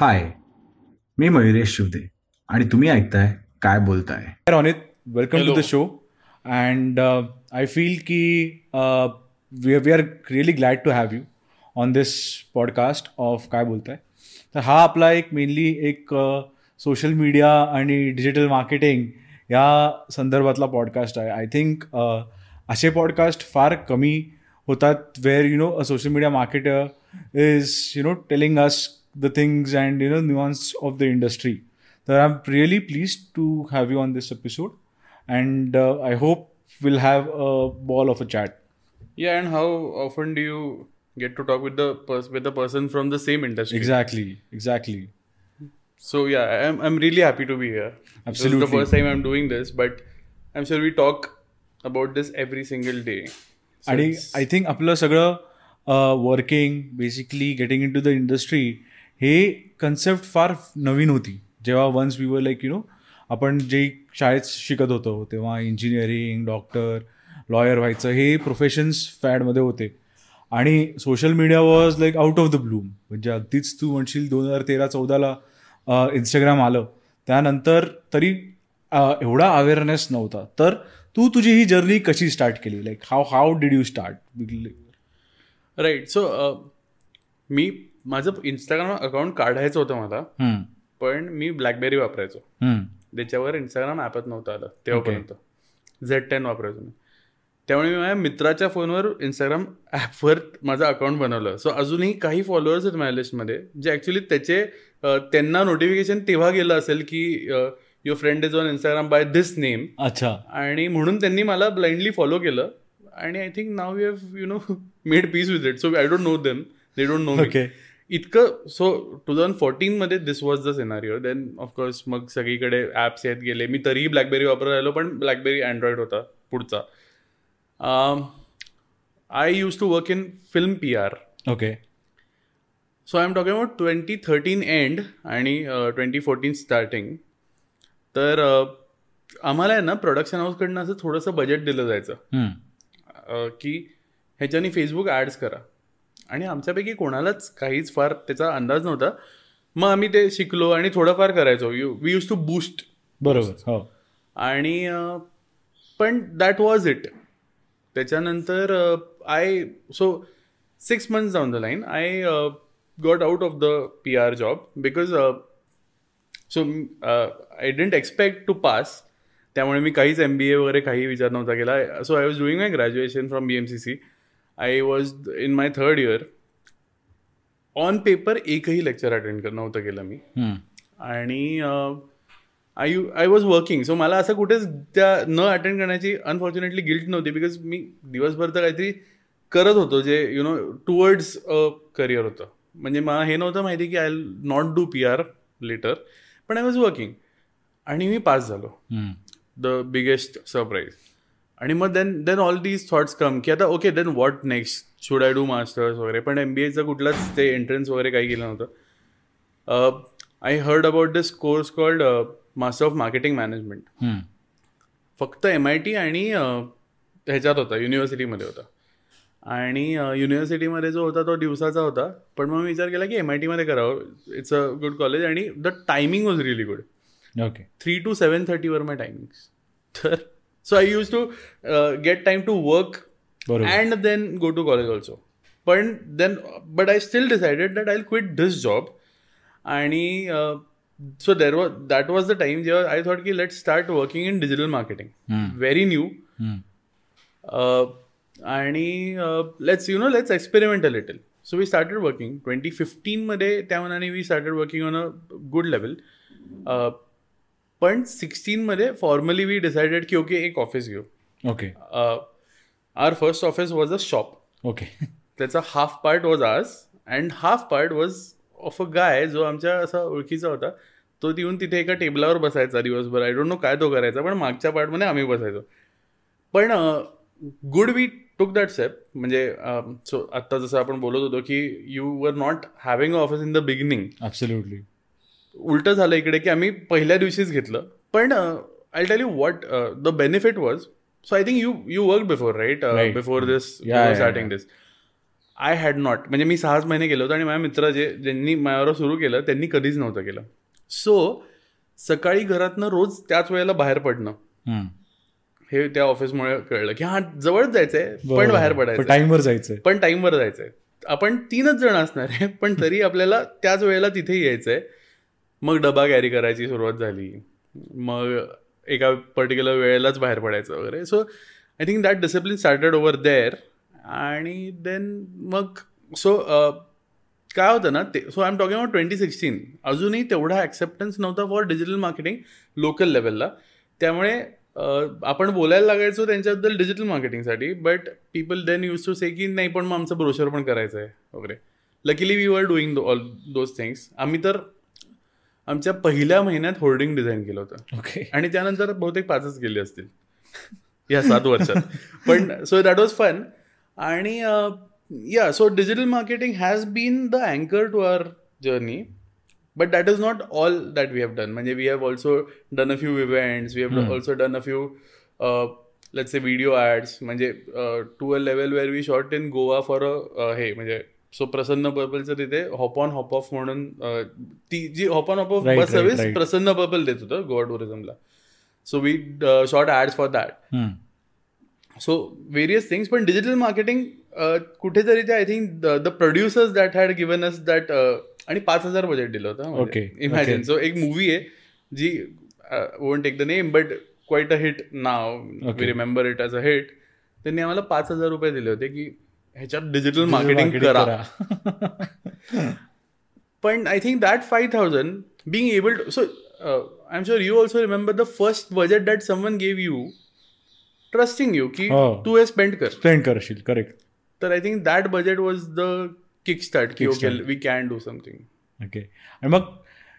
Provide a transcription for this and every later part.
हाय मी मयुरेश शिवदे. आणि तुम्ही ऐकताय काय बोलताय? Ronit, welcome Hello. to the show. And uh, I feel ki uh, we, we are really glad to have you on this podcast of काय बोलताय तर हा आपला एक मेनली एक सोशल मीडिया आणि डिजिटल मार्केटिंग या संदर्भातला पॉडकास्ट आहे आय थिंक असे पॉडकास्ट फार कमी होतात where you know a social media marketer is you know telling us The things and you know nuances of the industry तर I am really pleased to have you on this episode and I hope will have a ball of a chat Yeah, and how often do you get to talk with the pers- with the person from the same industry? Exactly exactly So yeah, I'm I'm really happy to be here. This is Absolutely. the first time I'm doing this, but I'm sure we talk about this every single day. So आणि it's- I think आपलं सगळं working basically getting into the industry हे concept फार नवीन होती. जेव्हा once we were like you know आपण जे शाळेत शिकत होतो तेव्हा इंजिनिअरिंग डॉक्टर लॉयर व्हायचं हे प्रोफेशन्स फॅडमध्ये होते. आणि social media was like out of the bloom म्हणजे अगदीच तू म्हणशील दोन हजार तेरा चौदाला इंस्टाग्राम आलं. त्यानंतर तरी एवढा अवेअरनेस नव्हता. तर तू तुझी ही जर्नी कशी स्टार्ट केली? Like how how did you start right so मी माझं इंस्टाग्राम अकाउंट काढायचं होतं मला पण मी ब्लॅकबेरी वापरायचो. त्याच्यावर इंस्टाग्राम ॲपच नव्हतं आलं तेव्हापर्यंत. झेड टेन वापरायचो मी. त्यामुळे मी माझ्या मित्राच्या फोनवर इंस्टाग्राम ॲपवर माझं अकाउंट बनवलं. सो अजूनही काही फॉलोअर्स आहेत माझ्या लिस्टमध्ये जे ॲक्च्युली त्याचे त्यांना नोटिफिकेशन तेव्हा गेलं असेल की your friend is on Instagram by this name अच्छा. आणि म्हणून त्यांनी मला ब्लाइंडली फॉलो केलं. आणि I think now you have you know made peace with it so I don't know them they don't know Okay. इतकं so two thousand फोर्टीनमध्ये this was the scenario then of course मग सगळीकडे apps येत गेले. मी तरीही blackberry वापरत राहिलो पण blackberry Android होता पुढचा. I used to work in film P R okay so I am talking about twenty thirteen end आणि ट्वेंटी फोर्टीन स्टार्टिंग तर uh, आम्हाला आहे ना प्रोडक्शन हाऊसकडनं असं थोडंसं बजेट दिलं जायचं. अ, की ह्याच्यानी फेसबुक ॲड्स करा. आणि आमच्यापैकी कोणालाच काहीच फार त्याचा अंदाज नव्हता. मग आम्ही ते शिकलो आणि थोडंफार करायचो. You we used to boost बरोबर हो. आणि पण दॅट वॉज इट त्याच्यानंतर I so six months down the line I got out of the P R job because so I didn't expect to pass त्यामुळे मी काहीच एम बी ए वगैरे काही विचार नव्हता केला. So I was doing my graduation from B M C C I was in my third year on paper एकही lecture attend कर नव्हतं केलं मी. आणि I you I was working so मला असं कुठेच त्या न अटेंड करण्याची अनफॉर्च्युनेटली गिल्ट नव्हती बिकॉज मी दिवसभर तर काहीतरी करत होतो जे you know towards a career होतं. म्हणजे मला हे नव्हतं माहिती की I not do P R later पण आय वॉज वर्किंग आणि मी पास झालो. द बिगेस्ट सरप्राईज आणि मग then then all these thoughts come की आता okay then what next should I do masters वगैरे? पण एम बी एचं कुठलंच ते एंट्रन्स वगैरे काही केलं नव्हतं. I heard about this course called master of marketing management फक्त एम आय टी आणि अ, ह्याच्यात होता युनिव्हर्सिटीमध्ये होता. आणि युनिव्हर्सिटीमध्ये जो होता तो दिवसाचा होता. पण मग मी विचार केला की एम आय टीमध्ये करावं. इट्स अ गुड कॉलेज आणि the timing was really good okay three to seven थर्टीवर my timings तर so I used to get time to work. And then go to college also पण then but I still decided that I quit this job आणि so there was that was the time जेव्हा I thought की let start working in digital marketing very new आणि let's you know let's experiment a little so we started working twenty फिफ्टीनमध्ये त्या मनाने we started working on a good level पण सिक्स्टीनमध्ये formally we decided की okay एक office घेऊ. Okay our first office was a shop okay त्याचा half part was ours and half part was of a guy जो आमच्या असा ओळखीचा होता. तो येऊन तिथे एका टेबलावर बसायचा दिवसभर. आय डोंट नो काय तो करायचा पण मागच्या पार्टमध्ये आम्ही बसायचो. पण good we took that step म्हणजे सो आत्ता जसं आपण बोलत होतो की you were not having a office in the beginning absolutely उलटं झालं इकडे की आम्ही पहिल्या दिवशीच घेतलं. पण I tell you what the benefit was so I think you you work before right. Before this starting. This I had not म्हणजे मी सहाच महिने केलं होतं आणि माझ्या मित्र जे ज्यांनी माझ्यावर सुरू केलं त्यांनी कधीच नव्हतं केलं. सो सकाळी घरातनं रोज त्याच वेळेला बाहेर पडणं. हे त्या ऑफिसमुळे कळलं की हा जवळच जायचंय पण बाहेर पडायचं टाइमवर जायचंय. पण टाईमवर जायचंय. आपण तीनच जण असणार आहे पण तरी आपल्याला त्याच वेळेला तिथे यायचंय. मग डबा कॅरी करायची सुरुवात झाली. मग एका पर्टिक्युलर वेळेलाच बाहेर पडायचं वगैरे. So I think that discipline started over there आणि देन मग सो काय होतं ना ते so I am talking about twenty sixteen अजूनही तेवढा ॲक्सेप्टन्स नव्हता फॉर डिजिटल मार्केटिंग लोकल लेवलला त्यामुळे आपण बोलायला लागायचो त्यांच्याबद्दल digital मार्केटिंगसाठी but people then used to say की नाही पण मग आमचं ब्रोशर पण करायचं आहे वगैरे luckily we were doing all those things आम्ही तर आमच्या पहिल्या महिन्यात होर्डिंग डिझाईन केलं होतं. ओके आणि त्यानंतर बहुतेक पाचच गेले असतील. या सात वर्षात. पण सो दॅट वॉज फन आणि या so digital marketing has been the अँकर to our journey but that is not all that we have done म्हणजे we have also done a few events we have also done a few let's a video ads म्हणजे to a level where we shot in Goa for a हे म्हणजे so प्रसन्न पर्पलचं तिथे hop on hop off म्हणून ती जी hop on hop off bus service. Prasanna Purple देत होतं Goa टुरिझमला so we short ads for that so various things पण digital marketing कुठेतरी ते I think the producers that had given us that आणि पाच हजार बजेट दिलं होतं Okay, इमॅजिन. सो एक मूवी आहे जी won't take the name but quite a hit now we. Remember it as a hit त्यांनी आम्हाला पाच हजार रुपये दिले होते की ह्याच्यात डिजिटल मार्केटिंग करा. पण I think that five thousand being able to so I am sure you also remember the first budget that someone gave you trusting you की. तू हे स्पेंड कर. स्पेंड करशील करेक्ट तर I think that budget was the kick start की okay. We can do something okay आणि मग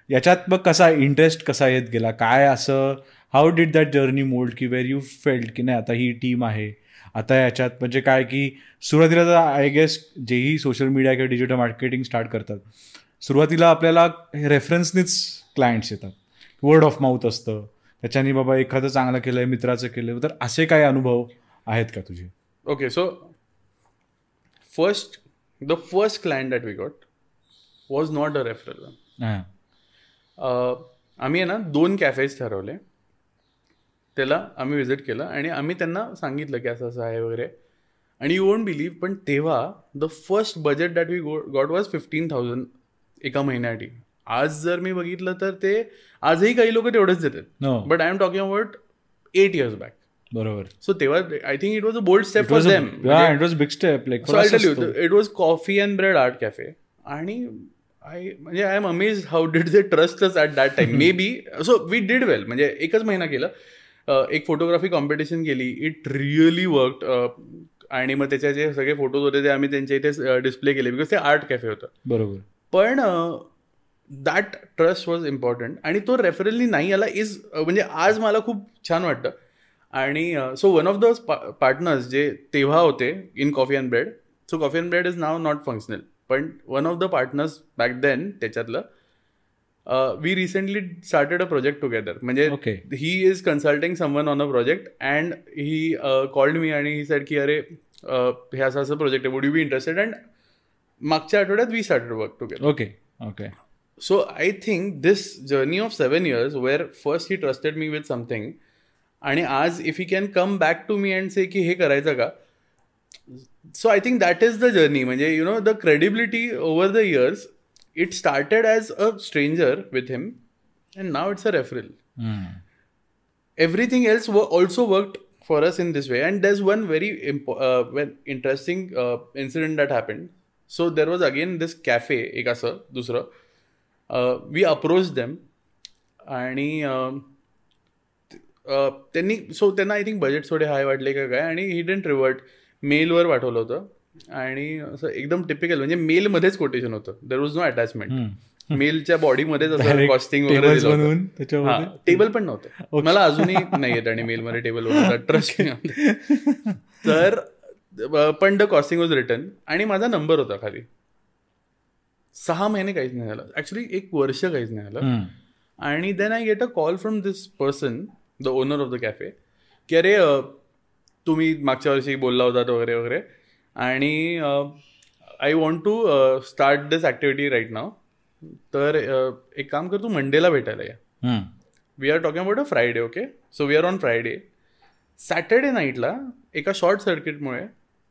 याच्यात मग कसा इंटरेस्ट कसा येत गेला? काय असं how did that journey mould की वेर यू फेल्ड की नाही आता ही टीम आहे? आता याच्यात म्हणजे काय की सुरुवातीला तर आय गेस जेही सोशल मीडिया किंवा डिजिटल मार्केटिंग स्टार्ट करतात सुरुवातीला आपल्याला रेफरन्सनीच क्लायंट्स येतात. वर्ड ऑफ माउथ असतं. त्याच्याने बाबा एखादं चांगलं केलंय मित्राचं केलंय तर असे काय अनुभव आहेत का तुझे? Okay so first the first client that we got was not a referral हां. आम्ही आहे ना दोन कॅफेज ठरवले. त्याला आम्ही विजिट केलं आणि आम्ही त्यांना सांगितलं की असं असं आहे वगैरे. आणि यू वोंट बिलीव्ह पण तेव्हा the first budget that we got was fifteen thousand एका महिन्यासाठी आज जर मी बघितलं तर ते आजही काही लोक तेवढेच देतात. But I am talking about eight years back बरोबर. सो तेव्हा I think it was a bold step for them it was big step like it was Coffee and Bread Art Cafe आणि आय म्हणजे I am amaze how did they trust at that time maybe so we did well म्हणजे एकच महिना केलं एक photography competition केली. It really work आणि मग त्याचे जे सगळे फोटोज होते ते आम्ही त्यांच्या इथे डिस्प्ले केले. बिकॉज ते आर्ट कॅफे होतं. बरोबर. पण दॅट ट्रस्ट वॉज इम्पॉर्टंट आणि तो रेफरली नाही आला इज म्हणजे आज मला खूप छान वाटतं. आणि so one of the partners जे तेव्हा होते in Coffee and Bread so Coffee and Bread is now not functional पण one of the partners back then त्याच्यातलं we recently started a project together म्हणजे. He is consulting someone on a project and he called me आणि he sed की अरे हे असं असं project आहे would you be interested and मागच्या आठवड्यात we started work together okay okay So I think this journey of seven years, where first he trusted me with something, आणि आज if he can come back to me and say की हे करायचं का so I think that is the journey म्हणजे you know the credibility over the years it started as a stranger with him and now it's a referral everything else we also work for us in this way and that's one very when interesting incident that happened so there was again this cafe एक असं दुसरं we approach them आणि त्यांनी सो त्यांना I think budget थोडे high वाटले का काय? आणि ही डेंट रिवर्ट मेलवर पाठवलं होतं. आणि असं एकदम टिपिकल म्हणजे मेलमध्येच कोटेशन होतं. देर वॉज नो अटॅचमेंट मेलच्या बॉडीमध्येच असं कॉस्टिंग वगैरे होतं. टेबल पण नव्हतं. मला अजूनही नाही येत आणि मेलमध्ये टेबल बनवतात ट्रस्ट तर पण द कॉस्टिंग वॉज रिटर्न आणि माझा नंबर होता खाली. सहा महिने काहीच नाही झालं. ऍक्च्युली एक वर्ष काहीच नाही झालं. आणि then I get a call from this person the owner of the cafe की अरे तुम्ही मागच्या वर्षी बोलला होतात वगैरे वगैरे. आणि I want to start this activity right now तर एक काम कर तू मंडेला भेटायला या. हम्म. We are talking about a Friday okay so we are on Friday Saturday नाईटला एका शॉर्ट सर्किटमुळे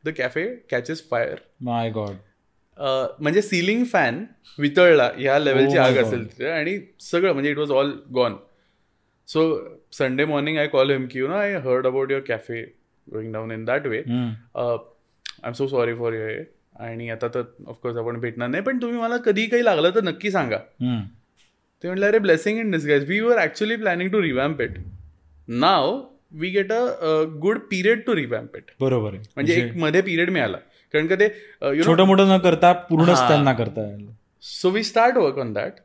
the cafe catches fire my god म्हणजे सिलिंग फॅन वितळला ह्या लेवलची Oh आग. असेल तिथे आणि सगळं म्हणजे it was all gone so Sunday morning I call him की you know I heard about your cafe going down in that way I am so sorry for your आणि आता तर ऑफकोर्स आपण भेटणार नाही पण तुम्ही मला कधी काही लागलं तर नक्की सांगा. ते म्हटलं अरे blessing in disguise we were actually planning to revamp it now we get a good period to revamp it बरोबर आहे. म्हणजे एक मध्ये पिरियड मिळाला. कारण का ते छोटं मोठं न करता पूर्णच हा. त्यांना करता. So we start work on that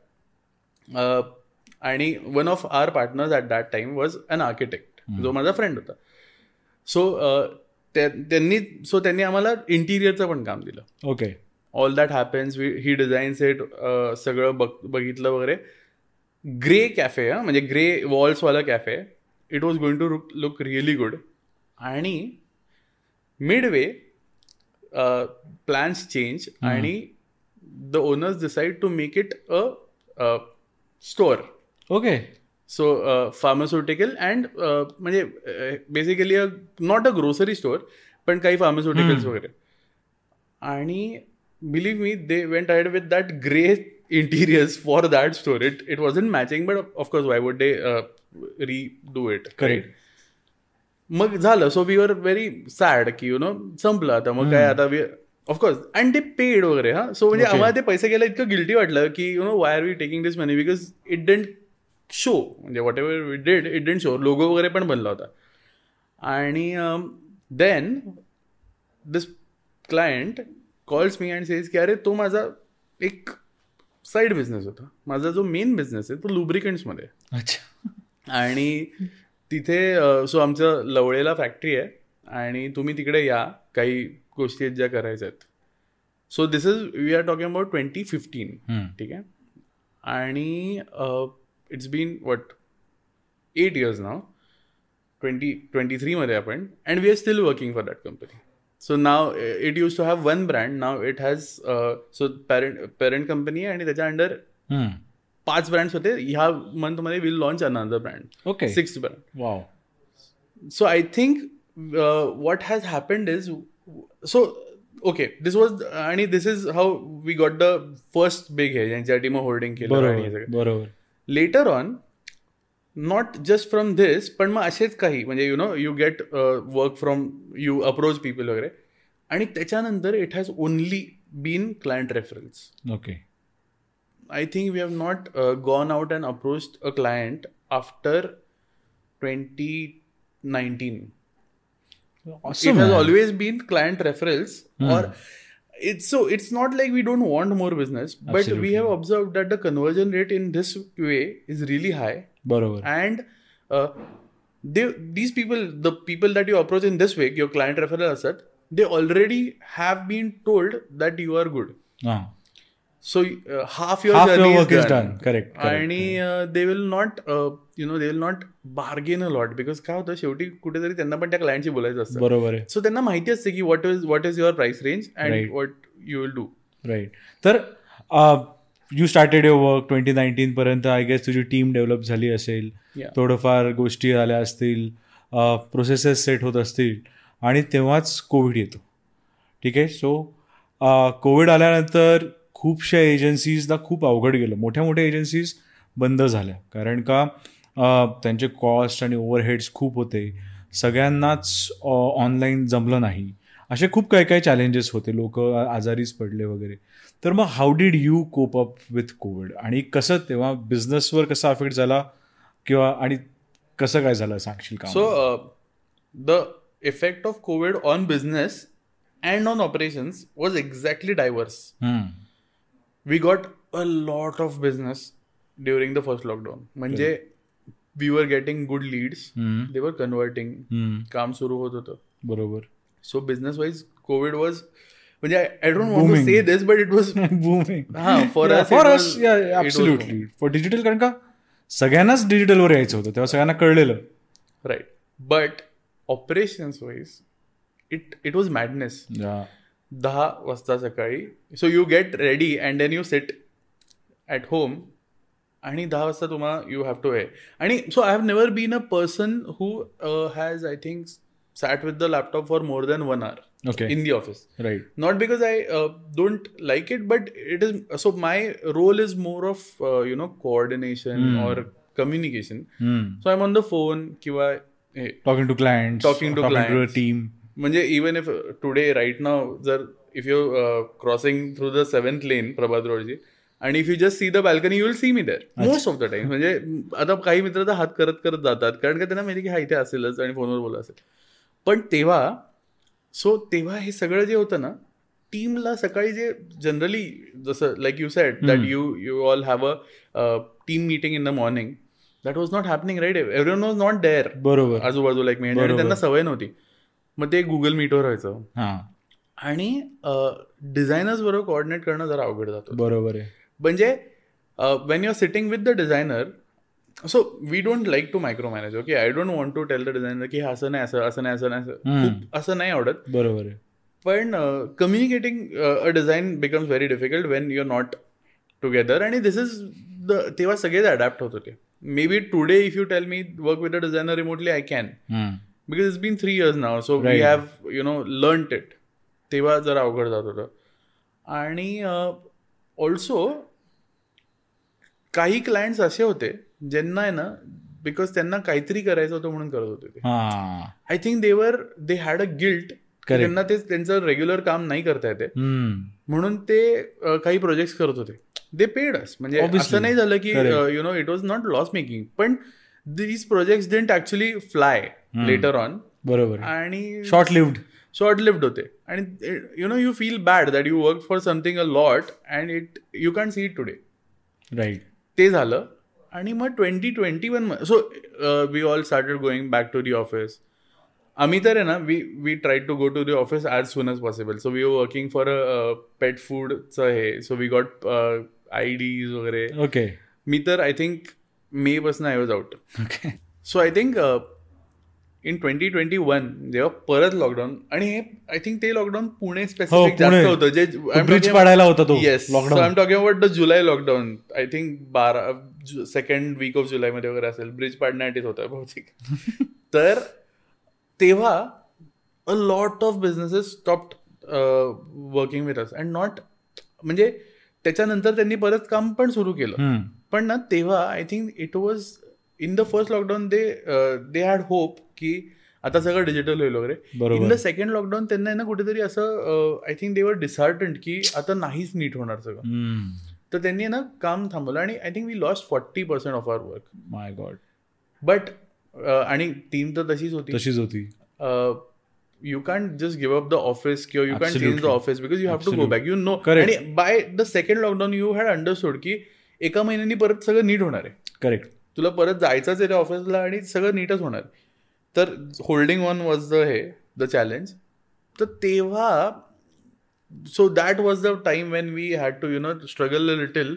आणि one of our partners at that time was an architect जो माझा फ्रेंड होता. सो त्यांनी सो त्यांनी आम्हाला इंटिरियरचं पण काम दिलं. ओके ऑल दॅट हॅपन्स ही डिझाईन सेट सगळं बघ बघितलं वगैरे. ग्रे कॅफे हा म्हणजे grey वॉल्सवाला cafe it was going to look really good आणि मिड वे प्लॅन्स चेंज आणि the owners decide to make it a store okay so pharmaceutical and म्हणजे basically a not a grocery store पण काही pharmaceuticals वगैरे. आणि believe me they went ahead with that grey interiors for that store it it was in matching but of course why would they redo it correct मग झालं. So we are very sad की you know संपलं आता. मग काय आता we of course and ते paid वगैरे हा. सो म्हणजे. आम्हाला ते पैसे गेले इतकं गिल्टी वाटलं की you know why are we taking this money because it didn't show म्हणजे whatever we did it didn't show logo वगैरे पण बनला होता. आणि then this client calls me and says की अरे तो माझा एक साईड बिझनेस होता. माझा जो मेन बिझनेस आहे तो लुब्रिकंट्समध्ये. अच्छा. आणि तिथे सो आमचं लवळेला फॅक्टरी आहे आणि तुम्ही तिकडे या. काही गोष्टी आहेत ज्या करायच्या आहेत. So this is we are talking about twenty fifteen. ठीक आहे? आणि it's been what eight years now twenty twenty थ्रीमध्ये आपण and we are still working for that company so now it used to have one brand now it has so parent parent company आहे आणि त्याच्या under hmm. पाच brands होते. ह्या मंथमध्ये will launch another brand okay six brand wow i think uh, what has happened is so okay this was आणि this is how we got the first big हे ज्यांच्यासाठी मग होल्डिंग केलं बरोबर later on not just from this पण मग असेच काही. म्हणजे you know you get work from you approach people वगैरे. आणि त्याच्यानंतर it has only been client reference okay I think we have not gone out and approach a client after twenty nineteen Awesome, it has man. always been client referrals or it's so it's not like we don't want more business but Absolutely. we have observed that the conversion rate in this way is really high Barabar. and uh, they, these people the people that you approach in this way your client referral asset they already have been told that you are good ah. Uh, work is is done, done. Correct, correct, आणि they will not you know they will not bargain a lot because काय होतं शेवटी कुठेतरी त्यांना पण त्या क्लायंटशी बोलायचं असतं बरोबर आहे सो त्यांना माहिती असते की what is what is your price range and. What you will do right तर you started your work twenty nineteen पर्यंत आय गेस तुझी टीम डेव्हलप झाली असेल. थोडंफार गोष्टी आल्या असतील प्रोसेसेस सेट होत असतील आणि तेव्हाच कोविड येतो. ठीक आहे? सो कोविड आल्यानंतर खूपशा एजन्सीजला खूप अवघड गेलं. मोठ्या मोठ्या एजन्सीज बंद झाल्या. कारण का त्यांचे कॉस्ट आणि ओव्हरहेड्स खूप होते. सगळ्यांनाच ऑनलाईन जमलं नाही. असे खूप काही काही चॅलेंजेस होते. लोक आजारीच पडले वगैरे. तर मग how did you cope up with Covid आणि कसं तेव्हा बिझनेसवर कसा अफेक्ट झाला? किंवा आणि कसं काय झालं? सांगशील का so the effect of Covid on business and on operations was exactly diverse. We got a lot of business during the first lockdown म्हणजे we were getting good leads. They were converting. काम सुरू होत होतं बरोबर so business wise Covid was म्हणजे I don't want. Say this but it was Booming. हा for Yeah, us for us, yeah, absolutely. For digital कारण का सगळ्यांनाच डिजिटलवर यायचं होतं तेव्हा सगळ्यांना कळलेलं right but operations wise it it was madness Yeah. दहा वाजता सकाळी so you get ready and then you sit at home आणि दहा वाजता तुम्हाला यू हॅव टू हे आणि so I have never been a person who has I think sat with the laptop for more than one hour okay in the office right not because I uh, don't like it, but it is so my role is more of uh, you know coordination or communication. So I'm on the phone किंवा हे talking to client Talking to clients. Team म्हणजे even if today right now जर if you crossing through the seventh lane Prabhat रोडची आणि if you just see the balcony you will see me there most of the time म्हणजे आता काही मित्र तर हात करत करत जातात कारण का त्यांना माहिती की हा इथे असेलच आणि फोनवर बोला असेल. पण तेव्हा सो तेव्हा हे सगळं जे होतं ना टीमला सकाळी जे जनरली जसं like you said that you you all have a team meeting in the morning that was not happening right every was not there बरोबर. आजूबाजूला एक मिनिट आणि त्यांना सवय नव्हती. मग ते गुगल मीटवर व्हायचं. हा. आणि डिझायनर्स बरोबर कोऑर्डिनेट करणं जरा अवघड जातं. बरोबर आहे. म्हणजे when you are sitting with the designer so we don't like to micro manage okay I don't want to tell the designer की असं नाही असं असं नाही असं नाही असं. असं नाही आवडत. बरोबर आहे. पण communicating a design becomes very difficult when you are not together आणि दिस इज द तेव्हा सगळेच अडॅप्ट होत होते. Maybe today if you tell me work with a designer remotely I can because it's been three years now so we. Have you know learn it तेव्हा जरा अवघड जात होतं. आणि ऑल्सो काही क्लायंट्स असे होते ज्यांना आहे ना बिकॉज त्यांना काहीतरी करायचं होतं म्हणून करत होते ते. हा. I think there they had a guilt त्यांना ते त्यांचं रेग्युलर काम नाही करता येते. म्हणून ते काही प्रोजेक्ट्स करत होते. दे पेड अस म्हणजे. असं नाही झालं की. You know it was not loss making पण these projects didn't actually fly later on बरोबर. आणि शॉर्ट लिव्ड शॉर्ट लिव्ड होते. आणि you know you feel bad that you work for something a lot and it you can see it today right ते झालं. आणि मग twenty twenty one so we all started going back to the office आम्ही तर आहे ना we we try to go to the office as soon as possible so we are working for pet फूडचं हे. So we got IDs वगैरे. Okay मी तर I think May पासून I was out okay so I think in twenty twenty one जेव्हा परत lockdown आणि हे आय थिंक ते लॉकडाऊन पुणे स्पेसिफिक हो. जास्त होतं जे ब्रिज पाडायला होता तो yes lockdown I am talking about the July lockdown I think बारा सेकंड वीक ऑफ जुलैमध्ये वगैरे असेल. ब्रिज पाडण्यासाठीच होतं बहुतेक. तर तेव्हा a lot of businesses stopped working with us and not म्हणजे त्याच्यानंतर त्यांनी परत काम पण सुरू केलं. पण ना तेव्हा I think it was in the first lockdown they they had hope की आता सगळं डिजिटल होईल वगैरे. इन द सेकंड लॉकडाऊन त्यांना ना कुठेतरी असं आय थिंक देवर डिसहार्टंड की आता नाहीच नीट होणार सगळं. तर त्यांनी ना काम थांबवलं आणि I think we lost forty percent of our work my God but आणि टीम तर तशीच होती. तशीच होती. You can just give up the office किंवा you can change the. Office because you have to go. Back you know. आणि by the second lockdown you had understood की एका महिन्यानी परत सगळं नीट होणार आहे. करेक्ट तुला परत जायचंच आहे त्या ऑफिसला आणि सगळं नीटच होणार. तर होल्डिंग ऑन वॉज द हे द चॅलेंज तर तेव्हा so that was the time when we had to you know struggle a little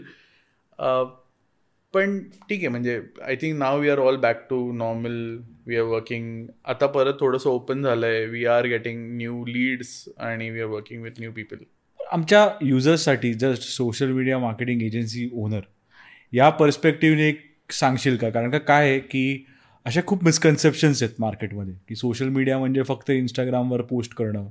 पण ठीक आहे म्हणजे I think now we are all back to normal we are working आता परत थोडंसं ओपन झालं आहे we are getting new leads आणि we are working with new people आमच्या युजर्ससाठी just social media marketing agency owner या पर्स्पेक्टिव्हने एक सांगशील का? कारण का काय आहे की अशा खूप मिसकन्सेप्शन्स आहेत मार्केटमध्ये की सोशल मीडिया म्हणजे फक्त इंस्टाग्रामवर पोस्ट करणं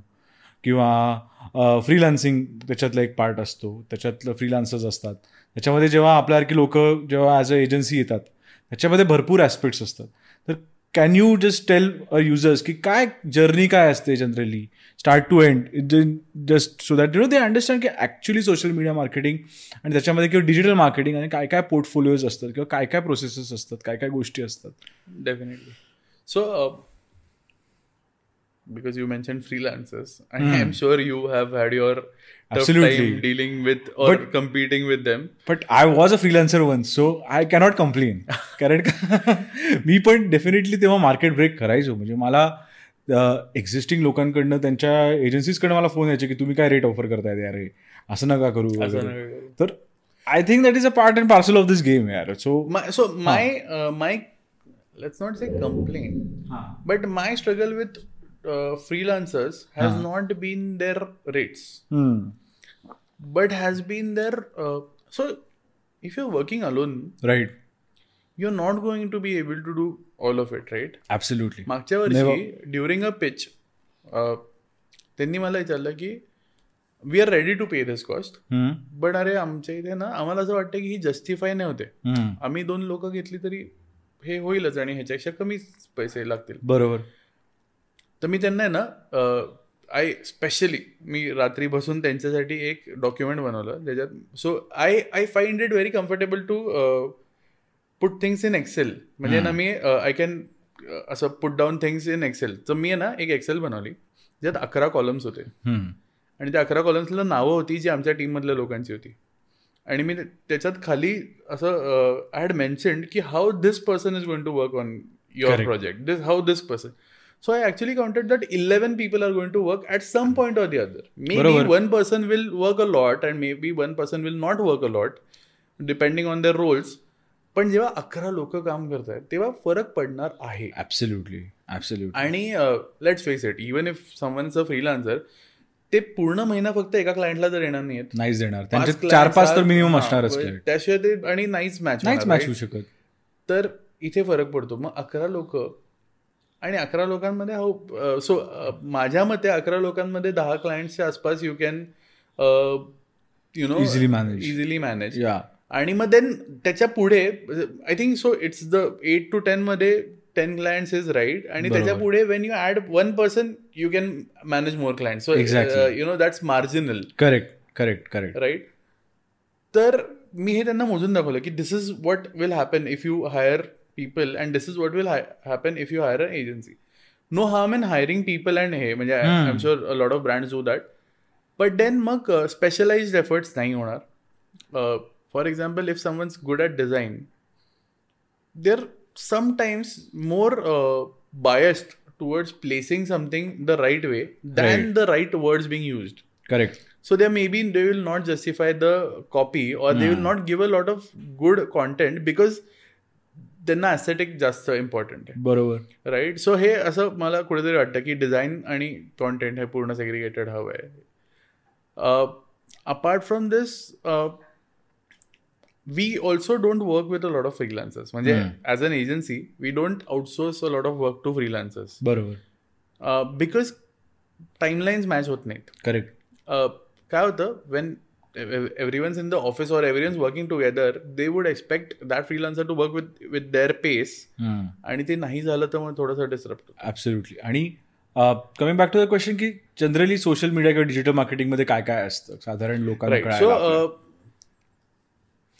किंवा फ्रीलान्सिंग त्याच्यातला एक पार्ट असतो त्याच्यातलं फ्रीलान्सर्स असतात. त्याच्यामध्ये जेव्हा आपल्यासारखी लोक जेव्हा ॲज अ एजन्सी येतात त्याच्यामध्ये भरपूर ॲस्पेक्ट्स असतात. तर can you just tell a users की काय जर्नी काय असते generally start to end just so that you know they understand की ॲक्च्युली सोशल मीडिया मार्केटिंग आणि त्याच्यामध्ये किंवा डिजिटल मार्केटिंग आणि काय काय पोर्टफोलिओज असतात किंवा काय काय प्रोसेसेस असतात काय काय गोष्टी असतात. Definitely so uh, because you mentioned freelancers, and I'm sure you have had your tough Absolutely. time dealing with or But- competing with them. But I was a freelancer one so I cannot complain कारण का मी पण definitely तेव्हा market break करायचो म्हणजे मला existing लोकांकडनं त्यांच्या एजन्सीजकडनं मला phone यायचे की तुम्ही काय रेट ऑफर करताय यार हे? असं नका करू. तर I think that is a part and parcel of this game यार so so my uh, my let's not say complaint, but my struggle with freelancers has not been their rates Hmm. but has been their uh, so if you're working alone right you're not going to be able to do all of it right? Absolutely मागच्या वर्षी during a pitch त्यांनी मला विचारलं की we are ready to pay this cost but अरे आमच्या इथे ना आम्हाला असं वाटतं की ही जस्टिफाय नाही होते आम्ही दोन लोक घेतली तरी हे होईलच आणि ह्याच्यापेक्षा कमी पैसे लागतील. बरोबर. तर मी त्यांना आहे ना आय स्पेशली मी रात्री बसून त्यांच्यासाठी एक डॉक्युमेंट बनवलं. त्याच्यात so I I find it very comfortable to put things in Excel म्हणजे ना मी आय कॅन असं put down things in Excel तर मी आहे ना एक एक्सेल बनवली. ज्यात अकरा कॉलम्स होते. आणि त्या अकरा कॉलम्सला नावं होती जी आमच्या टीममधल्या लोकांची होती. आणि मी त्याच्यात खाली असं आय हॅड मेन्शन्ड की how this person is going to work on your. Project this how this person so I actually counted that eleven people are going to work at some point or the other maybe. One person will work a lot and maybe one person will not work a lot depending on their roles पण जेव्हा अकरा लोक काम करत आहेत तेव्हा फरक पडणार आहे. ऍब्सोल्युटली ऍब्सोल्युटली आणि let's face it even if someone's a freelancer ते पूर्ण महिना फक्त एका क्लायंटला तर येणार नाहीत नाहीच देणार. त्यांचे चार पाच तर मिनिमम असणारच. त्याशिवाय ते आणि नाहीच मॅच नाहीच मॅच होऊ शकत. तर इथे फरक पडतो. मग अकरा लोक आणि अकरा लोकांमध्ये हा सो माझ्या मते अकरा लोकांमध्ये दहा क्लायंटच्या आसपास you can you know Easily manage. Easily manage या आणि मग देन त्याच्या पुढे I think so it's the eight to ten मध्ये टेन क्लायंट्स इज राईट आणि. त्याच्या पुढे when you add one person you can manage more client so. You know that's marginal correct correct correct right तर मी हे त्यांना मोजून दाखवलं की this is what will happen if you hire people and this is what will happen if you hire an agency no harm in hiring people and hey म्हणजे I am sure lot of brands do that but then मग specialised efforts नाही होणार for example if someone's good at design there sometimes more biased towards placing something the right way than the right words being used correct so there maybe they will not justify the copy or they will not give a lot of good content because त्यांना aesthetic जास्त important आहे. बरोबर. Right so हे असं मला कुठेतरी वाटतं की डिझाईन आणि कॉन्टेंट हे पूर्ण सेग्रिगेटेड हवं आहे. Apart from this we also don't work with a lot of freelancers म्हणजे as an agency we don't outsource a lot of work to freelancers बरोबर. बिकॉज टाईमलाईन्स मॅच होत नाहीत. करेक्ट uh, काय होतं? When everyone's in the office or everyone's working together they would expect that freelancer to work with with their pace आणि ते नाही झालं तर मग थोडंसं डिस्टर्ब ॲब्सोल्युटली आणि coming back to the question की जनरली सोशल मीडिया किंवा डिजिटल मार्केटिंगमध्ये काय काय असतं? साधारण लोकांना सो.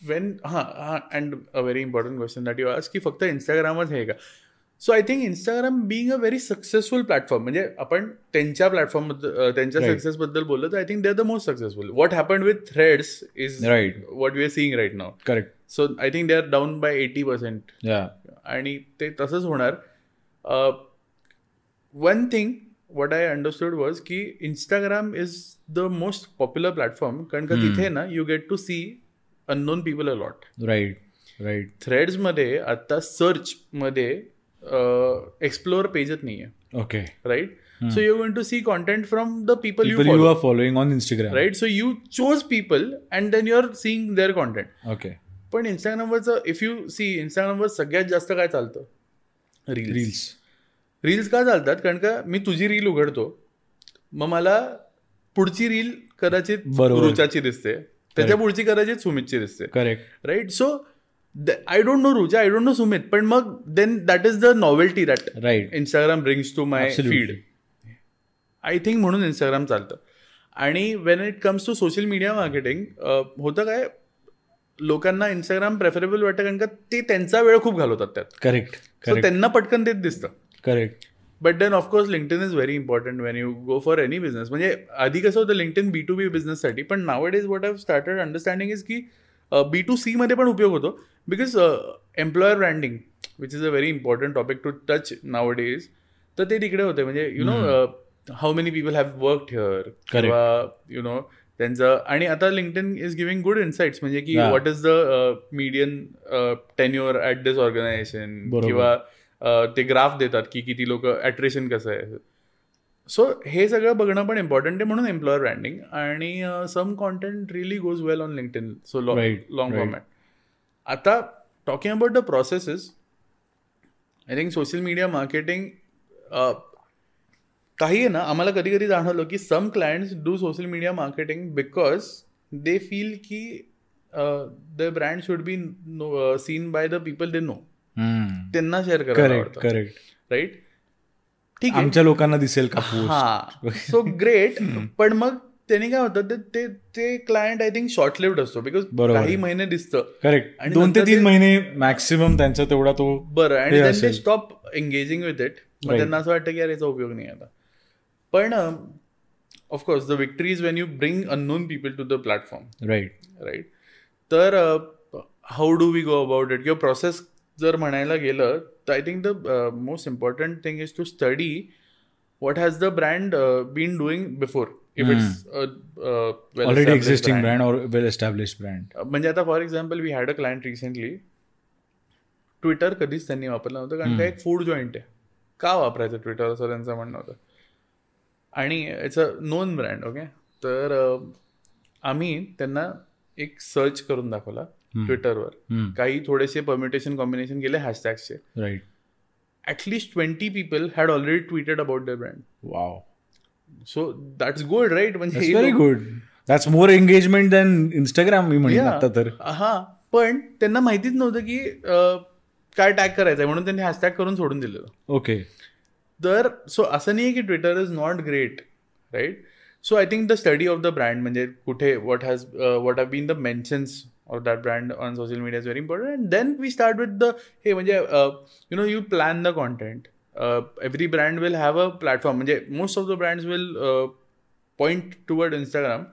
वेन हां हां and a very important question that you ask की फक्त इंस्टाग्रामच आहे का? So I think Instagram being a very successful platform म्हणजे आपण त्यांच्या प्लॅटफॉर्म त्यांच्या. सक्सेसबद्दल बोललो तर I think they are the most successful what happen with Threads is Right. What we are seeing right now correct so I think they are down by eighty percent आणि ते तसंच होणार. One thing what I understood was की Instagram is the most popular platform कारण का तिथे ना you get to see unknown people a lot right right थ्रेड्समध्ये आता सर्चमध्ये एक्सप्लोअर पेजच नाही आहे okay right so you going to see content from the people you people you are following on Instagram right so you chose people and then you are seeing their content okay पण इंस्टाग्रामवरचं if you see इंस्टाग्रामवर सगळ्यात जास्त काय चालतं? Reels reels reels का चालतात? कारण का मी तुझी रील उघडतो. मग मला पुढची रील कदाचित. रुचाची दिसते. त्याच्या पुढची कदाचित सुमितची दिसते. Correct right so I don't know Rucha I don't know Sumit पण मग then that is the novelty that right Instagram brings to my. Feed I think म्हणून इंस्टाग्राम चालतं. आणि when it comes to social media marketing होतं काय लोकांना Instagram preferable वाटतं कारण का ते त्यांचा वेळ खूप घालवतात त्यात. करेक्ट सो करेक्ट त्यांना पटकन तेच दिसतं. Correct but then of course LinkedIn is very important when you go for any business म्हणजे आधी कसं होतं लिंक्टन बी टू बी बिझनेससाठी पण now it is what have started understanding is की बी टू सीमध्ये पण उपयोग होतो. Because employer branding which is a very important topic to touch now is तर ते तिकडे होते. म्हणजे you know how many people have work here किंवा यु नो त्यांचं आणि आता LinkedIn is giving good insights म्हणजे की. What is the median tenure at this organisation. किंवा ते ग्राफ देतात की किती लोक ॲट्रेशन कसं आहे? सो हे सगळं बघणं पण इम्पॉर्टंट आहे म्हणून एम्प्लॉयर ब्रँडिंग आणि some content really goes well on LinkedIn so Right, long right. Format आता talking about the processes I think social media marketing काही आहे ना आम्हाला कधी कधी जाणवलं की some clients do social media marketing because they feel की the brand should be seen by the people they know त्यांना शेअर करायला आवडतं. करेक्ट राईट ठीक आहे. आमच्या लोकांना दिसेल का हा. सो ग्रेट पण मग त्यांनी काय होतं ते- ते ते client I think short lived असतो बिकॉज काही. महिने दिसतं. करेक्ट आणि दोन ते तीन महिने मॅक्सिमम त्यांचा तेवढा तो बरं. आणि हे देन असेल. ते स्टॉप एंगेजिंग विथ इट मग. त्यांना असं वाटतं की यार याचा उपयोग नाही आता. पण of course the victory is when you bring unknown people to the platform right right तर how do we go about it किंवा प्रोसेस जर म्हणायला गेलं I think the most important thing is to study what has the brand uh, been doing before. If it's a uh, well already existing brand well establish brand म्हणजे आता for example we had a client recently Twitter कधीच त्यांनी वापरलं नव्हतं कारण का एक food joint आहे. का वापरायचं ट्विटर असं त्यांचं म्हणणं होतं. आणि it's a known brand okay तर अं, आम्ही त्यांना एक सर्च करून दाखवला. ट्विटरवर. काही थोडेसे परम्युटेशन कॉम्बिनेशन केले हॅशटॅगचे right at least twenty people had already tweeted about the brand wow so that's good right म्हणजे it's very good that's more engagement than Instagram me Yeah. आता तर. हा पण त्यांना माहितीच नव्हतं की काय टॅग करायचं आहे म्हणून त्यांनी हॅशटॅग करून सोडून दिलेलं. ओके तर सो असं नाही आहे की Twitter is not great right so I think the study of the brand म्हणजे कुठे what has what have been the mentions of that brand on social media is very important and then we start with the हे म्हणजे you know you plan the content every brand will have a platform म्हणजे most of the brands will point toward Instagram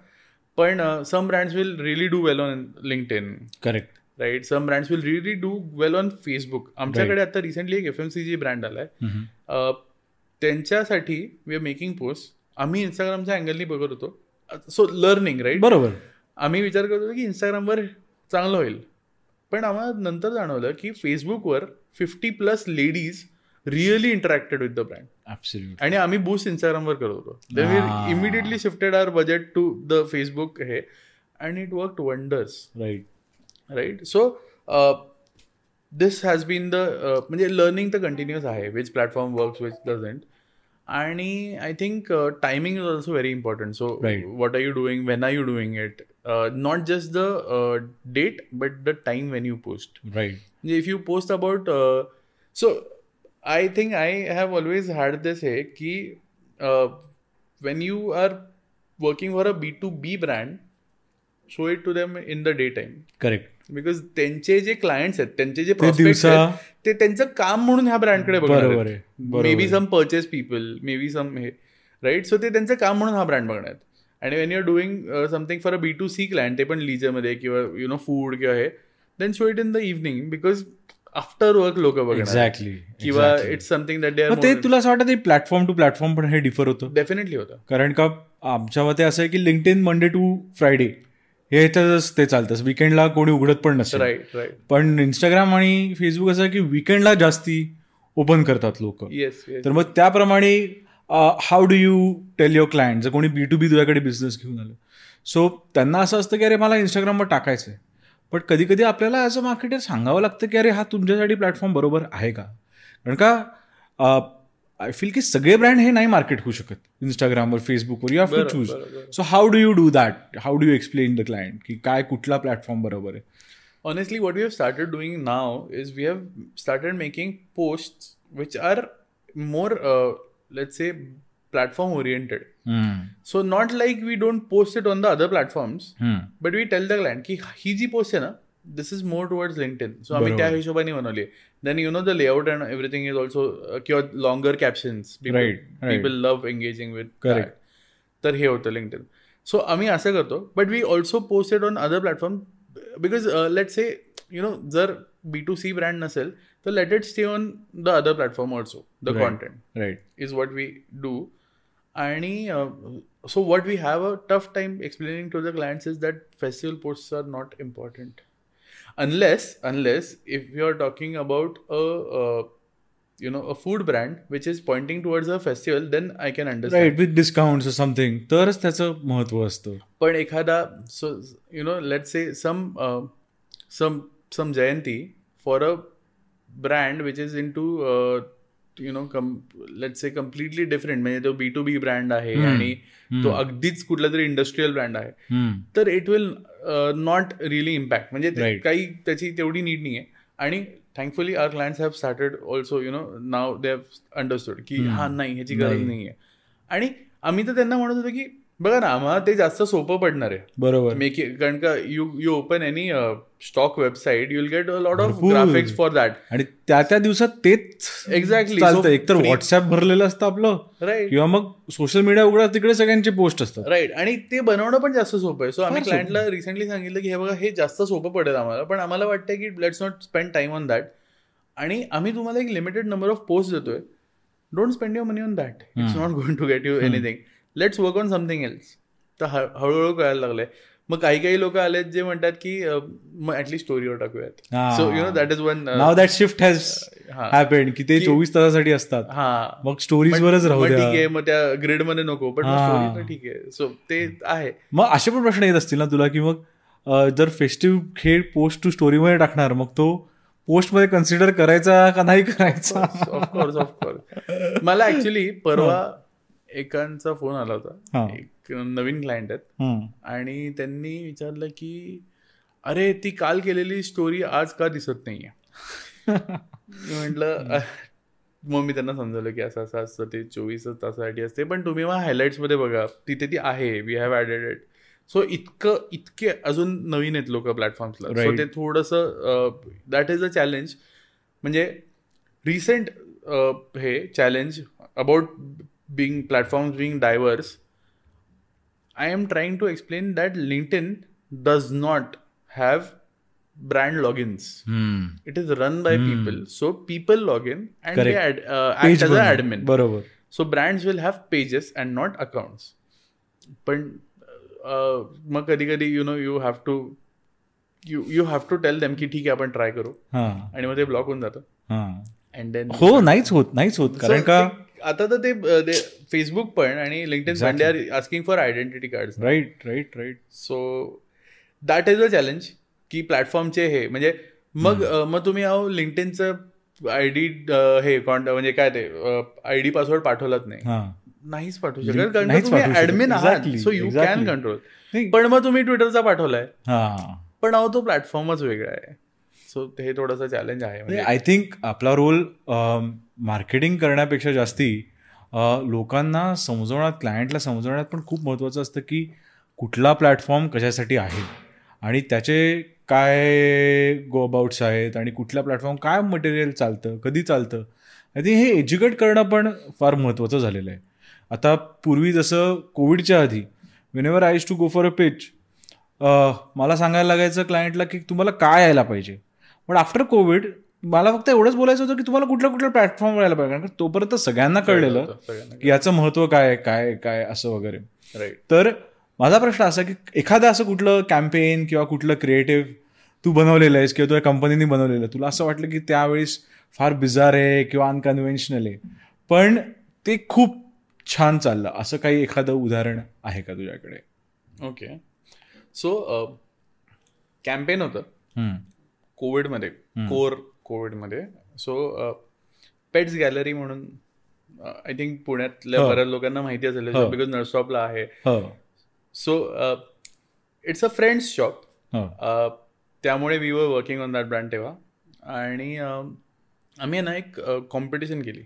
पण some brands will really do well on LinkedIn correct right some brands will really do well on Facebook आमच्याकडे आता recently एक F M C G brand आलाय. अ, त्यांच्यासाठी we are making post आम्ही इंस्टाग्रामच्या अँगलनी बघत होतो. सो लर्निंग राईट बरोबर. आम्ही विचार करत होतो की इंस्टाग्रामवर चांगलं होईल. पण आम्हाला नंतर जाणवलं की फेसबुकवर fifty plus ladies really interacted with the brand आणि आम्ही बूस्ट इंस्टाग्रामवर करत होतो. We. Immediately shifted our budget to the Facebook हे and it work wonders right right so this has been the म्हणजे लर्निंग तर कंटिन्युअस आहे which platform works which doesn't आणि I think timing is also very important so. What are you doing when are you doing it not just the date but the time when you post right म्हणजे if you post about so I think I have always had this हे की when you are working for a B to B brand show it to them in the day time correct because त्यांचे जे clients आहेत त्यांचे जे आहेत, ते त्यांचं काम म्हणून ह्या ब्रँडकडे बरोबर मे be. Some purchase people may be some हे राईट सो ते त्यांचं काम म्हणून हा ब्रँड बघणार आहेत. आणि when you are doing something for a B to C client ते पण लीजरमध्ये किंवा यु नो फूड किंवा हे then show it in the evening because after work लोक बघणार एक्झॅक्टली किंवा इट्स समथिंग दॅट मग ते तुला असं वाटतं प्लॅटफॉर्म टू प्लॅटफॉर्म पण हे डिफर होतं? डेफिनेटली होतं. कारण का आमच्या मते असं आहे की LinkedIn Monday to Friday हे ते चालतं. विकेंडला कोणी उघडत पण नसेल. राईट राईट पण इंस्टाग्राम आणि फेसबुक असं की विकेंडला जास्ती ओपन करतात लोक. तर मग त्याप्रमाणे how do you tell your client जर कोणी बी टू बी तुझ्याकडे बिझनेस घेऊन आलं. सो त्यांना असं असतं की अरे मला इंस्टाग्रामवर टाकायचं आहे पण कधी कधी आपल्याला ॲज अ मार्केटर सांगावं लागतं की अरे हा तुमच्यासाठी प्लॅटफॉर्म बरोबर आहे का? कारण का आय फील की सगळे ब्रँड हे नाही मार्केट होऊ शकत. इंस्टाग्रामवर फेसबुकवर you have to choose. So how do you do that how do you explain the client की काय कुठला प्लॅटफॉर्म बरोबर आहे? Honestly what we have started doing now is we have started making posts which are more uh, let's say platform oriented. So not like we don't post it on the other platforms but we tell the client की ही जी post आहे ना this is more towards LinkedIn so आम्ही. त्या हिशोबाने बनवली then you know the layout and everything is also किंवा longer captions. People love engaging with Correct. तर हे होतं लिंक्डइन सो आम्ही असं करतो but we also posted on other platform because let say you know जर बी टू सी ब्रँड नसेल तर let it stay on the other platform also the Right. Content right is what we do आणि so what we have a tough time explaining to the clients is that festival posts are not important unless unless if you are talking about a uh, you know a food brand which is pointing towards a festival then i can understand right with discount something तरच त्याचं महत्व असतं पण एखादा so you know let say some some some Jayanti for a brand which is in to you know come let say completely different म्हणजे तो B to B brand आहे आणि तो अगदीच कुठला तरी इंडस्ट्रीयल ब्रँड आहे. हम्म. तर it will not really impact म्हणजे. काही त्याची तेवढी नीड नाही आहे आणि thankfully our clients have started also you know now they have understood की हा नाही ह्याची गरज. नाही आहे आणि आम्ही तर त्यांना म्हणत होतो की बघा ना आम्हाला ते जास्त सोपं पडणार आहे. बरोबर. मेक कारण का you you open any stock website you'll get a lot of. Graphics for that आणि त्या त्या दिवसात तेच So एकतर free- व्हॉट्सअप भरलेलं असतं आपलं राईट किंवा मग सोशल मीडिया उघडा तिकडे सगळ्यांचे पोस्ट असतात. राईट आणि ते बनवणं पण जास्त सोपं आहे. सो आम्ही. क्लायंटला रिसेंटली सांगितलं की हे बघा हे जास्त सोपं पडेल आम्हाला. पण आम्हाला वाटतं की let's not spend time on that आणि आम्ही तुम्हाला एक लिमिटेड नंबर ऑफ पोस्ट देतोय. Don't spend your money on that it's not going to get you anything let's work on something else तर ह- हळूहळू कळायला लागलंय. मग काही काही लोक आलेत जे म्हणतात की मग ऍटलीस्ट स्टोरीवर टाकूयात. So you know that is one now that shift has. Happened की ते चोवीस तासासाठी असतात. हा. मग स्टोरीज वरच राहू ठीक आहे मग त्या ग्रिडमध्ये नको पण. स्टोरी ठीक आहे. सो ते आहे. मग असे पण प्रश्न येत असतील ना तुला की मग जर फेस्टिव्ह खेळ पोस्ट टू स्टोरीमध्ये टाकणार मग तो पोस्टमध्ये कन्सिडर करायचा का नाही करायचा? ऑफकोर्स ऑफकोर्स मला ऍक्च्युली परवा एकांचा फोन आला. होता एक नवीन क्लायंट आहेत. आणि त्यांनी विचारलं की अरे ती काल केलेली स्टोरी आज का दिसत नाहीये म्हटलं. मग मी त्यांना समजवलं की असं असं असतं ते चोवीस तासासाठी असते पण तुम्ही मग highlights मध्ये बघा तिथे ती आहे we have added it so इतकं इतके अजून नवीन आहेत लोक प्लॅटफॉर्म्सला सो. ते थोडंसं दॅट इज अ चॅलेंज म्हणजे रिसेंट हे challenge about Being platforms being diverse I am trying to explain that LinkedIn does not have brand logins. हम्म. It is run by people. So people log in and Correct. they ad, uh, act Page as an बनवून. admin. बरोबर So brands will have pages and not accounts. पण uh, मग कधी कधी you know you have to you you have to tell them की ठीक आहे आपण ट्राय करू हा आणि मग ते ब्लॉक होऊन जातं हा अँड देन हो नाहीच होत नाहीच होत कारण का आता तर ते फेसबुक पण आणि लिंक्डइन पण they are asking for identity card right right right so that is a challenge की प्लॅटफॉर्मचे हे म्हणजे मग मग तुम्ही अहो लिंक्डइनचं आय डी हे कॉन्ट म्हणजे काय ते आय डी पासवर्ड पाठवलाच नाही. नाहीच पाठवू शकत कारण तुम्ही. ऍडमिन आहात सो यू कॅन. कंट्रोल. पण मग तुम्ही ट्विटरचा पाठवलाय. पण अहो तो प्लॅटफॉर्मच वेगळा आहे. सो हे थोडंसं चॅलेंज आहे. म्हणजे आय थिंक आपला रोल मार्केटिंग करण्यापेक्षा जास्ती लोकांना समजवण्यात क्लायंटला समजवण्यात पण खूप महत्त्वाचं असतं की कुठला प्लॅटफॉर्म कशासाठी आहे आणि त्याचे काय गो अबाउट्स आहेत आणि कुठल्या प्लॅटफॉर्म काय मटेरियल चालतं कधी चालतं. आय थिंक हे एज्युकेट करणं पण फार महत्त्वाचं झालेलं आहे. आता पूर्वी जसं कोविडच्या आधी whenever I used to go for a pitch मला सांगायला लागायचं क्लायंटला की तुम्हाला काय यायला पाहिजे? पण आफ्टर कोविड मला फक्त एवढंच बोलायचं होतं की तुम्हाला कुठल्या कुठल्या प्लॅटफॉर्मवर यायला पाहिजे. कारण तोपर्यंत सगळ्यांना कळलेलं की याचं महत्त्व काय काय काय असं वगैरे. राईट तर माझा प्रश्न असा की एखादं असं कुठलं कॅम्पेन किंवा कुठलं क्रिएटिव्ह तू बनवलेलं आहेस किंवा तुझ्या कंपनीने बनवलेलं आहे तुला असं वाटलं की त्यावेळेस फार बिझार आहे किंवा अनकन्व्हेन्शनल आहे. पण ते खूप छान चाललं. असं काही एखादं उदाहरण आहे का तुझ्याकडे? ओके सो कॅम्पेन होतं. कोविडमध्ये कोर कोविडमध्ये. सो पेट्स गॅलरी म्हणून आय थिंक पुण्यातल्या हो. बऱ्याच लोकांना माहिती असेल हो. बिकॉज नर्सटॉपला आहे. हो. So it's a friends shop हो. त्यामुळे we were working on that brand तेव्हा. आणि आम्ही ना एक कॉम्पिटिशन केली.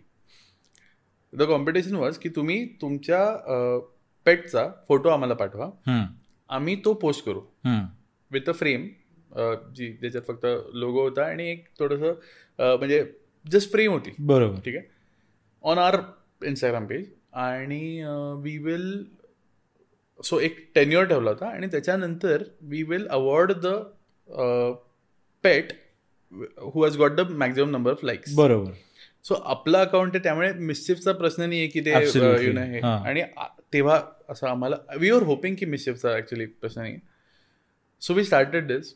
द कॉम्पिटिशन वॉज की तुम्ही तुमच्या पेटचा फोटो आम्हाला पाठवा. आम्ही तो पोस्ट करू. विथ अ फ्रेम जी ज्याच्यात फक्त लोगो होता आणि एक थोडंसं म्हणजे जस्ट फ्रेम होती बरोबर. ठीक आहे? ऑन आर इंस्टाग्राम पेज आणि वी विल सो एक टेन्युअर ठेवला होता आणि त्याच्यानंतर we will award the pet who has got the maximum number of likes बरोबर. सो आपलं अकाउंट आहे त्यामुळे मिस्चिफचा प्रश्न नाही आहे की ते Absolutely. यु नो हे. हां. आणि तेव्हा असं आम्हाला वी आर होपिंग की मिस्चिफचा ऍक्च्युली प्रश्न नाही so we started this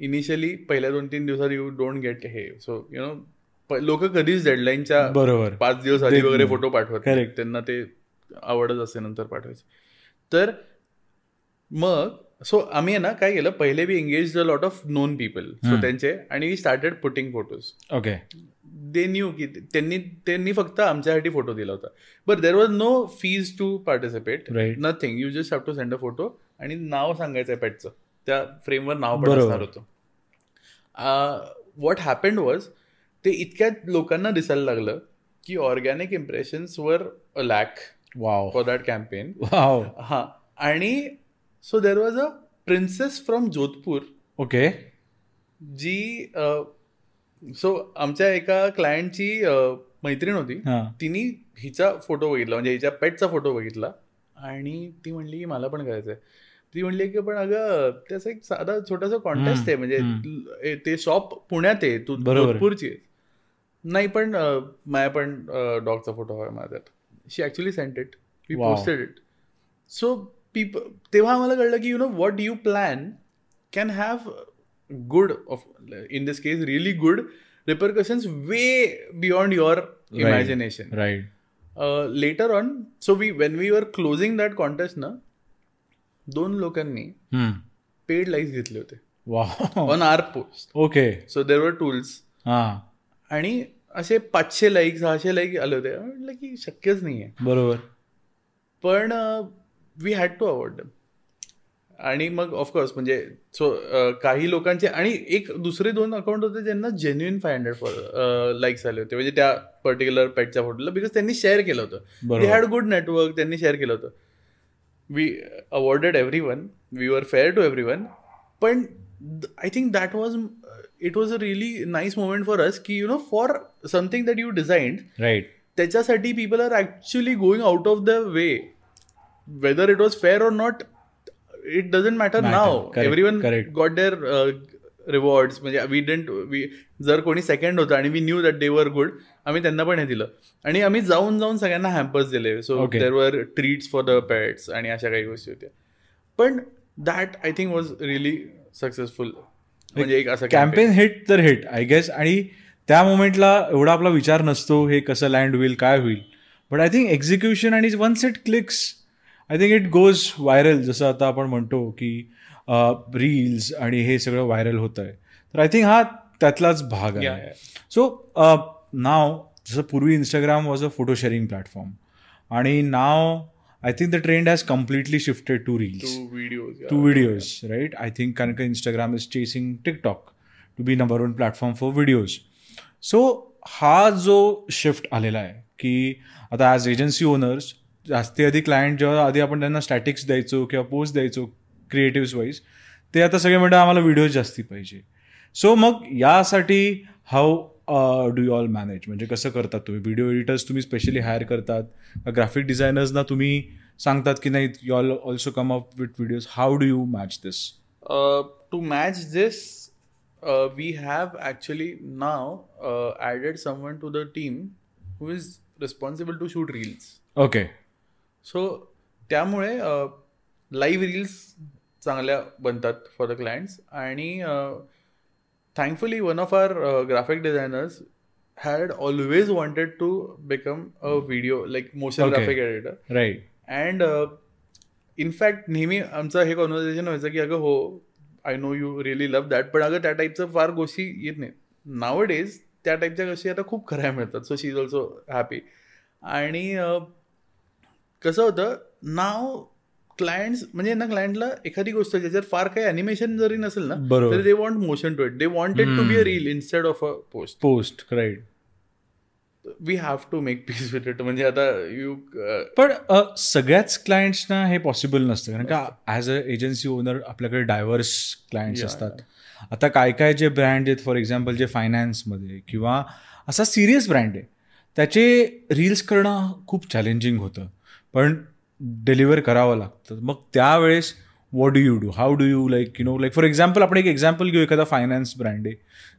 initially पहिल्या दोन तीन दिवसात यू डोंट गेट हे. सो यु नो लोक कधीच डेडलाईनच्या बरोबर. पाच दिवस आधी वगैरे. फोटो पाठवत. त्यांना ते आवडत असते नंतर पाठवायचे. तर मग सो आम्ही ना काय केलं पहिले we engage a lot of known people so. त्यांचे आणि we started putting photos okay they knew की त्यांनी त्यांनी फक्त आमच्यासाठी फोटो दिला होता. But there was no fees to participate. Nothing you just have to send a photo आणि नाव सांगायचं आहे पेटचं त्या फ्रेमवर नाव पण. असणार होतं. वॉट हॅपन्ड वॉज ते इतक्या लोकांना दिसायला लागलं की ऑर्गॅनिक इम्प्रेशन्स वर a lakh wow for that campaign wow हा. आणि so there was a princess from Jodhpur okay G so आमच्या एका क्लायंटची मैत्रीण होती. तिने हिचा फोटो बघितला म्हणजे हिच्या पेटचा फोटो बघितला. आणि ती म्हणली की मला पण करायचंय. ती म्हणली की पण अगं त्याचा एक साधा छोटासा कॉन्टेस्ट आहे म्हणजे ते शॉप पुण्यात आहे तू आहे. नाही पण माझ्या पण डॉगचा फोटो हवा माझ्या त्यात she actually sent it we. Posted it so पीप तेव्हा आम्हाला कळलं की you know what you plan can have good of in this case really good repercussions way beyond your imagination right later on so we when we were closing that contest ना दोन लोकांनी paid likes घेतले होते. Wow on our post okay so there were tools हा. आणि असे पाचशे like सहाशे लाईक आले होते. म्हटलं की शक्यच नाही आहे बरोबर. पण वी हॅड टू अवॉर्ड दम आणि मग ऑफकोर्स म्हणजे सो काही लोकांचे आणि एक दुसरे दोन अकाउंट होते ज्यांना genuine five hundred four likes आले होते. म्हणजे त्या पर्टिक्युलर पेटच्या फोटोला बिकॉज त्यांनी शेअर केलं होतं. दे हॅड गुड नेटवर्क त्यांनी शेअर केलं होतं. We awarded everyone we were fair to everyone पण I think that was it was a really nice moment for us की you know for something that you designed right त्याच्यासाठी people are actually going out of the way whether it was fair or not it doesn't matter Matter. Now Correct, everyone correct. Got there rewards म्हणजे we didn't we जर कोणी second होतं आणि we knew that they वर good आम्ही त्यांना पण हे दिलं. आणि आम्ही जाऊन जाऊन सगळ्यांना हॅम्पर्स दिले. So. There were treats for the pets आणि अशा काही गोष्टी होत्या. पण that I think was really successful म्हणजे एक असं कॅम्पेन हिट तर हिट आय गेस आणि त्या मोमेंटला एवढा आपला विचार नसतो हे कसं लँड होईल काय होईल. बट आय थिंक एक्झिक्युशन आणि once it clicks I think it goes viral जसं आता आपण म्हणतो की रील्स आणि हे सगळं व्हायरल होतं आहे तर आय थिंक हा त्यातलाच भाग आहे. सो नाव जसं पूर्वी Instagram was a photo sharing platform आणि now I think the trend has completely shifted to reels to videos to right? I think कारण का Instagram is chasing TikTok to be number one platform for videos. So हा जो shift आलेला आहे की आता as agency owners जास्ती आधी क्लायंट जेव्हा आधी आपण त्यांना स्टॅटिक्स द्यायचो किंवा पोस्ट द्यायचो क्रिएटिव्स वाईज ते आता सगळे म्हणतात आम्हाला व्हिडिओज जास्ती पाहिजे. सो मग यासाठी how do you all manage म्हणजे कसं करतात तुम्ही? व्हिडिओ एडिटर्स तुम्ही स्पेशली हायर करतात? ग्राफिक डिझायनर्सना तुम्ही सांगतात की नाही you all also come up with videos how do you match this Uh, to match this, uh, we have actually now uh, added someone to the team who is responsible to shoot reels. Okay so त्यामुळे live reels चांगल्या बनतात for the clients आणि thankfully one of our graphic designers had always wanted to become a video like motion. Graphic editor right and in fact नेहमी आमचं हे conversation व्हायचं की अगं हो I know you really love that पण अगं त्या टाईपचं फार गोष्टी येत नाही नाव डेज त्या टाईपच्या गोष्टी आता खूप खऱ्या मिळतात. So she is also happy आणि कसं होतं नाव क्लायंट्स म्हणजे ना क्लायंटला एखादी गोष्ट ज्याच्यात फार काही अॅनिमेशन जरी नसेल ना बरोबर. तरी they want motion to it they wanted to be a reel instead of a post post right we have to make peace with it म्हणजे आता यू पण अ, सगळ्याच क्लायंट्सना हे पॉसिबल नसतं. कारण का ॲज अ एजन्सी ओनर आपल्याकडे डायव्हर्स क्लायंट्स असतात. आता काय काय जे ब्रँड आहेत फॉर एक्झाम्पल जे फायनान्समध्ये किंवा असा सिरियस ब्रँड आहे त्याचे रील्स करणं खूप चॅलेंजिंग होतं. पण डिलिव्हर करावं लागतं. मग त्यावेळेस what do you do how do you like you know like for example आपण एक एक्झाम्पल घेऊ एखादा फायनान्स ब्रँड आहे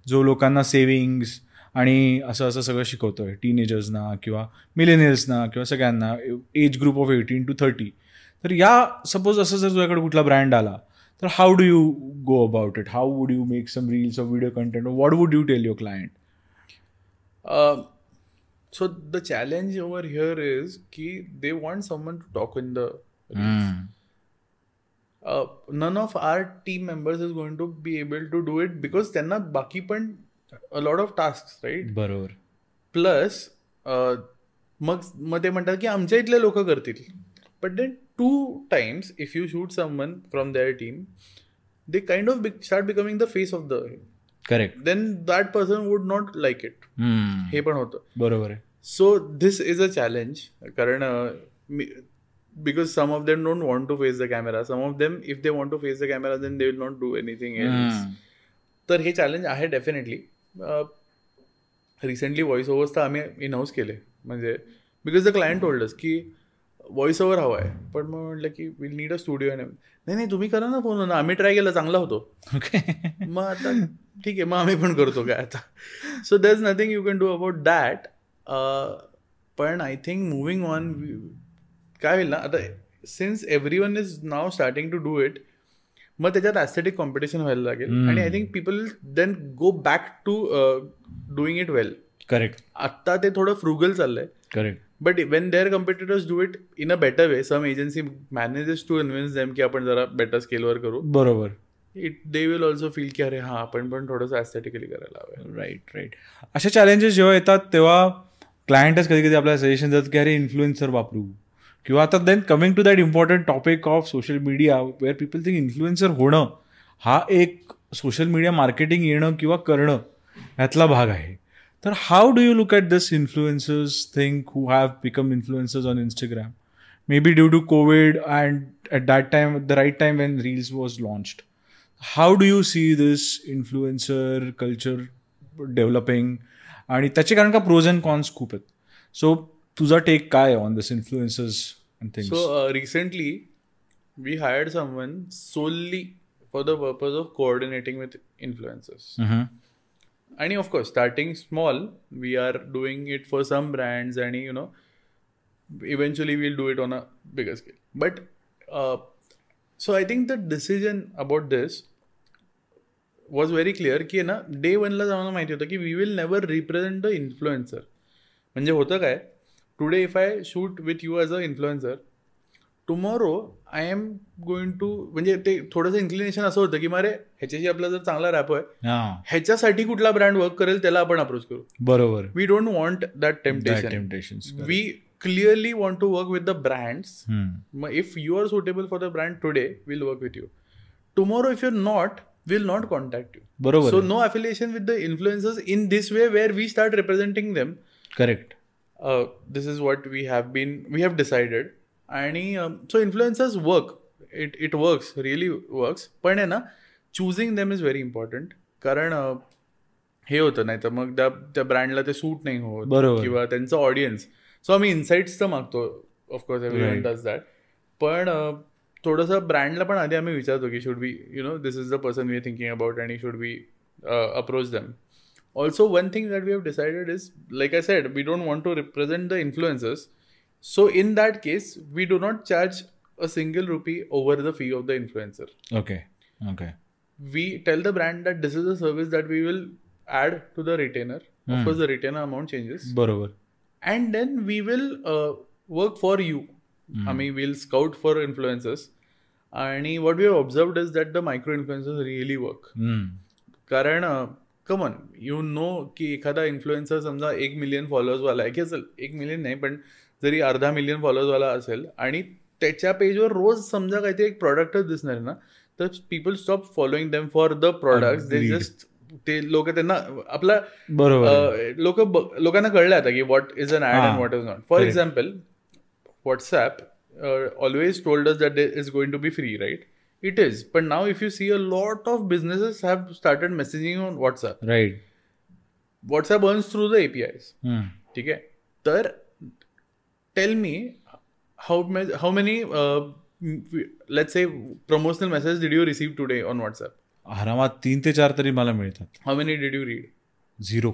जो लोकांना सेविंग्स आणि असं असं सगळं शिकवतो आहे टीनेजर्सना किंवा मिलेनियल्सना किंवा सगळ्यांना age group of eighteen to thirty तर या सपोज असं जर तुझ्याकडे कुठला ब्रँड आला तर how do you go about it how would you make some reels of video content what would you tell your client so the challenge over here is की they want someone to talk in the none of our team members is going to be able to do it because त्यांना बाकी पण lot of task right बरोबर. Plus मग मग ते म्हणतात की आमच्या इथले लोक करतील. But they two times if you shoot someone from their team they kind of start becoming the face of the correct then that person would not like it हे पण होतं. बरोबर आहे. So this is a challenge कारण because some of them don't want to face the camera some of them if they want to face the camera then they will not do anything तर हे challenge आहे definitely recently voice overs तर आम्ही in house केले. म्हणजे because the client holders की voice over हवा आहे. पण मग म्हटलं की विल नीड अ स्टुडिओ नाही नाही तुम्ही करा ना फोन ना आम्ही ट्राय केला चांगला होतो. ओके मग आता ठीक आहे मग आम्ही पण करतो काय आता. So there is nothing you can do about that पण आय थिंक मुव्हिंग ऑन काय होईल ना आता since everyone is now starting to do it मग त्याच्यात ॲस्थेटिक कॉम्पिटिशन व्हायला लागेल. आणि I think people then go back to doing it well correct आत्ता ते थोडं फ्रुगल चाललंय. Correct but when their competitors do it in a better way some agency manages to convince them की आपण जरा बेटर स्केलवर करू. बरोबर. It they will also feel की अरे हा आपण पण थोडंसं ॲस्थेटिकली करायला हवं राईट राईट अशा चॅलेंजेस जेव्हा येतात तेव्हा क्लायंटच कधी कधी आपल्याला सजेशन देतात की अरे इन्फ्लुएन्सर वापरू. किंवा आता then coming to that important topic of social media where people think influencer होणं हा एक सोशल मीडिया मार्केटिंग येणं किंवा करणं ह्यातला भाग आहे. तर how do you look at this influencers think who have become influencers on Instagram may be due to COVID and at that time the right time when reels was launched how do you see this influencer culture developing आणि त्याचे कारण का pros and cons खूप आहेत so तुझा take काय on this influencers and things so recently we hired someone solely for the purpose of coordinating with influencers आणि of course starting small we are doing it for some brands आणि you know eventually we'll do it on a bigger scale but so I think the decision about this was very clear की ना day वनला आम्हाला माहिती होतं की we will never represent the influencer म्हणजे होतं काय? Today if I shoot with you as a influencer tomorrow I am going to म्हणजे ते थोडंसं इन्क्लिनेशन असं होतं की मरे ह्याच्याशी आपला जर चांगला रॅप आहे ह्याच्यासाठी कुठला ब्रँड वर्क करेल त्याला आपण अप्रोच करू. बरोबर. We don't want that temptation we clearly want to work with the brands मग if you are suitable for the brand today will work with you tomorrow if you not will not contact you बरोबर so no affiliation with the influencers in this way where we start representing them correct this is what we have been we have decided आणि so influencers work it it works really works पण आहे ना choosing them is very important कारण हे होतं नाही तर मग त्या त्या ब्रँडला ते सूट नाही होत बरोबर. किंवा त्यांचं ऑडियन्स सो आम्ही इन्साइट्स तर मागतो. Of course everyone. Does that पण थोडंसं ब्रँडला पण आधी आम्ही विचारतो की should be you know this is the person we are thinking about आणि should be approach them also one thing that we have decided is like i said we don't want to represent the influencers. So in that case we do not charge a single rupee over the fee of the influencer okay okay we tell the brand that this is a service that we will add to the retainer of course the retainer amount changes बरोबर and then we will uh, work for you i mean we'll scout for influencers and what we have observed is that the micro influencers really work कारण कमन you know की एखादा इन्फ्लुएन्सर समजा एक million फॉलोअर्सवाला आहे की असेल एक मिलियन नाही पण जरी अर्धा मिलियन फॉलोअर्सवाला असेल आणि त्याच्या पेजवर रोज समजा काहीतरी एक प्रॉडक्टच दिसणार ना तर people stop following them for the product they. Just ते लोक त्यांना आपला बरोबर लोक लोकांना कळलं आता की व्हॉट इज अन हा. And what is not for. Example WhatsApp always told us that is going to be free right it is पण now if you see a lot of businesses have started messaging on WhatsApp right WhatsApp earns through the APIs ठीक आहे? तर tell me how how many let's say promotional message did you receive today on WhatsApp आरामात तीन ते चार तरी मला मिळतात. How many did you read zero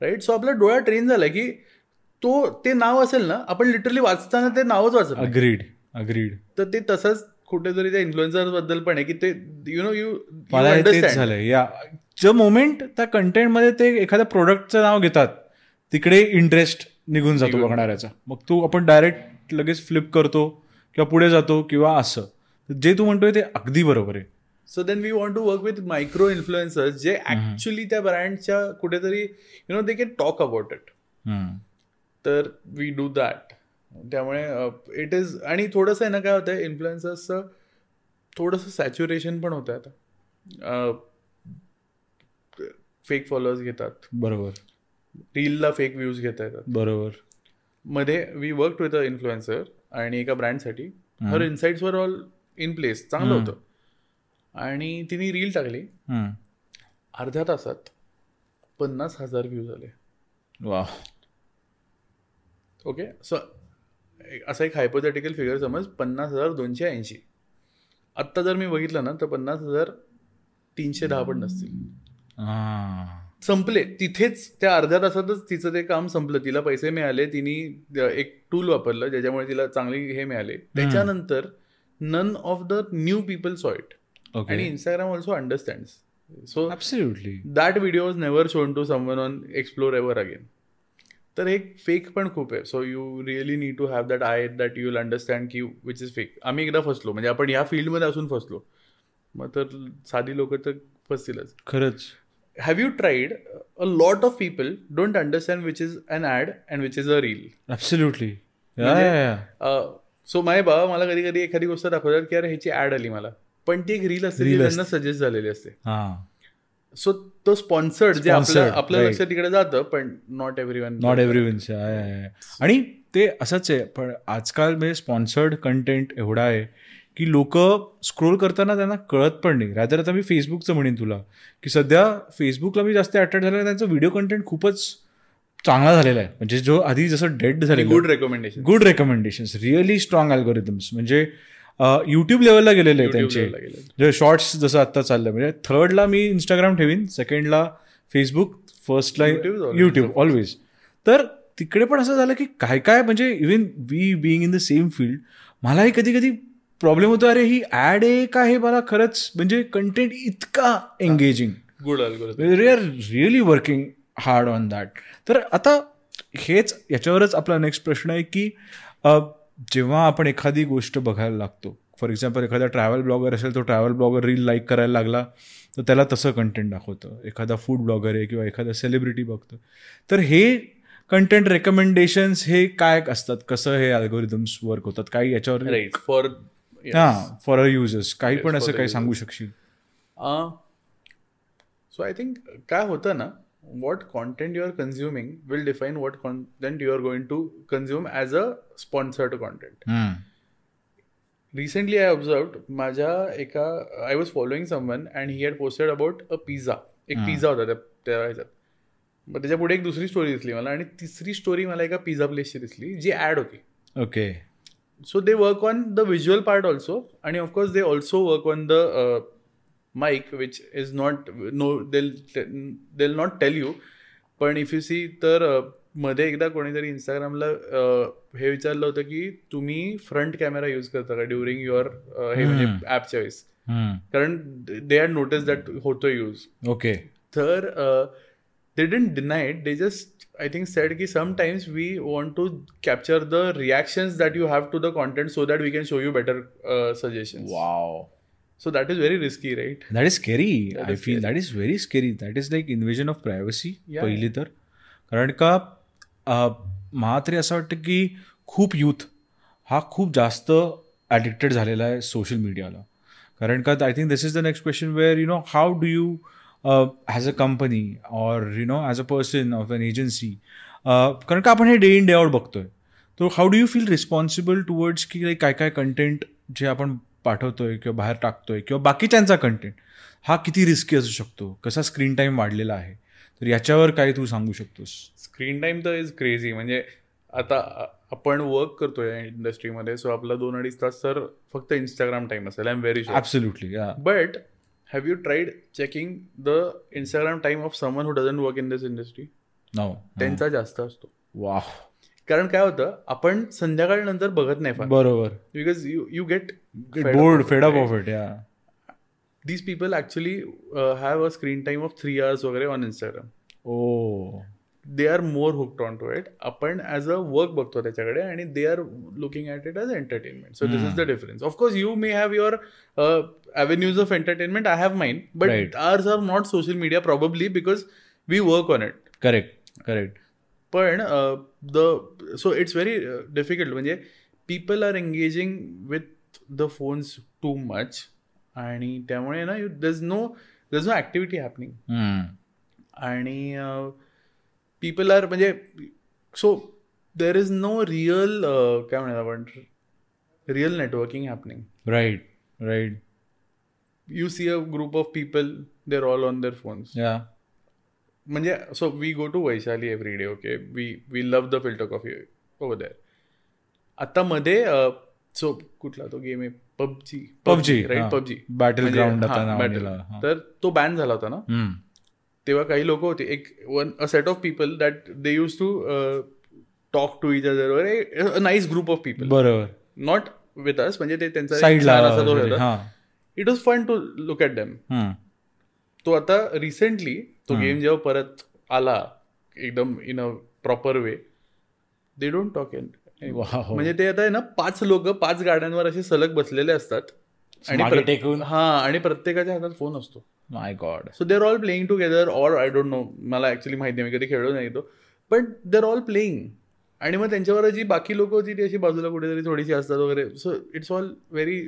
right so आपला डोळा ट्रेन झाला की तो ते नाव असेल ना आपण लिटरली वाचताना ते नावच वाचत नाही. अग्रीड अग्रीड तर ते तसंच कुठेतरी त्या इन्फ्लुएन्सरबद्दल पण आहे की ते यु नो यू मला या जो मोमेंट त्या कंटेंटमध्ये ते एखाद्या प्रोडक्टचं नाव घेतात तिकडे इंटरेस्ट निघून जातो बघणाऱ्याचा. मग तू आपण डायरेक्ट लगेच फ्लिप करतो किंवा पुढे जातो किंवा असं. जे तू म्हणतोय ते अगदी बरोबर आहे. So then we want to work with micro influencers जे ऍक्च्युली त्या ब्रँडच्या कुठेतरी you know they can talk about it. तर वी डू दॅट त्यामुळे इट इज आणि थोडंसं आहे ना काय होतं इन्फ्लुएन्सर्सचं थोडंसं सॅच्युरेशन पण होतं आता. फेक फॉलोअर्स घेतात. बरोबर. रीलला फेक व्ह्यूज घेता येतात. बरोबर. मध्ये we work with a influencer आणि एका ब्रँडसाठी her insights were all in place चांगलं होतं. आणि तिने रील टाकली. हम्म. अर्ध्या तासात पन्नास हजार व्ह्यूज आले. वा ओके सो असा एक हायपोथेटिकल फिगर समज पन्नास हजार दोनशे ऐंशी. आत्ता जर मी बघितलं ना तर पन्नास हजार तीनशे दहा पण नसतील. संपले. तिथेच त्या अर्ध्या तासातच तिचं ते काम संपलं. तिला पैसे मिळाले. तिने एक टूल वापरलं ज्याच्यामुळे तिला चांगली हे मिळाले. त्याच्यानंतर none of the new people saw it okay आणि Instagram also understand so absolutely that video was never shown to someone on explore ever again तर एक फेक पण खूप आहे. So you really need to have that I that you will understand की which is fake आम्ही एकदा फसलो. म्हणजे आपण ह्या फील्डमध्ये असून फसलो. मग तर साधी लोक तर फसतीलच. खरंच. Have you tried a lot of people don't understand which is an ad and which is a reel absolutely so my बाबा मला कधी कधी एखादी गोष्ट दाखवतात की अरे ह्याची ॲड आली मला. पण ती एक रील असते Reel त्यांना सजेस्ट झालेली असते. सो तो स्पॉन्सर्ड जे आपलं right. लक्ष तिकडे जातं पण not every one not every आणि ते असंच आहे पण आजकाल म्हणजे स्पॉन्सर्ड कंटेंट एवढा आहे की लोक स्क्रोल करताना त्यांना कळत पण नाही. रादर आता मी फेसबुकचं म्हणेन तुला की सध्या फेसबुकला मी जास्त अट्रॅक्ट झालं त्यांचं व्हिडिओ कंटेंट खूपच चांगला झालेला आहे. म्हणजे जो आधी जसं डेड झालेलं good recommendation good recommendations really strong algorithms म्हणजे युट्यूब लेवलला गेलेले आहे त्यांचे. जे शॉर्ट्स जसं आता चाललं म्हणजे थर्डला मी इंस्टाग्राम ठेवीन सेकंडला फेसबुक फर्स्टला YouTube is always YouTube always तर तिकडे पण असं झालं की काय काय म्हणजे even we being in the same field मलाही कधी कधी प्रॉब्लेम होतो अरे ही ॲड आहे का हे मला खरंच. म्हणजे कंटेंट इतका engaging good we are really working hard on that तर आता हेच याच्यावरच आपला नेक्स्ट प्रश्न आहे की जेव्हा आपण एखादी गोष्ट बघायला लागतो फॉर एक्झाम्पल एखादा ट्रॅव्हल ब्लॉगर असेल तो ट्रॅव्हल ब्लॉगर रील लाईक करायला लागला तर त्याला तसं कंटेंट दाखवतं. एखादा फूड ब्लॉगर आहे किंवा एखादा सेलिब्रिटी बघतं. तर हे कंटेंट रेकमेंडेशन्स हे काय असतात? कसं हे अल्गोरिदम्स वर्क होतात? काही याच्यावर फॉर हां फॉर अ युजर्स काही पण असं काही. सांगू शकशील? सो आय थिंक काय होतं ना what content you are consuming will define what content you are going to consume as a sponsored content recently I observe माझ्या एका I was following someone and he had posted about a pizza एक pizza होता त्या त्या ह्याच्यात. मग त्याच्या पुढे एक दुसरी स्टोरी दिसली मला आणि तिसरी स्टोरी मला एका पिझ्झा प्लेसची दिसली जी ॲड होती. Okay so they work on the visual part also आणि of course they also work on the mike which is not no they'll not tell you पण इफ यू सी तर मध्ये एकदा कोणीतरी इंस्टाग्रामला हे विचारलं होतं की तुम्ही फ्रंट कॅमेरा यूज करता का ड्युरिंग युअर हे म्हणजे ॲपच्या वेळेस कारण दे आर नोटिस दॅट होतो यूज ओके तर they didn't deny it just i think said ki sometimes we want to capture the reactions that you have to the content so that we can show you better uh, suggestions wow so that is very risky right that is That I is feel that is very scary that is like invasion of Yeah, पहिली तर कारण का मला तरी असं वाटतं की खूप यूथ हा खूप जास्त ॲडिक्टेड झालेला आहे सोशल मीडियाला कारण का I think this is the next question where you know how do you as a company or you know as a person of an agency कारण का आपण हे डे इन डे आउट बघतोय. तो how do you feel responsible towards की काय काय content जे आपण पाठवतोय किंवा बाहेर टाकतोय किंवा बाकीच्यांचा कंटेंट हा किती रिस्की असू शकतो? कसा स्क्रीन टाईम वाढलेला आहे? तर याच्यावर काय तू सांगू शकतोस? स्क्रीन टाइम तर इज क्रेझी म्हणजे आता आपण वर्क करतोय या इंडस्ट्रीमध्ये सो आपला दोन अडीच तास तर फक्त इंस्टाग्राम टाइम असेल. I am very sure absolutely but have you tried checking the Instagram time of someone who doesn't work in this industry त्यांचा जास्त असतो. वा कारण काय होतं आपण संध्याकाळ नंतर बघत नाही फार. बरोबर. Because you you get bored fed up of it yeah these people actually have a screen time of three hours वगैरे on Instagram oh they are more hooked on to it आपण ॲज अ वर्क बघतो त्याच्याकडे आणि they are looking at it as entertainment so this is the difference of course you may have your avenues of entertainment I have mind but. Ours are not social media probably because we work on it correct correct पण the so it's very difficult म्हणजे people are engaging with the phones too much आणि त्यामुळे ना you there is no there is no activity happening आणि people are म्हणजे so there is no real काय म्हणतात आपण? Real networking happening right right you see a group of people there all on their phones म्हणजे so we go to Vaishali every day okay we we love the filter coffee over there आता मध्ये so कुठला तो game आहे? PUBG. PUBG, right PUBG. हा. म्हणजे तर तो बॅन झाला होता ना? तेव्हा काही लोक होते. एक one a set of people that they use to talk to each other nice group of people बरोबर. नॉट विथ अस म्हणजे ते त्यांचा साईडला it was fun to look at them hmm. तो आता रिसेंटली तो गेम जेव्हा परत आला एकदम in a proper way they don't talk Wow. म्हणजे ते आता आहे ना पाच लोक पाच गाड्यांवर असे सलग बसलेले असतात. आणि? हा आणि प्रत्येकाच्या हातात फोन असतो. My god so they all playing together or I don't know मला ऍक्च्युली माहिती नाही मी कधी खेळलो नाही तो. पण देर ऑल प्लेईंग आणि मग त्यांच्यावर जी बाकी लोक होती ती अशी बाजूला कुठेतरी थोडीशी असतात वगैरे. So it's all very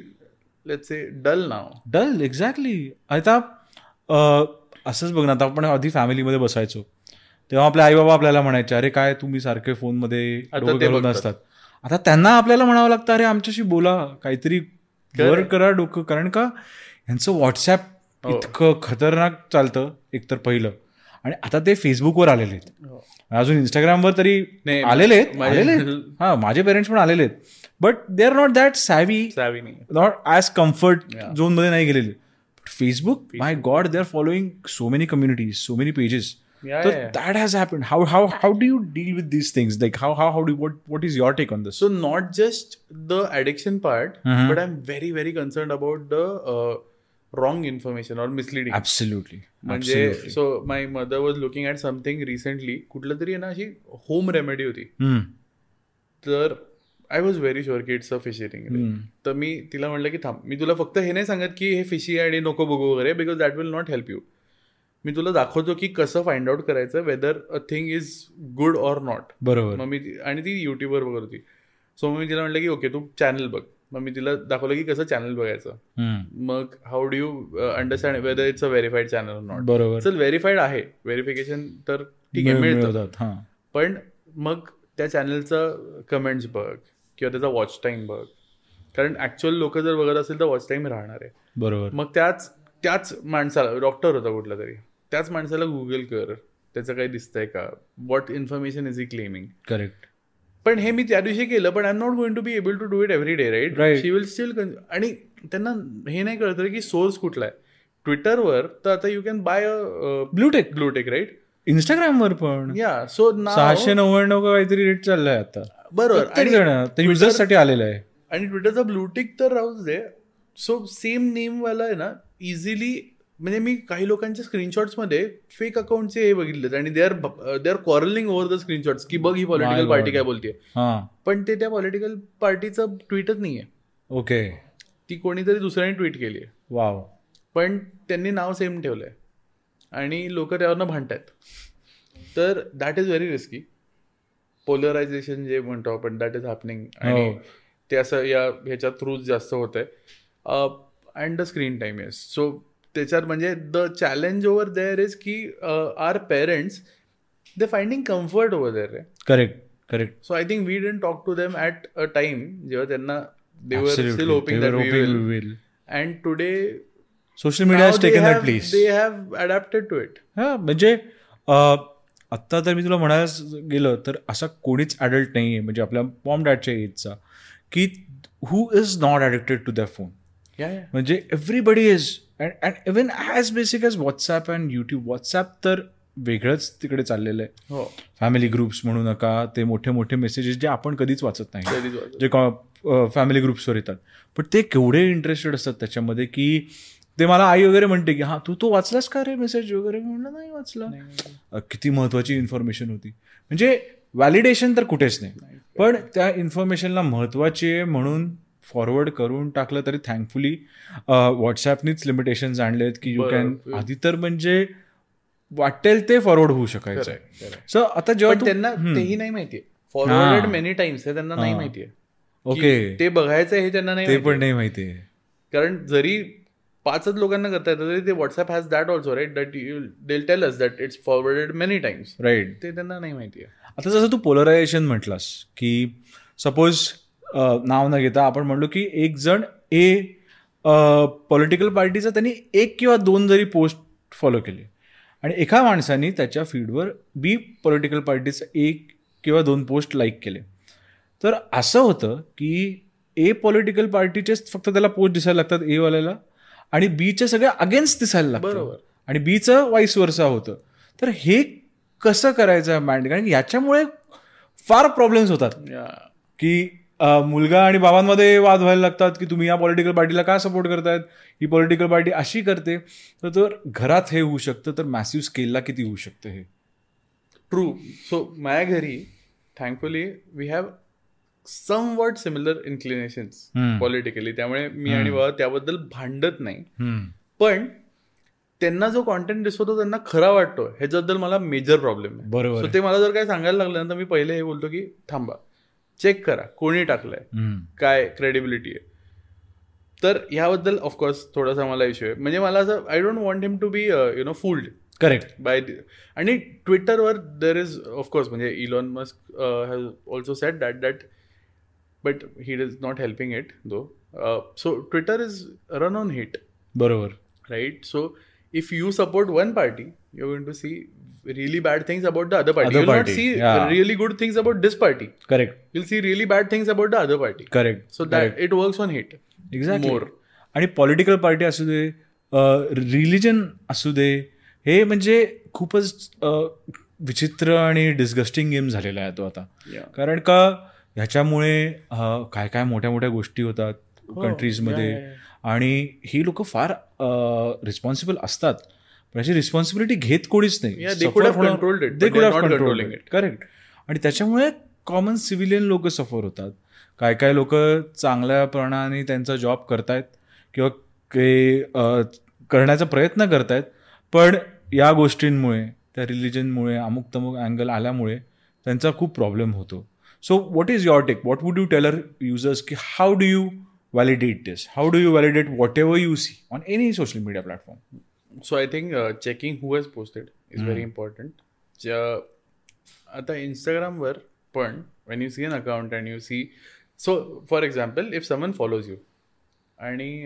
let's say dull now dull exactly आता असंच बघ ना आता आपण आधी फॅमिलीमध्ये बसायचो. तेव्हा आपले आई बाबा आपल्याला म्हणायचे अरे काय तुम्ही सारखे फोनमध्ये. असतात आता त्यांना आपल्याला म्हणावं लागतं अरे आमच्याशी बोला. काहीतरी Correct. करा डोकं. कारण का यांचं व्हॉट्सॲप. इतकं खतरनाक चालतं एकतर पहिलं. आणि आता ते फेसबुकवर आलेले आहेत. अजून इंस्टाग्रामवर तरी हो. आलेले आहेत. हा माझे पेरेंट्स पण आलेले आहेत. But they are not that savvy savvy not as comfort Yeah. झोनमध्ये नाही गेलेले. Facebook my god they are following so many communities so many pages. That has happen how how how do you deal with these things like how how how do what what is your take on this So not just the addiction part, Mhm. but I'm very very concerned about the wrong information or misleading. Absolutely म्हणजे so my mother was looking at something recently कुठलं तरी ना अशी home remedy होती. तर I was very sure की it's a fishy ring तर मी तिला म्हटलं की थांब. मी तुला फक्त हे नाही सांगत की हे फिशी आणि नको बघू वगैरे because that will not help you मी तुला दाखवतो की कसं फाइंड आउट करायचं whether a thing is good or not बरोबर. मग मी आणि ती युट्यूबवर बघत होती. सो मग मी तिला म्हटलं की ओके तू चॅनल बघ. मग मी तिला दाखवलं की कसं चॅनल बघायचं. मग how do you understand whether it's a verified channel not बरोबर. चल व्हेरीफाईड आहे. व्हेरिफिकेशन तर ठीक आहे मिळ- मिळतं. मिळवतात हा. पण मग त्या चॅनलचं कमेंट्स बघ किंवा त्याचा वॉच टाईम बघ. कारण ऍक्च्युअल लोक जर बघत असेल तर वॉच टाईम राहणार आहे. बरोबर. मग त्याच त्याच माणसाला डॉक्टर होता कुठला तरी त्याच माणसाला गुगल कर. त्याचं काही दिसतंय का? What information is he claiming correct पण हे मी त्या दिवशी केलं पण I am not going to be able to do it every day right. She will still आणि त्यांना हे नाही कळत की सोर्स कुठला आहे. ट्विटरवर तर आता you can buy a blue tick blue tick right इंस्टाग्रामवर पण. या सो सहाशे नव्याण्णव का काहीतरी रेट चाललाय आता. बरोबर. प्रत्येक आणि जण ते युजर्ससाठी आलेलं आहे. आणि ट्विटरचा ब्लूटिक तर राहूच दे. सो सेम नेमवाला आहे ना इझिली म्हणजे मी काही लोकांच्या स्क्रीनशॉट्समध्ये फेक अकाउंटचे हे बघितले आणि they are they are quarrelling over the screenshots की बघ ही पॉलिटिकल. पार्टी काय बोलते हा. पण ते त्या पॉलिटिकल पार्टीचं ट्विटच नाहीये. ओके. ती कोणीतरी दुसऱ्याने ट्विट केली आहे वाव. पण त्यांनी नाव सेम ठेवलंय. आणि लोक त्यावरनं भांडतायत. तर that is very risky polarisation जे म्हणतो आपण दॅट इज हॅपनिंग आणि. ते असं या ह्याच्या थ्रूच जास्त होत आहे and the screen time is so त्याच्यात म्हणजे the challenge over there is की are parents they finding comfort over there correct correct so I think we didn't talk to them at a time जेव्हा त्यांना they were still hoping that we will and today social media has taken that place they have adapted to it हा म्हणजे आत्ता तर मी तुला म्हणायला गेलं तर असा कोणीच ॲडल्ट नाही आहे म्हणजे आपल्या मॉम डॅडच्या एजचा की who is not addicted to the phone म्हणजे everybody is and and even as basic age WhatsApp and YouTube WhatsApp तर वेगळंच तिकडे चाललेलं आहे. हो. फॅमिली ग्रुप्स म्हणू नका ते मोठे मोठे मेसेजेस जे आपण कधीच वाचत नाही. जे फॅमिली ग्रुप्सवर येतात. पण ते केवढे इंटरेस्टेड असतात त्याच्यामध्ये की ते मला आई वगैरे म्हणते की हा तू तो वाचलास का रे मेसेज वगैरे? म्हणलं नाही वाचला. किती महत्वाची इन्फॉर्मेशन होती. म्हणजे व्हॅलिडेशन तर कुठेच नाही. पण त्या इन्फॉर्मेशनला महत्वाची आहे म्हणून फॉरवर्ड करून टाकलं तरी थँकफुली व्हॉट्सॲपनीच लिमिटेशन्स आणलेत की यू कॅन. आधी तर म्हणजे वाटेल ते फॉरवर्ड होऊ शकायचं correct. सो आता जेव्हा त्यांना. तेही नाही माहितीये फॉरवर्डेड हा. मेनी टाइम्स हे त्यांना नाही. माहितीये ओके ते बघायचं हे त्यांना नाही ते माहितीये. पण नाही माहिती कारण जरी पाचच लोकांना करता येतं तरी ते WhatsApp has that also right that you they'll tell us that it's forwarded many times right ते त्यांना नाही माहितीये आता जसं तू पोलरायझेशन म्हटलास की सपोज नाव न घेता आपण म्हणलो की एक जण ए पॉलिटिकल पार्टीचा त्यांनी एक किंवा दोन जरी पोस्ट फॉलो केले. आणि एका माणसाने त्याच्या फीडवर बी पॉलिटिकल पार्टीचं एक किंवा दोन पोस्ट लाईक केले. तर असं होतं की ए पॉलिटिकल पार्टीचेच फक्त त्याला पोस्ट दिसायला लागतात ए वाल्याला आणि बीचे सगळे अगेन्स्ट दिसायला लागतात बरोबर. आणि बीचं वाईस वर्षा होतं. तर हे कसं करायचं मॅन्ड कारण याच्यामुळे फार प्रॉब्लेम्स होतात. की मुलगा आणि बाबांमध्ये वाद व्हायला लागतात की तुम्ही या पॉलिटिकल पार्टीला का सपोर्ट करतायत? ही पॉलिटिकल पार्टी अशी करते. तर घरात हे होऊ शकतं. तर मॅसिव्ह स्केलला किती होऊ शकतं हे? ट्रू सो माझ्या घरी thankfully we have some word similar inclinations. Politically त्यामुळे मी आणि बाबा त्याबद्दल भांडत नाही. पण त्यांना जो कॉन्टेंट दिसतो तो त्यांना खरा वाटतो ह्याच्याबद्दल मला मेजर प्रॉब्लेम आहे. बरोबर ते मला जर काय सांगायला लागलं ना तर मी पहिले हे बोलतो की थांबा. चेक करा. कोणी टाकलंय. काय क्रेडिबिलिटी आहे? तर ह्याबद्दल ऑफकोर्स थोडासा मला इश्यू आहे. म्हणजे मला असं I don't want him to be you know fooled correct by आणि ट्विटरवर देर इज ऑफकोर्स म्हणजे Elon Musk has also set that that but he is not helping it though so Twitter is run on hate बरोबर. Right? So if you support one party, you're going to see really bad things about the other party. Other You'll party, not see yeah. really good things about this party. Correct You'll see really bad things about the other party. Correct So that it works on hate. Exactly More. आणि political party असू दे religion असू दे हे म्हणजे खूपच विचित्र आणि disgusting game झालेला आहे तो आता. कारण का ह्याच्यामुळे काय काय मोठ्या मोठ्या गोष्टी होतात कंट्रीजमध्ये हो, आणि ही लोक फार रिस्पॉन्सिबल असतात पण याची रिस्पॉन्सिबिलिटी घेत कोणीच नाही. करेक्ट आणि त्याच्यामुळे कॉमन सिव्हिलियन लोक सफर होतात. काय काय लोक चांगल्याप्रमाणे त्यांचा जॉब करतायत किंवा ते करण्याचा प्रयत्न करतायत पण या गोष्टींमुळे त्या रिलिजनमुळे अमुक तमुक अँगल आल्यामुळे त्यांचा खूप प्रॉब्लेम होतो. So what is your take what would you tell your users की how do you validate this how do you validate whatever you see on any social media platform So I think uh, checking who has posted is very important. ज- आता इंस्टाग्रामवर पण when you see an account and you see so for example if someone follows you आणि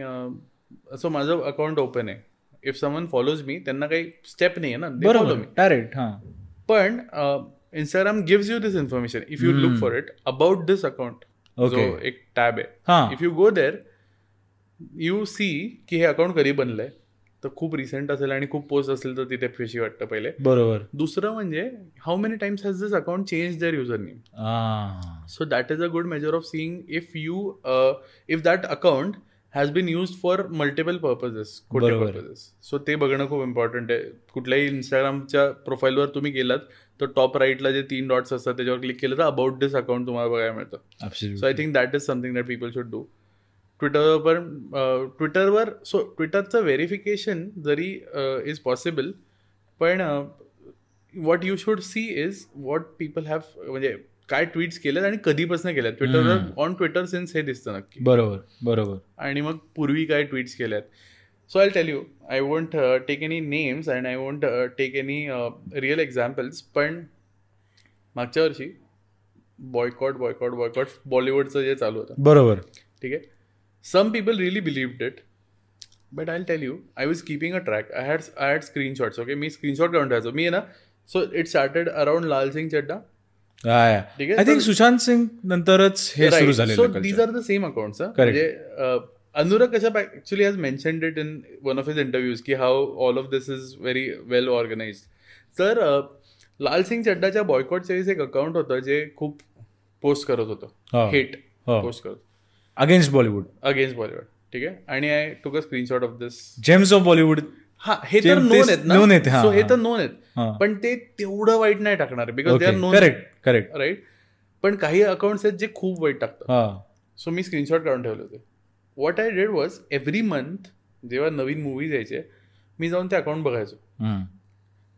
so माझं account open आहे. If someone follows मी त्यांना काही स्टेप नाही आहे ना फॉलो बरोबर. मी डायरेक्ट हां. पण Instagram gives you this information if you look for it about this account जो. एक टॅब आहे. हां. If you go there you see की हे अकाउंट कधी बनलंय. तर खूप रिसेंट असेल आणि खूप पोस्ट असेल तर तिथे फिशी वाटतं पहिले. बरोबर. दुसरं म्हणजे how many times has this account change their user name. So that is a good measure of seeing if you if that account has been use for multiple purposes खोटे. Purposes so ते बघणं खूप important आहे. कुठल्याही इंस्टाग्रामच्या प्रोफाईलवर तुम्ही गेलात तर top राईटला जे तीन डॉट्स असतात त्याच्यावर क्लिक केलं तर अबाउट दिस अकाउंट तुम्हाला बघायला मिळतं. So I think that is something that people should do ट्विटरवर पण ट्विटरवर सो ट्विटरचं व्हेरिफिकेशन जरी इज पॉसिबल पण what you should see is what people have म्हणजे काय ट्विट्स केलेत आणि कधीपासून केल्यात ट्विटरवर ऑन ट्विटर सिन्स हे दिसतं नक्की. बरोबर बरोबर. आणि मग पूर्वी काय ट्विट्स केल्यात so I tell you I won't take any names and I won't take any real examples पण मागच्या वर्षी बॉयकॉट बॉयकॉट बॉयकॉट बॉलिवूडचं जे चालू होतं. बरोबर. ठीक आहे? Some people really believed it but I tell you I was keeping a track I had I had screenshots okay me screenshot काढून ठेवायचो मी ना? सो इट स्टार्टेड अराउंड लाल सिंग चड्डा ठीक आहे, आय थिंक सुशांत सिंग नंतरच हे सुरू सो झालेलं these. Are the same accounts Correct. म्हणजे Anurag Kashyap actually has mentioned it in one of his interviews की how all of this is very well organize तर लाल सिंग चड्डाच्या बॉयकॉटच्या वेळेस एक अकाउंट होतं जे खूप पोस्ट करत हा. होतं हेट हा. पोस्ट करत अगेन्स्ट बॉलिवूड अगेन्स्ट बॉलिवूड ठीक आहे? आणि I took a screenshot of this gems of Bollywood हा हे तर नोन आहेत ना? known आहेत, हा. तर नोन आहेत. पण ते तेवढं वाईट नाही टाकणार because they are known correct correct right पण काही अकाउंट्स आहेत जे खूप वाईट टाकतात. हा. सो मी स्क्रीनशॉट काढून ठेवले होते. What I did was every month जेव्हा नवीन मूवीज यायचे मी जाऊन ते अकाउंट बघायचो.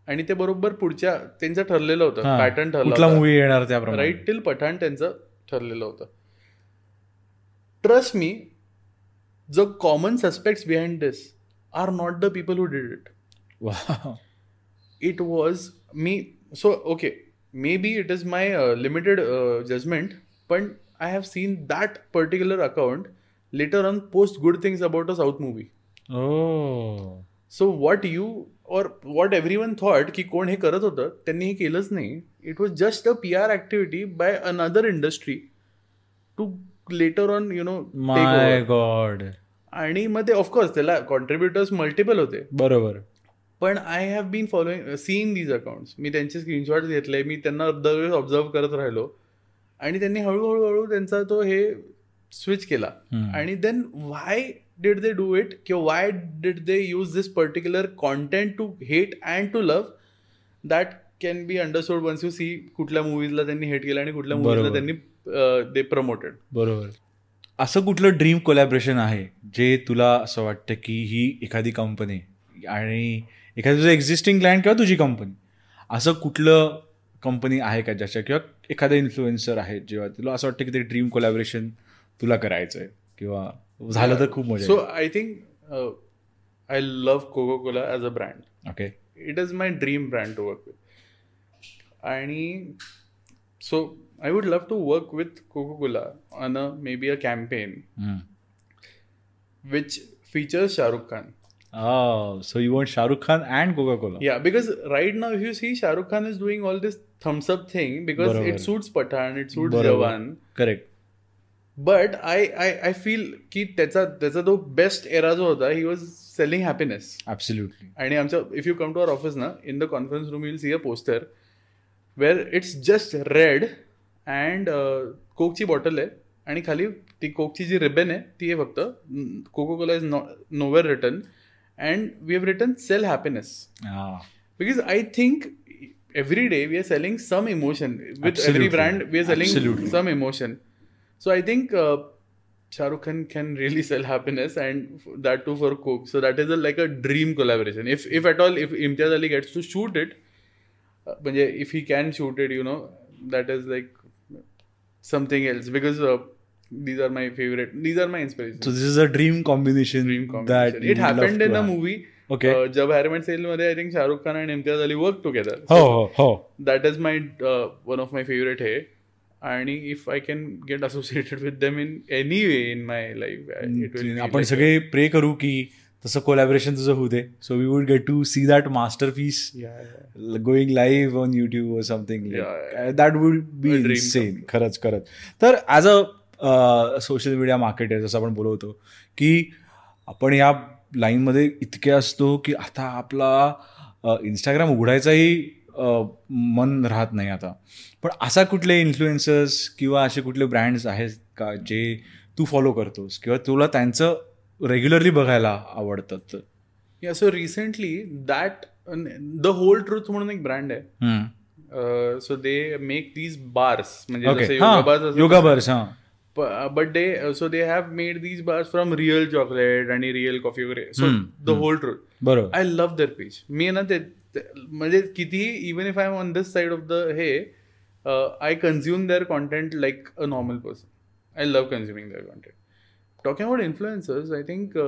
आणि ते बरोबर पुढच्या त्यांचं ठरलेलं होतं. पॅटर्न ठरलं. मूवी येणार राईट टिल पठाण त्यांचं ठरलेलं होतं. Trust me the common suspects behind this are not the people who did it it was me so okay maybe it is my limited judgment पण I have seen that particular account later on post good things about a south movie so what you or what everyone thought की कोण हे करत होतं त्यांनी हे केलंच नाही. It was just a P R activity by another industry to later on you know my god आणि मग ते ऑफकोर्स त्याला कॉन्ट्रीब्युटर्स मल्टिपल होते. बरोबर. पण I have been following seeing these accounts मी त्यांचे स्क्रीनशॉट घेतले मी त्यांना दरवेळेस ऑब्झर्व करत राहिलो. आणि त्यांनी हळूहळू हळू त्यांचा तो हे स्विच केला. आणि then why did they do it किंवा why did they use this particular content to hate and to love that can be understood once you see कुठल्या मूवीजला त्यांनी हेट केलं आणि कुठल्या बरोबर. त्यांनी दे प्रमोटेड बरोबर. असं कुठलं ड्रीम कोलॅबरेशन आहे जे तुला असं वाटतं की ही एखादी कंपनी आणि एखादी तुझं एक्झिस्टिंग क्लायंट किंवा तुझी कंपनी असं कुठलं कंपनी आहे का ज्याच्या किंवा एखादा इन्फ्लुएन्सर आहे जेव्हा तुला असं वाटतं की ते ड्रीम कोलॅबरेशन तुला करायचं आहे किंवा झालं तर खूप मजा so I think I love Coca Cola as a brand okay it is my dream brand to work with. आणि so i would love to work with coca-cola on a maybe a campaign which features shah rukh khan so you want Shahrukh Khan and Coca Cola yeah because right now if you see shah rukh khan is doing all this thumbs up thing because बरोबर. it suits pathan it suits बरोबर. jawan correct but I, I i feel की त्याचा त्याचा तो best era जो होता he was selling happiness absolutely आणि आमच्या if you come to our office ना in the conference room will see a poster Where it's just red and कोकची bottle आहे आणि खाली ती कोकची जी रिबन आहे ती आहे फक्त Coca Cola is nowhere return and we have return sell happiness because I think every day we are selling some emotion with every Absolutely. brand we are selling Absolutely. some emotion so i think uh, Shah Rukh Khan can really sell happiness and f- that too for coke so that is a, like a dream collaboration if if at all if Imtiaz Ali gets to shoot it uh, म्हणजे he can shoot it you know that is like something else because uh, these are my favorite these are my inspirations So this is a dream combination. dream That combination you it happened in a movie Okay. uh, Jab Harry met Sejal मध्ये I think Shahrukh Khan आणि Imtiaz Ali work together हो हो हो that is my uh, one of my favorite hair आणि I associated with them in any way in my life uh, it will be आपण सगळे pray करू की तसं कोलॅबरेशन तुझं होऊ दे. So we would get to see that masterpiece. Going live on YouTube something that would be sane खरंच खरंच. तर as a social media market आहे जसं आपण बोलवतो की आपण या लाईनमध्ये इतके असतो की आता आपला इंस्टाग्राम उघडायचाही मन राहत नाही आता. पण असा कुठले इन्फ्लुएन्सर्स किंवा असे कुठले ब्रँड्स आहेत का जे तू फॉलो करतोस? किंवा तुला त्यांचं रेग्युलरली बघायला आवडतात. Yeah so recently that the whole truth म्हणून एक ब्रँड आहे. So they make these bars म्हणजे योगा बर्स हां but they so they have made these bars from real chocolate आणि रिअल कॉफी वगैरे. सो द होल ट्रूथ बरोबर. I love their page मी ना ते ते- म्हणजे कितीही even if I am on this side of the हे I consume their content like a normal person I love consuming their content talking about influencers I think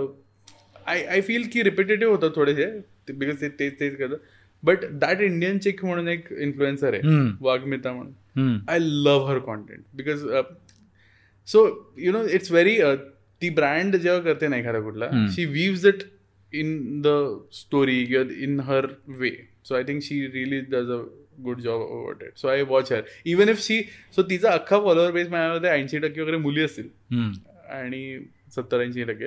I I feel की repetitive होतं थोडेसे बिकॉज ते तेच तेच करतं but that Indian chick म्हणून एक इन्फ्लुएन्सर आहे. वाघमिता म्हणून. हम्म. I love her content because uh, so you know it's very uh, ती ब्रँड जेव्हा करते ना एखादा कुठला she weaves it in the story in her way so I think she really does a good job about it so I watch her even if she so तिचा अख्खा follower base माझ्यामध्ये ऐंशी टक्के वगैरे मुली असतील. आणि सत्तर ऐंशी टक्के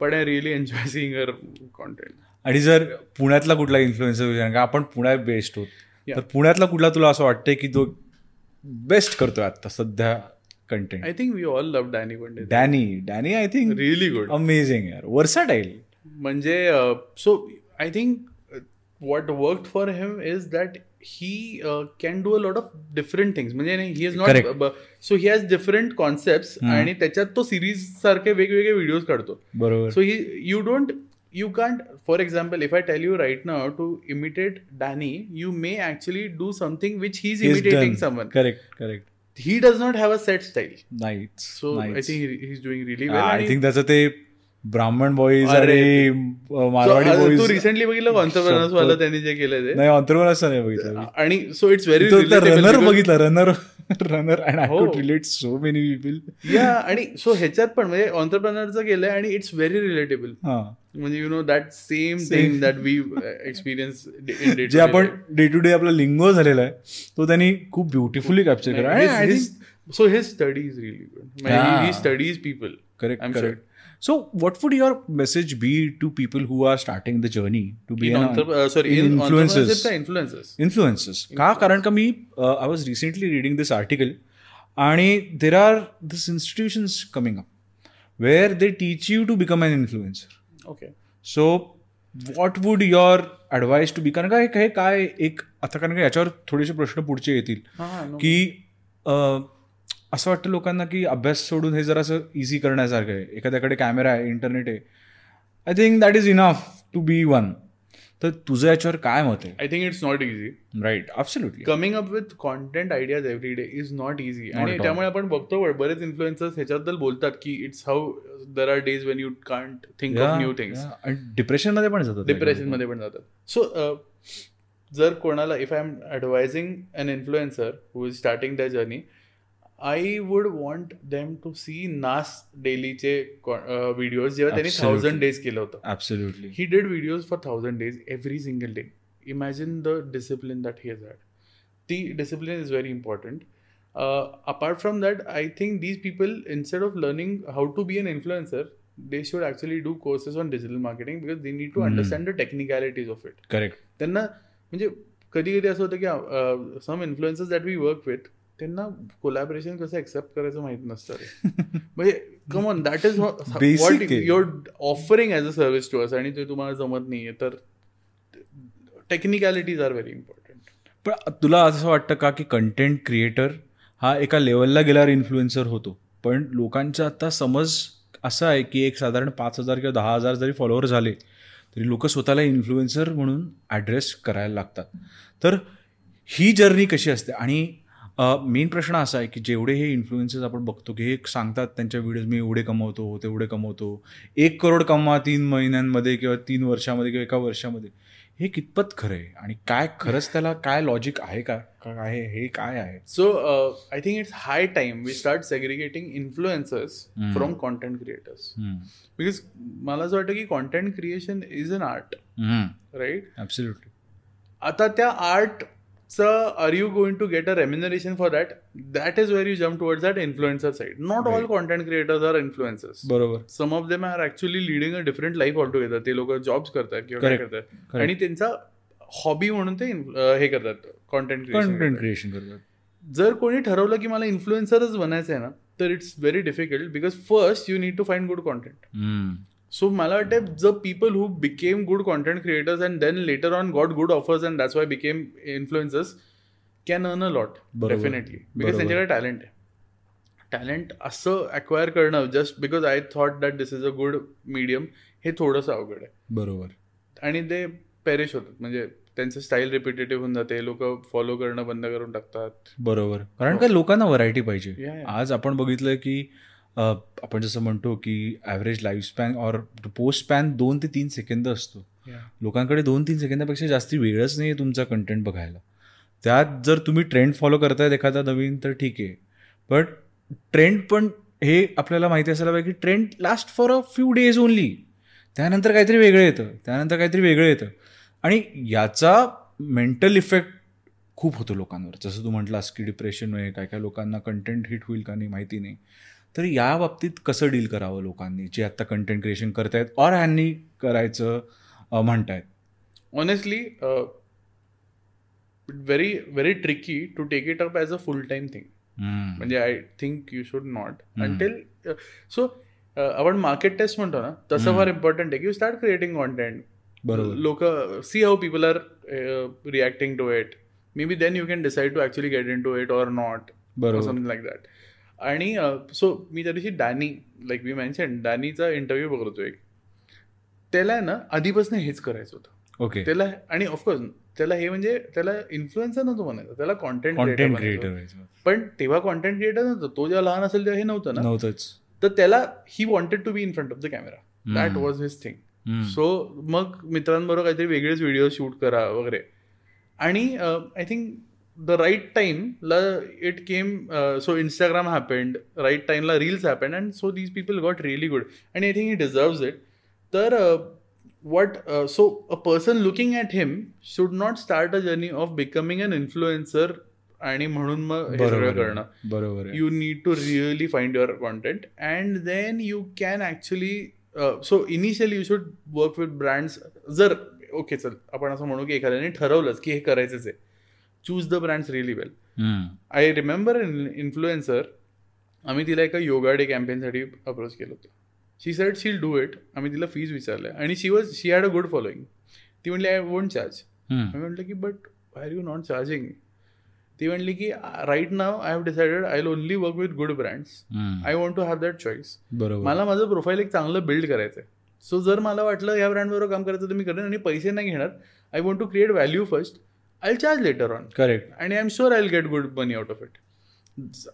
पण I really enjoy seeing her content आणि जर पुण्यातला कुठला इन्फ्लुएन्सर विचार का आपण पुण्यात बेस्ट होत. तर पुण्यातला कुठला तुला असं वाटतंय की तो बेस्ट करतोय आता सध्या content I think we all love Danny Pandit Danny Danny I think really good amazing यार. वर्साटाईल म्हणजे so I think what work for him is that he can do a lot of different things म्हणजे he is not so he has different concept आणि त्याच्यात तो series सारखे वेगवेगळे videos काढतो. So he you don't you can't for example if I tell you right now to imitate Danny you may actually do something which he is imitating someone correct correct he does not have a set style night so I think he is doing really well I think त्याचं ते Brahmin boys अरे, आणि Marwari boys तू recently बघितलं कॉन्सर्बनर्स वाला त्यांनी जे केलं ते? नाही असं नाही बघितलं आणि सो इट्स व्हेरी रनर बघितलं रनर रनर अँड आय हो. Could relate so many people या आणि सो ह्याच्यात पण म्हणजे ऑन्टरप्रनरचं केलंय आणि इट्स व्हेरी रिलेटेबल हा. म्हणजे you know that same thing that we experience जे आपण डे टू डे आपला लिंगो झालेला आहे तो त्यांनी खूप ब्युटिफुली कॅप्चर केला. आणि I think- so his study is really good. Yeah. So what would your message be to people who are starting the journey to be in an entre- uh, sorry in in influencers. influencers का influencers influences का कारण का मी I was recently reading this article आणि there are this institutions coming up where they teach you to become an influencer okay so what would your advice to be कारण का हे- हे काय एक आता कारण का याच्यावर थोडेसे प्रश्न पुढचे येतील हा. की असं वाटतं लोकांना की अभ्यास सोडून हे जरासं इझी करण्यासारखं आहे. एखाद्याकडे कॅमेरा आहे इंटरनेट आहे. I think that is enough to be one तर तुझं याच्यावर काय मत आहे? I think it's not easy. Right absolutely coming up with content ideas every day is not easy. Not आणि. त्यामुळे आपण बघतो बरेच इन्फ्लुएन्सर्स ह्याच्याबद्दल बोलतात की it's how there are days when you can't think of new things आणि डिप्रेशनमध्ये पण जातात. डिप्रेशनमध्ये पण जातात. सो जर कोणाला if I am advising an influencer who is starting the journey I would want them to see Nas डेलीचे व्हिडिओज जेव्हा त्यांनी Absolutely. थाउजंड डेज केलं होतं absolutely he did videos for thousand days every single day imagine the discipline that he has had the discipline is very important uh, apart from that i think these people instead of learning how to be an influencer they should actually do courses on digital marketing because they need to understand the technicalities of it correct त्यांना म्हणजे कधी कधी असं होतं की some influencers that we work with त्यांना collaboration कसं accept करायचं माहीत नसतं रे. म्हणजे come on that is what. Your offering as a service to us आणि ते तुम्हाला जमत नाहीये. तर टेक्निकॅलिटीज आर व्हेरी इम्पॉर्टंट पण तुला असं वाटतं का की कंटेंट क्रिएटर हा एका लेवलला गेल्यावर इन्फ्लुएन्सर होतो? पण लोकांचा आता समज असा आहे की एक साधारण पाच हजार किंवा दहा हजार जरी फॉलोअर झाले तरी लोक स्वतःला इन्फ्लुएन्सर म्हणून ॲड्रेस करायला लागतात. तर ही जर्नी कशी असते? आणि मेन प्रश्न असा आहे की जेवढे हे इन्फ्लुएन्सर्स आपण बघतो की हे सांगतात त्यांच्या व्हिडिओज मी एवढे कमवतो तेवढे कमवतो. एक करोड कमवा तीन महिन्यांमध्ये किंवा तीन वर्षामध्ये किंवा एका वर्षामध्ये. हे कितपत खरं आहे? आणि काय खरंच त्याला काय लॉजिक आहे का? का आहे? हे काय आहे? So I think it's high time we start segregating influencers from content creators because मला असं वाटतं की content creation is an art right absolutely आता त्या आर्टचं are you going to get a remuneration for that that is where you jump towards that influencer side not all content creators are influencers बरोबर. Some of them are actually leading a different life all together ते लोक jobs करतात किंवा काय Correct. करतात. Correct. आणि त्यांचा hobby म्हणून ते हे करतात कॉन्टेंट कंटेंट क्रिएशन करतात. जर कोणी ठरवलं की मला इन्फ्लुएन्सरच बनायचं आहे ना तर it's very difficult because first you need to find good content so मला वाटतं the people who became good content creators and then later on got good offers and that's why became influencers can earn a lot. Definitely because. त्यांच्याकडे talent आहे. Talent असं acquire करणं just because I thought that this is a good medium हे थोडंसं अवघड आहे. बरोबर. आणि ते पेरिश होतात. म्हणजे त्यांचं स्टाईल रिपिटेटिव्ह होऊन जाते लोक फॉलो करणं बंद करून टाकतात. बरोबर. कारण का लोकांना व्हरायटी पाहिजे. आज आपण बघितलं की आपण जसं म्हणतो की average life span or post span दोन ते तीन सेकंद असतो. लोकांकडे दोन तीन सेकंदापेक्षा जास्ती वेळच नाही आहे तुमचा कंटेंट बघायला. त्यात जर तुम्ही ट्रेंड फॉलो करतायत एखादा नवीन तर ठीक आहे. बट ट्रेंड पण हे आपल्याला माहिती असायला पाहिजे की trend last for a few days only त्यानंतर काहीतरी वेगळं येतं. त्यानंतर काहीतरी वेगळं येतं. आणि याचा मेंटल इफेक्ट खूप होतो लोकांवर. जसं तू म्हटलास की डिप्रेशन आहे काय काय लोकांना कंटेंट हिट होईल का नाही माहिती नाही. तर या बाबतीत कसं डील करावं लोकांनी जे आत्ता कंटेंट क्रिएशन करतायत और ह्यांनी करायचं अ, म्हणतायत? Very very tricky to take it up as a full time thing. Hmm. म्हणजे I think you should not until so आपण मार्केट टेस्ट म्हणतो ना तसं फार इम्पॉर्टंट आहे की यू स्टार्ट क्रिएटिंग कॉन्टेंट बरोबर. लोक see how people are reacting to it maybe then you can decide to actually get in to it or not बरोबर. समथिंग लाईक दॅट आणि सो मी त्या दिवशी डॅनी लाईक वी मेन्शन डॅनीचा interview बघत होतो एक. त्याला ना आधीपासून हेच करायचं होतं. ओके त्याला आणि ऑफकोर्स त्याला हे म्हणजे त्याला इन्फ्लुएन्सर नव्हतं म्हणायचं. त्याला कॉन्टेंट कॉन्टेंट क्रिएटर पण तेव्हा कॉन्टेंट क्रिएटर नव्हतं. तो जेव्हा लहान असेल तेव्हा हे नव्हतं ना. नव्हतंच. तर त्याला he wanted to be in front of the camera that. Was his thing. So मग मित्रांबरोबर काहीतरी वेगळेच व्हिडिओ शूट करा वगैरे. आणि आय थिंक द राईट टाईमला it came so Instagram happened right टाईमला reels happened and so these people got really good आणि I think he deserves it तर what so a person looking at him should not start a journey of becoming an influencer आणि म्हणून मग हे सगळं. करणं. बरोबर need to really find your content and then you can actually uh, so initially you should work with brands. जर okay चल आपण असं म्हणू की एखाद्याने ठरवलंच की हे करायचंच आहे. Choose the brands really well. I remember influencer आम्ही तिला एका योगा डे कॅम्पेनसाठी अप्रोच केलं होतं. She said she'll do it आम्ही तिला फीज विचारल्या. आणि she was she had a good following ती म्हणली आय वोंट चार्ज. मी म्हटलं की but I are you not charging ती म्हणली की right now I have decided I only work with good brands. I want to have that choice बरोबर. मला माझं प्रोफाईल एक चांगलं बिल्ड करायचं आहे. सो जर मला वाटलं या ब्रँडबरोबर काम करायचं तर मी करेन. आणि पैसे नाही घेणार. I want to create value first I charge later on correct आणि I am sure I get good money out of it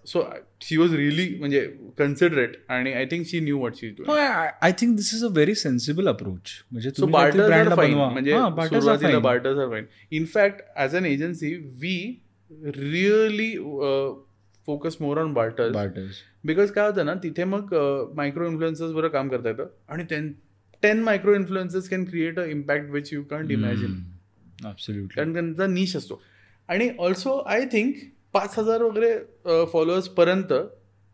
so she was really म्हणजे कन्सिडरेट आणि I think she knew what she do I think this is a very sensible approach म्हणजे barters are fine. In fact as an agency we really focus more on barters Barters. Because काय होतं ना तिथे मग micro influencers बरोबर काम करता येतं. आणि ten micro influencers can create a impact which you can't imagine. कारण त्यांचा निश असतो. आणि ऑल्सो आय थिंक पाच हजार वगैरे फॉलोअर्स पर्यंत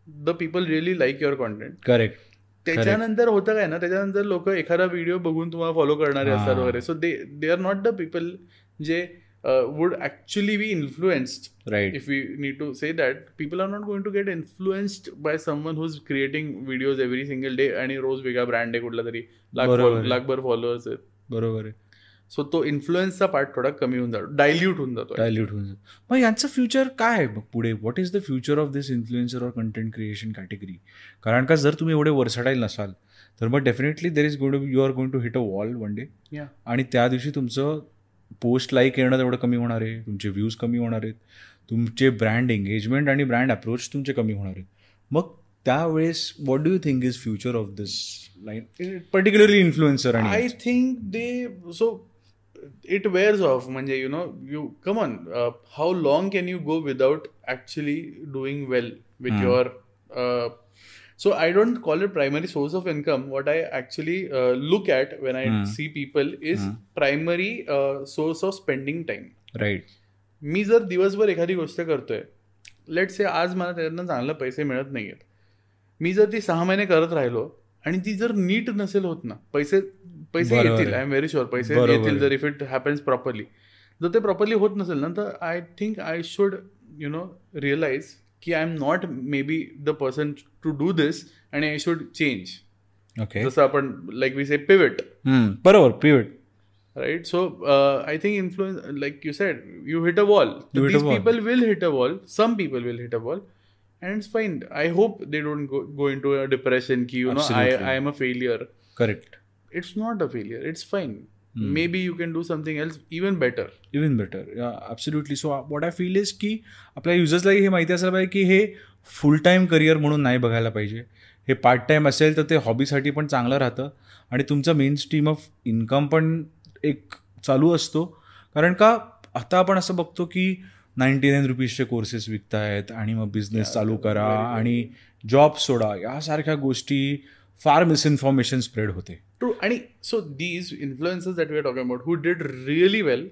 the people really like your content correct त्याच्यानंतर होतं काय ना त्याच्यानंतर लोक एखादा व्हिडिओ बघून तुम्हाला फॉलो करणारे हा. असतात वगैरे. So they they are not the people जे would actually be influenced right if we need to say that people are not going to get influenced by someone who's creating videos every single day. आणि रोज वेगळा brand आहे कुठला तरी. लाखभर followers आहेत. बरोबर आहे. सो तो इन्फ्लुएन्सचा पार्ट थोडा कमी होऊन जातो डायल्यूट होऊन जातो. डायल्यूट होऊन जातं. मग यांचं फ्युचर काय आहे? मग पुढे what is the future of this influencer or content creation category कारण का जर तुम्ही एवढे वर्सटाईल नसाल तर मग definitely there is going you are going to hit a wall one day. आणि त्या दिवशी तुमचं पोस्ट लाईक येणं तेवढं कमी होणार आहे तुमचे व्ह्यूज कमी होणार आहेत तुमचे ब्रँड एंगेजमेंट आणि ब्रँड अप्रोच तुमचे कमी होणार आहेत. मग त्यावेळेस what do you think is future of this line particularly influencer I आणि think they so it wears off म्हणजे you know you come on how long can you go without actually doing well with. Your so i don't call it primary source of income what i actually uh, look at when i Hmm. see people is Hmm. primary uh, source of spending time right मी जर दिवसभर एखादी गोष्ट करतोय late से आज मला त्याच्यातनं चांगले पैसे मिळत नाही आहेत मी जर ती सहा महिने करत राहिलो आणि ती जर नीट नसेल होत ना पैसे पैसे येतील आय एम व्हेरी शुअर पैसे येतील जर इफ इट हॅपन्स प्रॉपरली जर ते प्रॉपरली होत नसेल ना तर I think I should you know realise की I am not maybe the person to do this and I should change okay जसं आपण लाईक वी से पिवट बरोबर pivot right so I think influence like you said you hit a wall people will hit a wall some people will hit a wall and fine I hope they don't go into a depression की you know I I am a failure correct it's not a failure. It's fine. Hmm. maybe you can do something else even better. Even better absolutely so what I feel is की आपल्या युजर्सला हे माहिती असायला पाहिजे की हे full time career म्हणून नाही बघायला पाहिजे. हे पार्ट टाईम असेल तर ते हॉबीसाठी पण चांगलं राहतं. आणि तुमचा मेन स्ट्रीम ऑफ इन्कम पण एक चालू असतो. कारण का आता आपण असं बघतो की नाईन्टी नाईन रुपीजचे कोर्सेस विकतायत आणि मग बिझनेस चालू करा आणि जॉब सोडा. यासारख्या गोष्टी फार मिसइन्फॉर्मेशन स्प्रेड होते. True. आणि so these influencers that we are talking about who did really well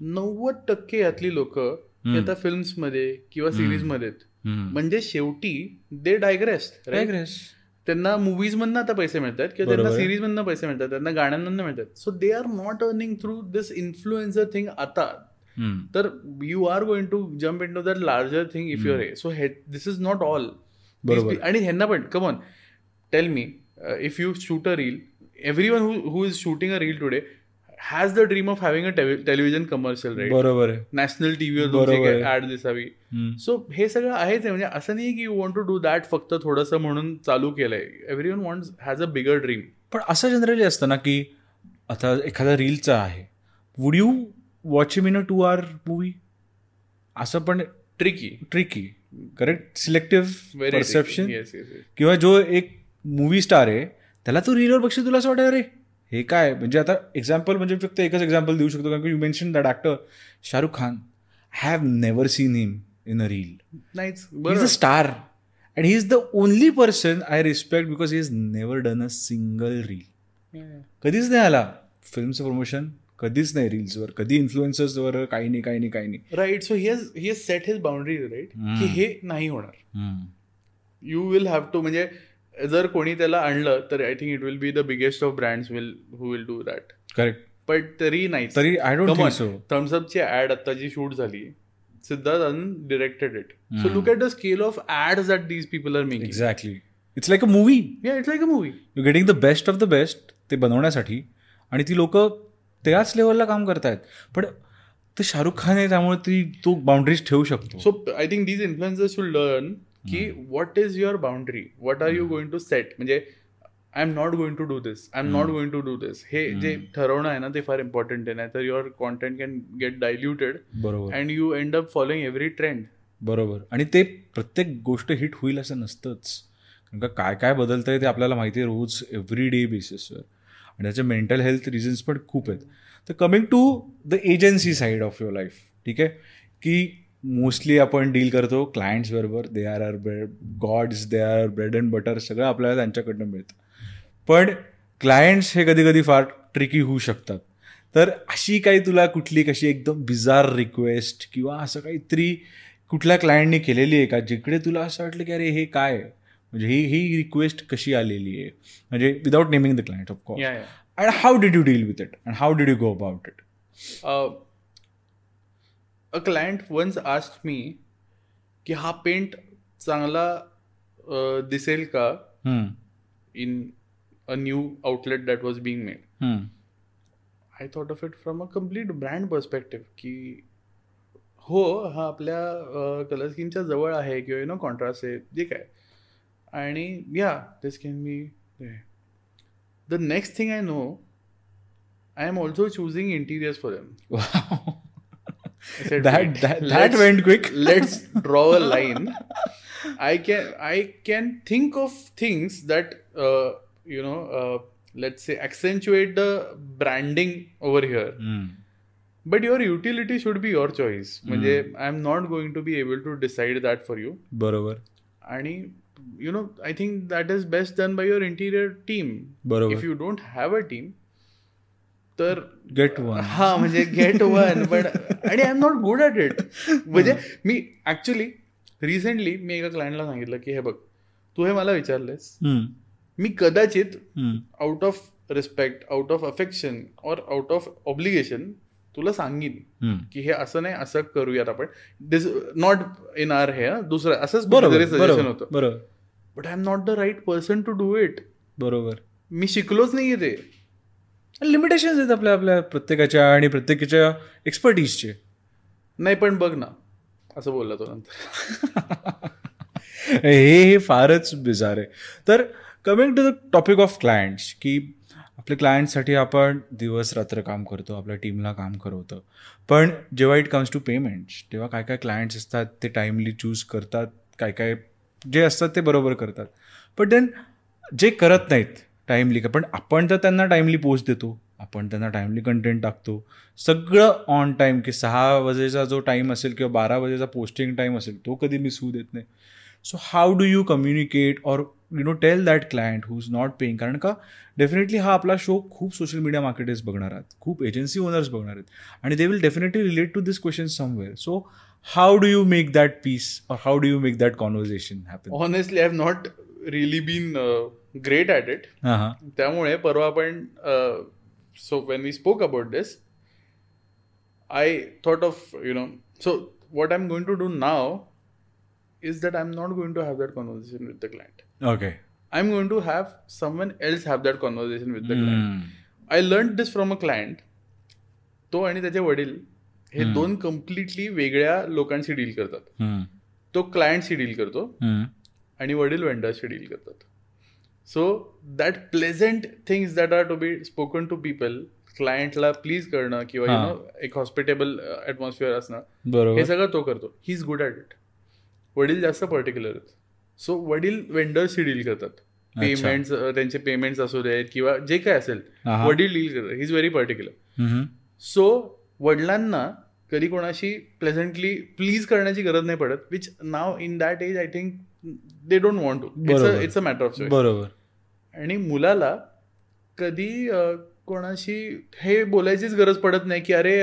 नव्वद टक्के यातली लोक आता फिल्म्समध्ये किंवा सिरीजमध्ये आहेत. म्हणजे शेवटी दे डायग्रेस्ट त्यांना मुव्हीज मधनं आता पैसे मिळतात किंवा त्यांना. सिरीज मधनं पैसे मिळतात त्यांना गाण्यांमधनं मिळतात. So they are not earning through this influencer thing आता. तर you are going to jump into that larger thing if your हे सो हे दिस इज नॉट ऑल. आणि ह्यांना पण come on tell me if you shoot a reel everyone who is shooting a reel today has the dream of having a television commercial right बरोबर आहे. National टीव्हीवर. Add दिसावी. So हे सगळं आहेच आहे. म्हणजे असं नाही की you want to do that फक्त थोडंसं म्हणून चालू केलंय. Everyone want has a bigger dream पण असं जनरली असतं ना की आता एखादा रीलचा आहे. Would you watch him in a two hour movie असं पण tricky tricky correct selective perception किंवा जो एक मूवी स्टार आहे त्याला तो रीलवर बघशील तुला असं वाटतं अरे हे काय? म्हणजे आता एक्झाम्पल म्हणजे फक्त एकच एक्झाम्पल देऊ शकतो कारण की you mention that actor Shahrukh Khan. Have never seen him in a reel नाहीच he is a star and he is the only person I respect because he is never done a single reel कधीच नाही आला. फिल्मचं promotion कधीच नाही रील्सवर कधी इन्फ्लुएन्सर्सवर काही नाही काही नाही काही नाही. Right so he he set his boundary right. की हे नाही होणार. यू विल हॅव टू म्हणजे जर कोणी त्याला आणलं तर I think it will be the biggest of brands will who will do that correct but तरी नाही. तरी आय डोंट थिंक सो थम्सअपची ऍड आता जी शूट झाली Siddharth directed it so look at the scale of ads that these people are making exactly it's like a movie yeah it's like a movie you getting the best of the best ते बनवण्यासाठी आणि ती लोक त्याच लेवलला काम करतायत. पण ते शाहरुख खान आहे त्यामुळे ती तो बाउंड्रीज ठेवू शकतो. So I think these influencers should learn की what is your boundary what are you going to set म्हणजे I am not going to do this I am not going to do this हे जे ठरवणं आहे ना ते फार important आहे. नाही तर your content can get diluted बरोबर. And you end up following every trend बरोबर. आणि ते प्रत्येक गोष्ट हिट होईल असं नसतंच. कारण का काय काय बदलतंय ते आपल्याला माहिती आहे रोज एव्हरी डे बेसिसवर आणि त्याचे मेंटल हेल्थ रिझन्स पण खूप आहेत. तर coming to the agency side of your life ठीक आहे? की मोस्टली आपण डील करतो क्लायंट्स बरोबर they are are bread gods they are bread and butter सगळं आपल्याला त्यांच्याकडनं मिळतं. पण क्लायंट्स हे कधी कधी फार ट्रिकी होऊ शकतात. तर अशी काही तुला कुठली कशी एकदम बिजार रिक्वेस्ट किंवा असं काहीतरी कुठल्या क्लायंटने केलेली आहे का जिकडे तुला असं वाटलं की अरे हे काय? म्हणजे ही ही रिक्वेस्ट कशी आलेली आहे? म्हणजे without naming the client of course and how did you deal with it and how did you go about it a client once asked me की हा पेंट चांगला uh, दिसेल का in a new outlet that was being made I thought of it from a complete brand perspective की हो हा आपल्या colour स्कीमच्या जवळ आहे किंवा यु नो कॉन्ट्रास्ट आहे जे काय आणि yeah this can be the next thing I know I am also choosing interiors for them said, That- "Wait, that- that let's- went quick." let's draw a line. I can I can think of things that uh, you know. Uh, let's say accentuate the branding over here. But your utility should be your choice. म्हणजे I'm not going to be able to decide that for you. बरोबर आणि you know I think that is best done by your interior team. बरोबर If you don't have a team, तर get one हा म्हणजे get one पण आणि I am not good at it म्हणजे मी ऍक्च्युली रिसेंटली मी एका क्लायंटला सांगितलं की हे बघ तू हे मला विचारलेस मी कदाचित out of respect out of affection और आउट ऑफ ऑब्लिगेशन तुला सांगीन की हे असं नाही असं करूयात आपण. दिस नॉट इन आर हे दुसरं असंच बरोबर सजेशन होतं. बरोबर. But I am not the right person to do it बरोबर. मी शिकलोच नाहीये ते. लिमिटेशन आहेत आपल्या आपल्या प्रत्येकाच्या आणि प्रत्येकाच्या एक्सपर्टीजचे नाही पण बघ ना असं बोलला तो नंतर. हे हे फारच बिजार आहे. तर coming to the topic of clients की आपल्या क्लायंटसाठी आपण दिवस रात्र काम करतो आपल्या टीमला काम करवतं. पण जेव्हा इट कम्स टू पेमेंट्स तेव्हा काय काय क्लायंट्स असतात ते टाईमली चूज करतात काय काय जे असतात ते बरोबर करतात. पण देन जे करत नाहीत टाईमली पण आपण तर त्यांना टाईमली पोस्ट देतो. आपण त्यांना टाईमली कंटेंट टाकतो. सगळं ऑन टाईम की सहा वाजेचा जो टाईम असेल किंवा बारा वाजेचा पोस्टिंग टाईम असेल तो कधी मिस होऊ देत नाही. So how do you communicate or you know tell that client who is not paying कारण का डेफिनेटली हा आपला शो खूप सोशल मीडिया मार्केटर्स बघणार आहेत. खूप एजन्सी ओनर्स बघणार आहेत. आणि they will definitely relate to this question somewhere so how do you make that peace और how do you make that conversation happen honestly I have not really been great at it त्यामुळे परवा आपण so when we spoke about this I thought of you know so what I am going to do now is that I am not going to have that conversation with the client okay I am going to have someone else have that conversation with the client I learn this from a client तो आणि त्याचे वडील हे दोन completely वेगळ्या लोकांशी deal करतात. तो क्लायंटशी डील करतो. आणि वडील वेंडर्सशी डील करतात. So that pleasant things that are to be spoken to people क्लायंटला प्लीज करणं किंवा यु. नो एक हॉस्पिटेबल ॲटमॉस्फिअर असणं हे सगळं तो करतो. He is good at it वडील जास्त पर्टिक्युलर आहेत. सो वडील वेंडर्सशी डील करतात. पेमेंट्स त्यांचे पेमेंट्स असू देत किंवा जे काय असेल. वडील डील करतात. He is very particular so वडिलांना कधी कोणाशी प्लेझंटली प्लीज करण्याची गरज नाही पडत which now in that age I think they don't want to. It's a matter of बरोबर. आणि मुलाला कधी कोणाशी हे बोलायचीच गरज पडत नाही की अरे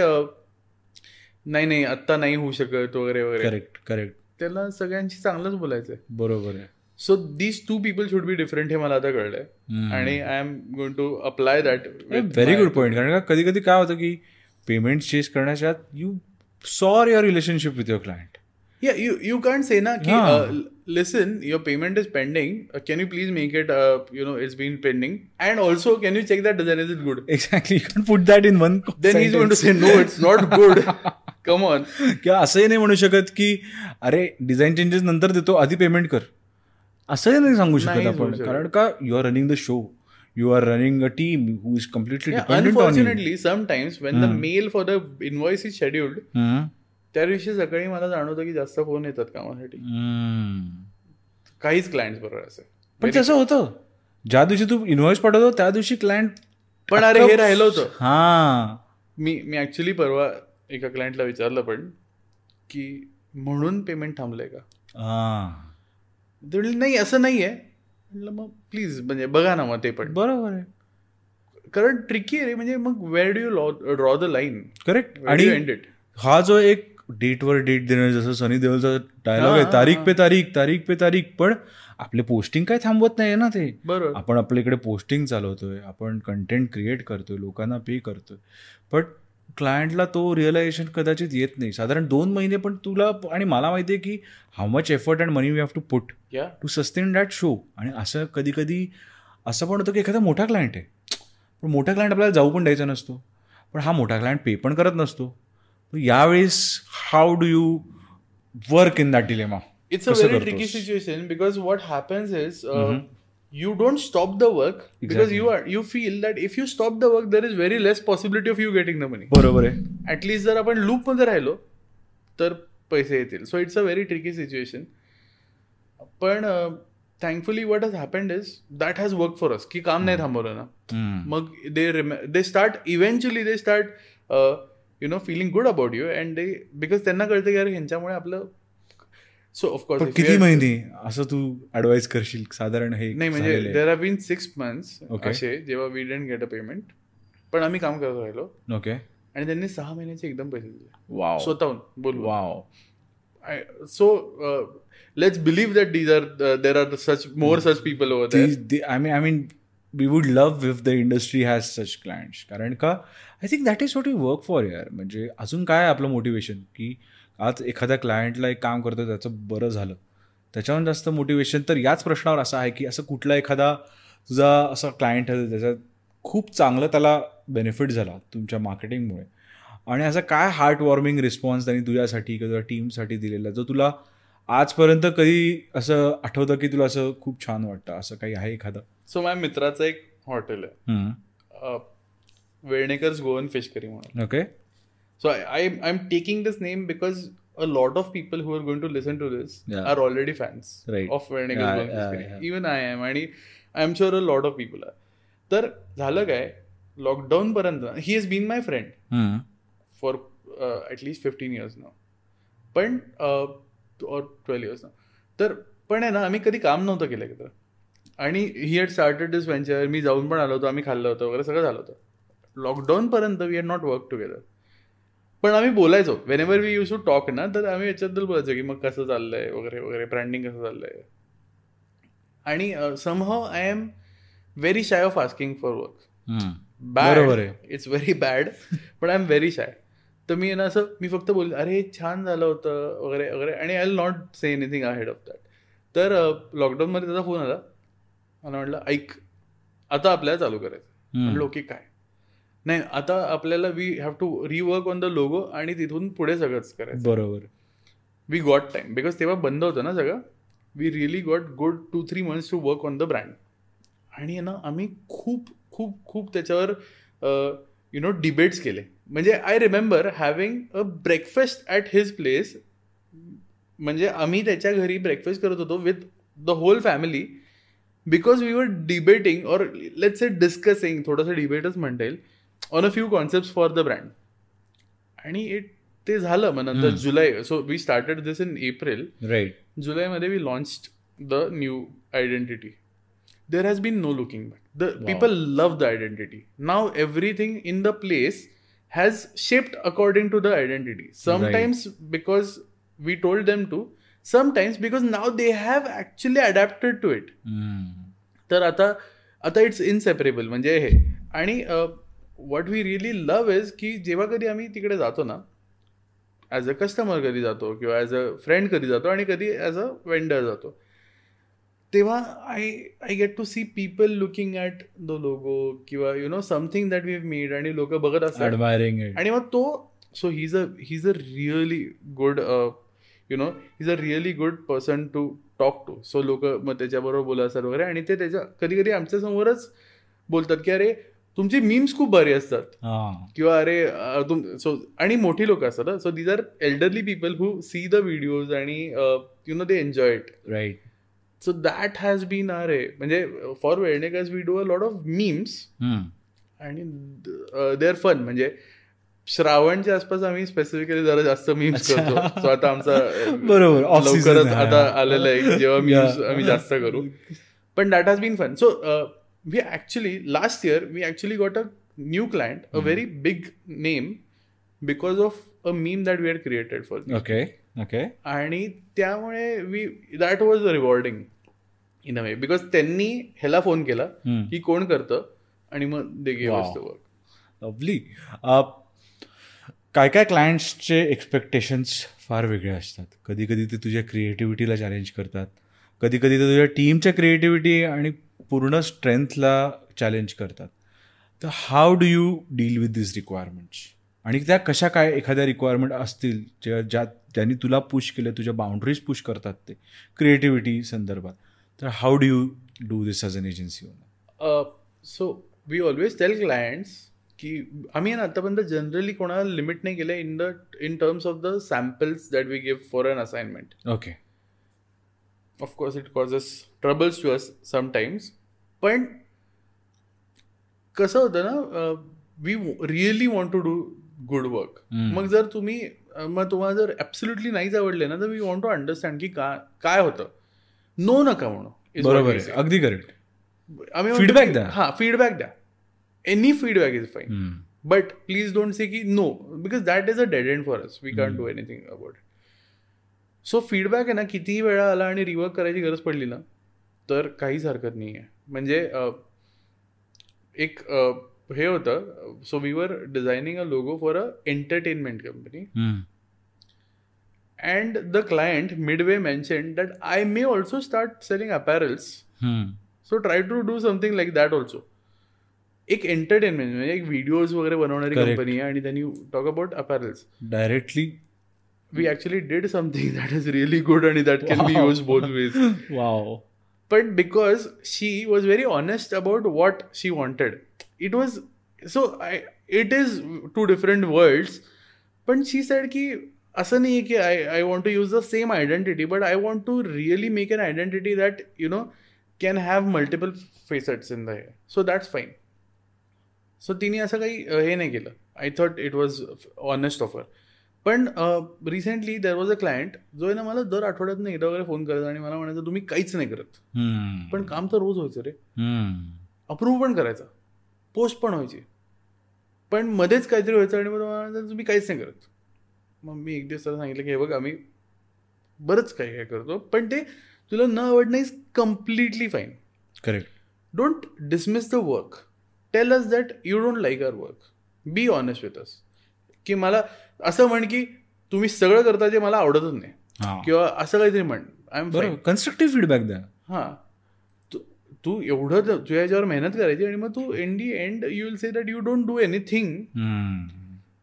नाही नाही आत्ता नाही होऊ शकत वगैरे वगैरे. करेक्ट करेक्ट त्याला सगळ्यांशी चांगलंच बोलायचंय. बरोबर आहे. So these two people should be different हे मला आता कळलंय. आणि I am going to apply that very good point कारण का कधी कधी काय होतं की पेमेंट चेस करण्याच्या you sour your relationship with your client Yeah, you you can't say na ki, Yeah. uh, listen, your payment is pending. Uh, can you please make it? Uh, you know, it's been pending. And also, can you check that design is it good? Exactly you can put that in one Then he's going to say no, it's not good. Come on. किंवा असंही नाही म्हणू शकत की अरे design changes नंतर देतो आधी पेमेंट कर असंही नाही सांगू शकत नाही आपण सांगू शकत. कारण का you are running the show you are running a team who is completely Yeah, dependent on unfortunately, sometimes when the mail for the invoice is scheduled, त्या दिवशी सकाळी मला जाणवतं की जास्त फोन येतात कामासाठी. काहीच क्लायंट्स बरोबर असे. पण तसं होतं. ज्या दिवशी तू इन्व्हॉइस पाठवतो त्या दिवशी क्लायंट पण अरे हे राहिलं होतं. हा. मी मी ऍक्च्युली परवा एका क्लायंटला विचारलं पण की म्हणून पेमेंट थांबलंय का? नाही असं नाहीये. म्हटलं मग प्लीज म्हणजे बघा ना मग ते पण. बरोबर आहे. कारण ट्रिकी आहे रे म्हणजे मग where do you draw the line correct आणि हा जो एक डेटवर डेट देणं जसं सनी देओलचा डायलॉग आहे तारीख. पे तारीख तारीख पे तारीख. पण आपले पोस्टिंग काय थांबवत नाही ना ते. बरोबर. आपण आपल्याकडे पोस्टिंग चालवतोय आपण कंटेंट क्रिएट करतोय लोकांना पे करतोय. बट क्लायंटला तो रिअलायझेशन कदाचित येत नाही. साधारण दोन महिने पण तुला आणि मला माहिती आहे की how much effort and money we have to put to sustain that show आणि असं कधी कधी असं पण होतं की एखादा मोठा क्लायंट आहे. पण मोठा क्लायंट आपल्याला जाऊ पण द्यायचा नसतो. पण हा मोठा क्लायंट पे पण करत नसतो. यावेळेस how do you work in that dilemma it's a very? Tricky situation because what happens is you don't stop the work because you are you feel that if you stop the work there is very less possibility of you getting the money बरोबर आहे. At least जर आपण लूपमध्ये राहिलो तर पैसे येतील. So it's a very tricky situation पण thankfully what has happened is that has work for us की काम नाही थांबवलं ना. हम्म. मग they they start eventually they start you know feeling good about you and they because त्यांना कळतं की अरे ह्यांच्यामुळे आपलं सो ऑफकोर्स किती महिने असं तू ऍडवाइस करशील? साधारण हे नाही म्हणजे there have been six months. असे जेव्हा we didn't get a payment पण आम्ही काम करत राहिलो. ओके आणि त्यांनी सहा महिन्याचे एकदम पैसे दिले. वाव स्वतःहून बोलू wow so let's believe that these are uh, there are such more such people over there. I mean I mean we would love if the industry has such clients कारण का? I think that is what you work for यार म्हणजे अजून काय आहे आपलं motivation की आज एखाद्या क्लायंटला एक काम करतो त्याचं बरं झालं. त्याच्याहून जास्त मोटिवेशन तर याच प्रश्नावर असं आहे की असं कुठला एखादा तुझा असा क्लायंट आहे त्याच्यात खूप चांगलं त्याला बेनिफिट झाला तुमच्या मार्केटिंगमुळे आणि असा काय हार्ट वॉर्मिंग रिस्पॉन्स त्यांनी तुझ्यासाठी किंवा तुझ्या टीमसाठी दिलेला जो तुला आजपर्यंत कधी असं आठवतं की तुला असं खूप छान वाटतं? असं काही आहे एखादं? सो माझ्या मित्राचं एक हॉटेल आहे. वेळणेकर्स गोवन फिश करी म्हणून. Okay. So I I am taking this name because a lot of people who are going to listen to this. Are already fans. Of Yeah, Velnekars Goan yeah, fish yeah. Curry even I am आणि I am sure a lot of people are तर झालं काय? Lockdown पर्यंत he is been my friend for at least fifteen years ना पण और twelve years ना तर पण आहे ना आम्ही कधी काम नव्हतं केलं एकत्र आणि he had started this venture मी जाऊन पण आलो होतो आम्ही खाल्लं होतं वगैरे सगळं झालं होतं. लॉकडाऊनपर्यंत we had not work together पण आम्ही बोलायचो. Whenever we use to talk ना तर आम्ही याच्याबद्दल बोलायचो की मग कसं चाललंय वगैरे वगैरे ब्रँडिंग कसं चाललंय. आणि somehow I am very shy of asking for work bad आहे. It's very bad but I am very shy तर मी ना असं मी फक्त बोल अरे छान झालं होतं वगैरे वगैरे. आणि I will not say anything I head of that तर लॉकडाऊनमध्ये त्याचा फोन आला. मला म्हटलं ऐक आता आपल्याला चालू करायचं म्हटलं ओके काय? नाही आता आपल्याला we have to rework on the logo आणि तिथून पुढे सगळंच करायचं बरोबर. वी गॉट टाइम बिकॉज तेव्हा बंद होतं ना सगळं. We really got good two three months to work on the brand आणि ना आम्ही खूप खूप खूप त्याच्यावर यु नो डिबेट्स केले. म्हणजे I remember having a breakfast at his place म्हणजे आम्ही त्याच्या घरी ब्रेकफास्ट करत होतो with the whole family because we were debating or let's say discussing थोडंसं डिबेटच म्हणता येईल on a few concept for the brand आणि इट ते झालं मग नंतर जुलै. So we started this in April right जुलैमध्ये we launch the new identity there has been no looking back the people love the identity now everything in the place has shaped according to the identity sometimes because we told them to sometimes because now they have actually adapted to it तर आता आता it's inseparable म्हणजे हे. आणि what we really love is की जेव्हा कधी आम्ही तिकडे जातो ना ॲज अ कस्टमर कधी जातो किंवा ॲज अ फ्रेंड कधी जातो आणि कधी ॲज अ वेंडर जातो तेव्हा I I get to see people looking at the logo किंवा you know something that we have made आणि लोक बघत असतात. आणि मग तो so he is a he is a really good you know is a really good person to talk to so लोक मग त्याच्याबरोबर असतात वगैरे आणि ते त्याच्या कधी कधी आमच्या समोरच बोलतात की अरे तुमचे मीम्स खूप भारी असतात. किंवा अरे तुम सो आणि मोठी लोक असतात so these are elderly people who see the videos आणि you know they enjoy it right so that has been are a म्हणजे for Velnekars we do a lot of memes आणि दे आर फन म्हणजे श्रावणच्या आसपास आम्ही specifically जरा जास्त memes. करतो. So आता आमचा बरोबर, लवकरच. आता आलेलं आहे. जेव्हा मीम्स. आम्ही जास्त करू. पण that has been fun so we actually last year we actually got a new client a very big name because of a meme that we are created for okay okay आणि त्यामुळे we that was rewarding in a way because त्यांनी ह्याला phone केला हम्म. की कोण करतं आणि मग दे गेव वर्क लवली काय काय क्लायंट्सचे एक्सपेक्टेशन्स फार वेगळे असतात. कधी कधी ते तुझ्या क्रिएटिव्हिटीला चॅलेंज करतात. कधी कधी ते तुझ्या टीमच्या क्रिएटिव्हिटी आणि पूर्ण स्ट्रेंथला चॅलेंज करतात. तर how do you deal with this requirements आणि त्या कशा काय एखाद्या रिक्वायरमेंट असतील ज्या ज्या ज्यांनी तुला पुश केलं तुझ्या बाउंड्रीज पुश करतात ते क्रिएटिव्हिटी संदर्भात. तर how do you do this as an agency so we always tell clients की आम्ही आतापर्यंत जनरली कोणाला लिमिट नाही केलं in the in terms of the samples that we give for an assignment okay of course it causes troubles to us sometimes पण कसं होतं ना we really want to do good work. मग जर तुम्ही मग तुम्हाला जर ॲब्सोल्युटली नाहीच आवडले ना तर वी वॉन्ट टू अंडरस्टँड की का काय होतं. नो नका म्हणू. Is what बरोबर. अगदी करेक्ट आम्ही Feedback द्या. हा फीडबॅक द्या. Any feedback is fine but please don't say की no because that is a dead end for us we can do anything about so feedback आहे ना कितीही वेळा आला आणि रिवर्क करायची गरज पडली ना तर काहीच हरकत नाही आहे म्हणजे एक हे होतं so we were designing a logo for a entertainment company and the client midway mention that I may also start selling apparels so try to do something like that also एक एंटरटेनमेंट म्हणजे एक videos वगैरे बनवणारी. Company आहे आणि त्यांनी talk about apparels directly we actually did something that is really good आणि that can be. Use both ways wow पण because she was very honest about what she wanted it was so I it is two different worlds पण she said की असं नाही आहे की I I want to use the same identity but I want to really make an identity that you know can have multiple facets in the so that's fine so तिने असं काही हे नाही केलं. I thought it was honest offer पण recently there was a client जो आहे ना मला दर आठवड्यात एकदा वगैरे फोन करत आणि मला म्हणायचं तुम्ही काहीच नाही करत. पण काम तर रोज व्हायचं रे. अप्रूव्ह पण करायचा. पोस्ट पण व्हायची. पण मध्येच काहीतरी व्हायचं आणि मग मला म्हणायचं, तुम्ही काहीच नाही करत. मग मी एक दिवस त्याला सांगितलं की हे बघ आम्ही बरंच काही काय करतो पण ते तुला न आवडणं is completely fine correct don't dismiss the work tell us that you don't like our work be honest with us की मला असं म्हण की तुम्ही सगळं करता जे मला आवडतच नाही. किंवा असं काहीतरी म्हण. आय एम बरोबर. कन्स्ट्रक्टिव्ह फीडबॅक द्या. हा. तू- एवढं तुझ्या याच्यावर मेहनत करायची आणि मग तू in the end you will say that you don't do anything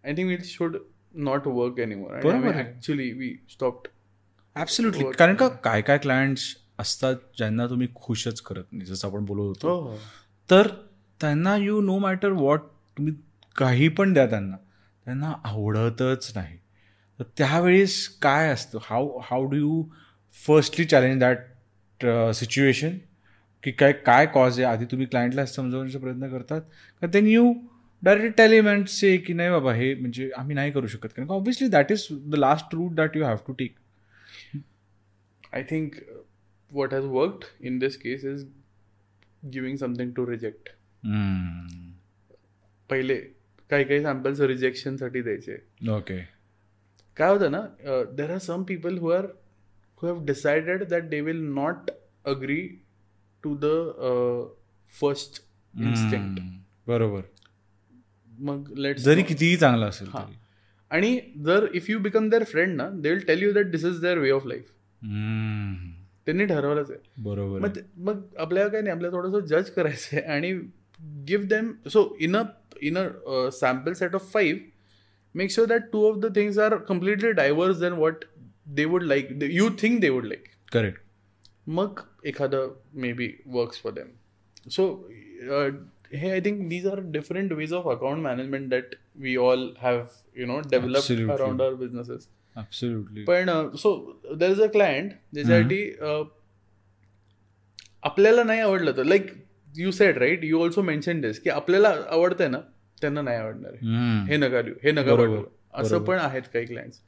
I think it should not work anymore. Actually we stopped absolutely Work. कारण का काय काय क्लायंट्स असतात ज्यांना तुम्ही खुशच करत नाही जसं आपण बोलत होतो. हो. तर त्यांना यू नो मॅटर वॉट तुम्ही काही पण द्या त्यांना. त्यांना आवडतच नाही. तर त्यावेळेस काय असतं? How how do you firstly challenge that situation की काय काय कॉज आहे? आधी तुम्ही क्लायंटला समजवण्याचा प्रयत्न करतात. का then you direct tell them say की नाही बाबा हे म्हणजे आम्ही नाही करू शकत. कारण obviously that is the last route that you have to take I think what has worked in this case is giving something to reject. पहिले काही काही सॅम्पल्स रिजेक्शनसाठी द्यायचे. ओके काय होतं ना there are some people who are who have decided that they will not agree to the first instinct बरोबर. मग late जरी कितीही चांगला असेल हा. आणि जर if you become their friend ना they will tell you that this is their way of life. त्यांनी ठरवलंच आहे. बरोबर मग मग आपल्याला काय नाही आपल्याला थोडंसं जज करायचं आहे आणि give them so in a in a sample set of five make sure that two of the things are completely diverse then what they would like you think they would like correct मग एखादं maybe works for them so हे I think these are different ways of account management that we all have you know develop Absolutely. Around our businesses पण so there is a client ज्याच्यासाठी आपल्याला नाही आवडलं तर like you said right you also mention this की आपल्याला आवडतंय ना त्यांना नाही आवडणार. हे नका लिहू हे नका. असं पण आहेत काही क्लायंट्स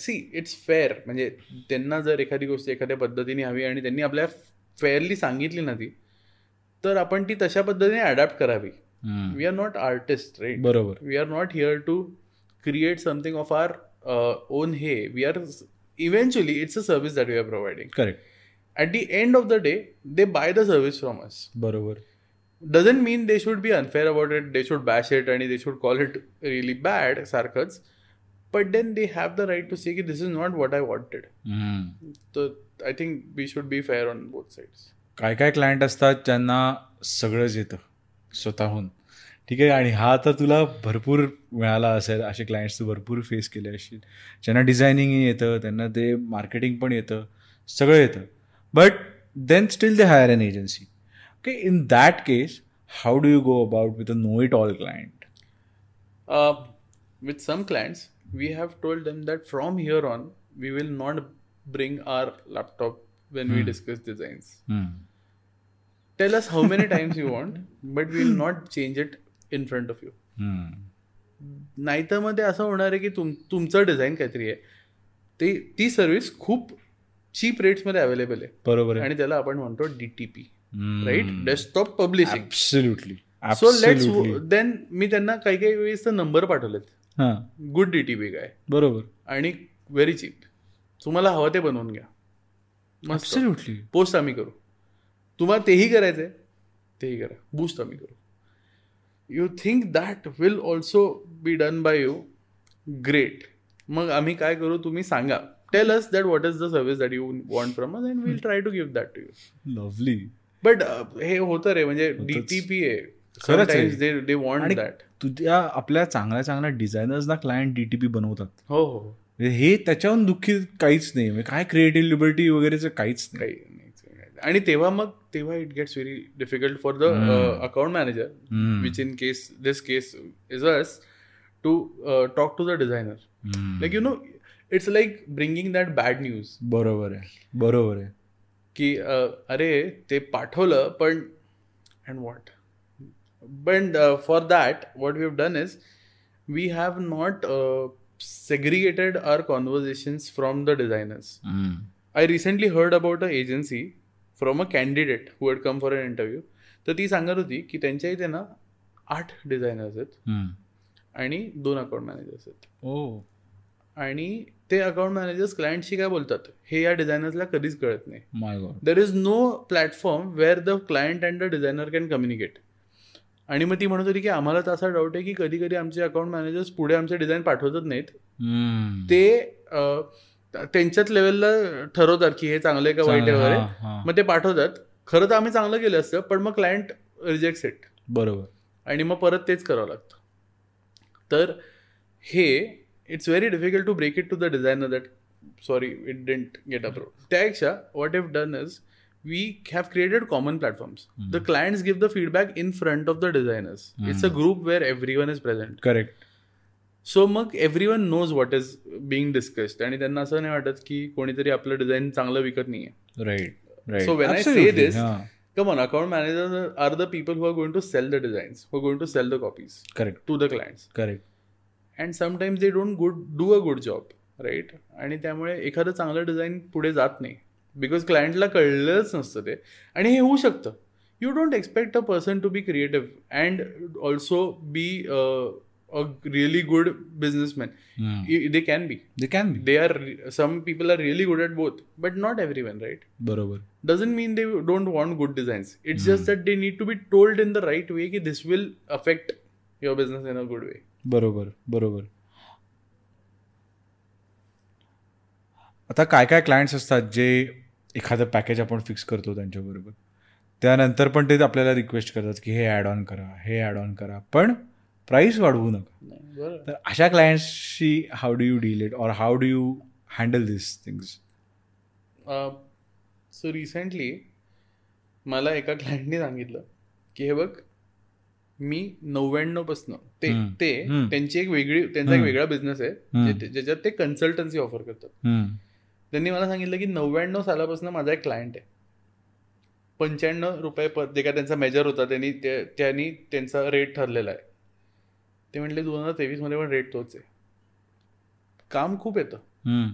सी इट्स फेअर म्हणजे त्यांना जर एखादी गोष्ट एखाद्या पद्धतीने हवी आणि त्यांनी आपल्याला फेअरली सांगितली ना ती तर आपण ती तशा पद्धतीने अडॅप्ट करावी. We are not artist right बरोबर. We are not here to create something of our uh, own hay. We are eventually it's a service that we are providing. Correct at the end of the day they buy the service from us बरोबर. Doesn't mean they should be unfair about it they should bash it आणि they should call it really bad सारखंच but then they have the right to see की this is not what I wanted तर I think we should be fair on both sides काय काय client असतात ज्यांना सगळंच येतं स्वतःहून. ठीक आहे आणि हा आता तुला भरपूर मिळाला असेल असे क्लायंट्स तू भरपूर फेस केले असेल ज्यांना डिझायनिंग येतं त्यांना ते मार्केटिंग पण येतं सगळं येतं. But then still they hire an agency okay in that case how do you go about with a know it all client Uh, with some clients, we have told them that from here on, we will not bring our laptop when we discuss designs. Tell us how many times you want, but we will not change it in front of you. नाहीतर मग ते असं होणार आहे की तुम तुमचं design काहीतरी आहे ते ती सर्व्हिस खूप चीप रेट्समध्ये अवेलेबल आहे. बरोबर आणि त्याला आपण म्हणतो DTP right desktop publishing so let's then मी त्यांना काही काही वेळेस नंबर पाठवलेत. हां. गुड डीटीपी काय बरोबर. आणि व्हेरी चीप तुम्हाला हवं ते बनवून घ्या. पोस्ट आम्ही करू. तुम्हाला तेही करायचंय. तेही करा. बूस्ट आम्ही करू. You think that will also be done by you great मग आम्ही काय करू? तुम्ही सांगा. Tell us that what is the service that you want from us and will try to give that to you lovely but हे होतं रे म्हणजे डीटीपी आहे. दे वॉन्ट दॅट तुझ्या आपल्या चांगल्या चांगल्या डिझायनर्सना क्लायंट डीटीपी बनवतात. हो हो. हो. म्हणजे हे त्याच्याहून दुःखी काहीच नाही. म्हणजे काय क्रिएटिव्ह लिबर्टी वगैरेचं काहीच नाही. आणि तेव्हा मग तेव्हा it gets very difficult for the account manager Hmm. Which in case this case is us to talk to the designer. Like you know it's like bringing that bad news बरोबर आहे. बरोबर आहे. की अरे ते पाठवलं पण अँड वॉट पण for that what we have done is we have not segregated our conversations from the designers. I recently heard about a agency from a candidate who had come for an interview तर ती सांगत होती की त्यांच्या इथे ना आठ designers आहेत. हम्म. आणि दोन अकाउंट मॅनेजर्स आहेत. ओ आणि ते अकाउंट मॅनेजर्स क्लायंटशी काय बोलतात? हे या डिझायनर्सला कधीच कळत नाही. There is no platform where the client and the designer can communicate आणि मग ती म्हणत होती की आम्हाला तर असा डाऊट आहे की कधी कधी आमचे अकाउंट मॅनेजर्स पुढे आमचे डिझाईन पाठवतच नाहीत. ते त्यांच्याच लेवलला ठरवतात की हे चांगलं आहे का वाईट आहे वगैरे. मग ते पाठवतात. खरं तर आम्ही चांगलं केलं असतं पण मग क्लायंट रिजेक्ट इट बरोबर. आणि मग परत तेच करावं लागतं. तर हे it's very difficult to break it to the designer that sorry it didn't get approve त्यापेक्षा what if done is we have created common platforms the clients give the feedback in front of the designers it's a group where every one is present correct so मग every one knows what is being discussed आणि त्यांना असं नाही वाटत की कोणीतरी आपलं design चांगलं विकत नाहीये right right So when I say this- come on account managers are the people who are going to sell the designs who are going to sell the copies correct to the clients. Correct and sometimes they don't good do a good job right आणि त्यामुळे एखादं चांगलं design पुढे जात नाही. Because क्लायंटला कळलंच नसतं ते. आणि हे होऊ शकतं. You don't expect a person to be creative and also be a really good businessman they can be they can be they are some people are really good at both but not every one right बरोबर. Doesn't mean they don't want good designs. It's just that they need to be told in the right way that this will affect your business in a good way. बरोबर बरोबर. आता काय काय clients असतात जे एखादं package आपण fix करतो त्यांच्याबरोबर? त्यानंतर पण ते आपल्याला रिक्वेस्ट करतात की हे ॲड ऑन करा हे ॲड ऑन करा पण प्राईस वाढवू नका. तर अशा क्लायंट्सशी how do you deal it or how do you handle this things so recently मला एका क्लायंटने सांगितलं की हे बघ मी नव्याण्णव पासन ते. ते. त्यांची एक वेगळी त्यांचा एक. वेगळा बिझनेस आहे ज्याच्यात ते कन्सल्टन्सी ऑफर करतात. त्यांनी मला सांगितलं की नव्याण्णव सालापासून माझा एक क्लायंट आहे. पंच्याण्णव रुपये पर जे काय त्यांचा मेजर होता त्यांनी त्यांनी त्यांचा रेट ठरलेला आहे. ते म्हटले दोन हजार तेवीसमध्ये पण रेट तोच आहे. काम खूप येतं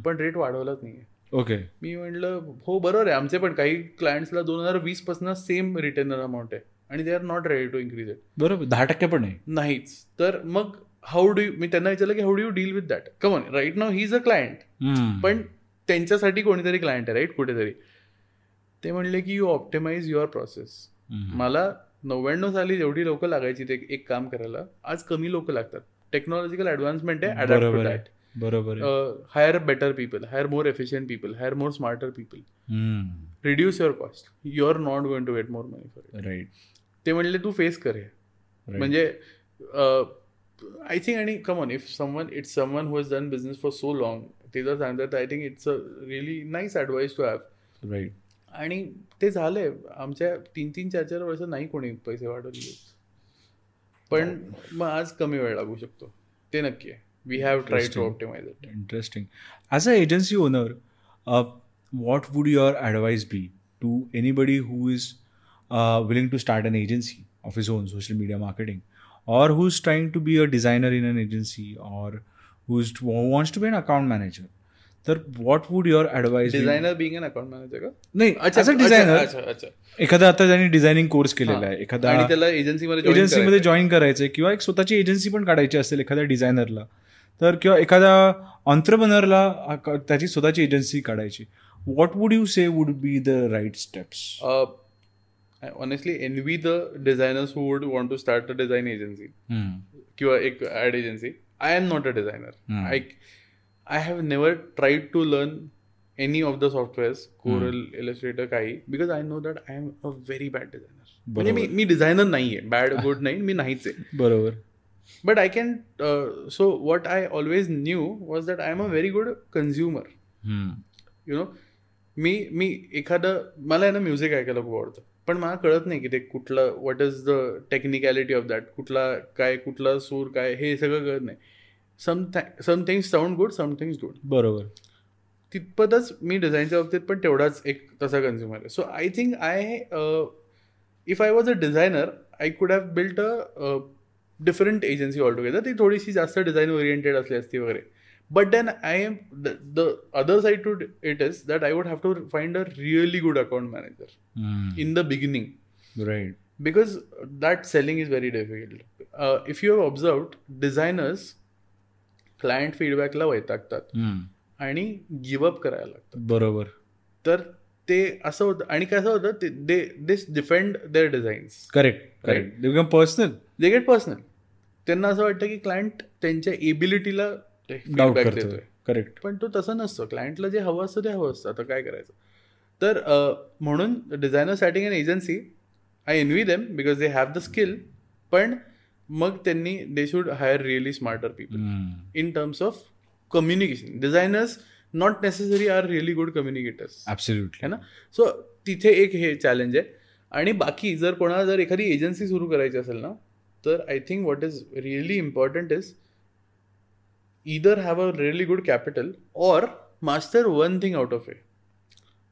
पण रेट वाढवलाच नाही आहे ओके. मी म्हटलं हो बरोबर आहे. आमचे पण काही क्लायंट्सला दोन हजार वीसपासून सेम रिटर्नर अमाऊंट आहे. आणि they are not ready to increase it बरोबर दहा टक्के पण नाही नाहीच. तर मग हाऊ डू मी त्यांना विचारलं की how do you deal with that come on right now he is a client पण त्यांच्यासाठी कोणीतरी क्लायंट आहे राईट कुठेतरी. ते म्हणले की यू ऑप्टिमाइज युअर प्रोसेस मला नव्याण्णव साली जेवढी लोक लागायची ते एक काम करायला आज कमी लोक लागतात. टेक्नॉलॉजिकल ऍडव्हान्समेंट आहे adapt to बरोबर hire better people hire more efficient people hire more smarter people. reduce your cost. You're not going to get more money for it. Right ते म्हणले तू फेस कर हे. म्हणजे आय थिंक आणि come on if someone it's someone who has done business for so long ते जर सांगतात I think it's a really nice advice to have right आणि ते झालंय. आमच्या तीन तीन चार चार वर्ष नाही कोणी पैसे वाढवले. पण मग आज कमी वेळ लागू शकतो. ते नक्की आहे. We have try to optimize it an agency owner uh, what would your advice be to anybody who is uh, willing to start an agency of his own social media marketing or who's trying to be a designer in an agency or who's who wants to be an account manager. तर what would your advice be? Designer being an account manager का नाही अच्छा अच्छा एखादा आता ज्यांनी designing course केलेला आहे एखादा आणि त्याला एजन्सीमध्ये एजन्सीमध्ये जॉईन करायचं किंवा एक स्वतःची एजन्सी पण काढायची असेल एखाद्या डिझायनरला तर किंवा एखाद्या ऑन्टरप्रनरला त्याची स्वतःची एजन्सी काढायची. What would you say would be the right steps honestly envy the designers who would want to start a design agency किंवा एक ad agency I am not a designer I I have never tried to learn any of the softwares Corel illustrator काही because I know that I am a very bad designer म्हणजे मी मी designer नाही आहे bad good नाही मी नाहीच आहे बरोबर but I can so what I always knew was that I am a very good consumer you know मी मी एखादं मला आहे ना म्युझिक ऐकायला खूप आवडतं पण मला कळत नाही की ते कुठलं what is the technicality of that कुठला काय कुठला सूर काय हे सगळं कळत नाही. Some some things sound good some things good बरोबर. तितपतच मी डिझाईनच्या बाबतीत पण तेवढाच एक तसा कन्झ्युमर आहे. So I think I if I was a designer I could have built a different agency all together ती थोडीशी जास्त डिझाईन ओरिएंटेड असली असती वगैरे. But then I am the other side to it is that I would have to find a really good account manager in the beginning right because that selling is very difficult. Uh, if you have observed, designers client फीडबॅकला वैतागतात. आणि give up करायला लागतात. बरोबर. तर ते असं होतं आणि कसं होतं ते they this defend their designs correct correct they personal they get personal त्यांना असं वाटतं की क्लायंट त्यांच्या एबिलिटीला डाऊट feedback करतो देतोय. करेक्ट पण तो तसं नसतं. क्लायंटला जे हवं असतं ते हवं असतं. आता काय करायचं? तर म्हणून designer starting an agency I envy them because they have the skill पण मग त्यांनी they should hire really smarter people in terms of communication designers not necessary are really good communicators absolutely है ना? सो तिथे एक हे challenge आहे. आणि बाकी जर कोणाला जर एखादी एजन्सी सुरू करायची असेल ना तर I think what is really important is either have a really good capital or master one thing out of it.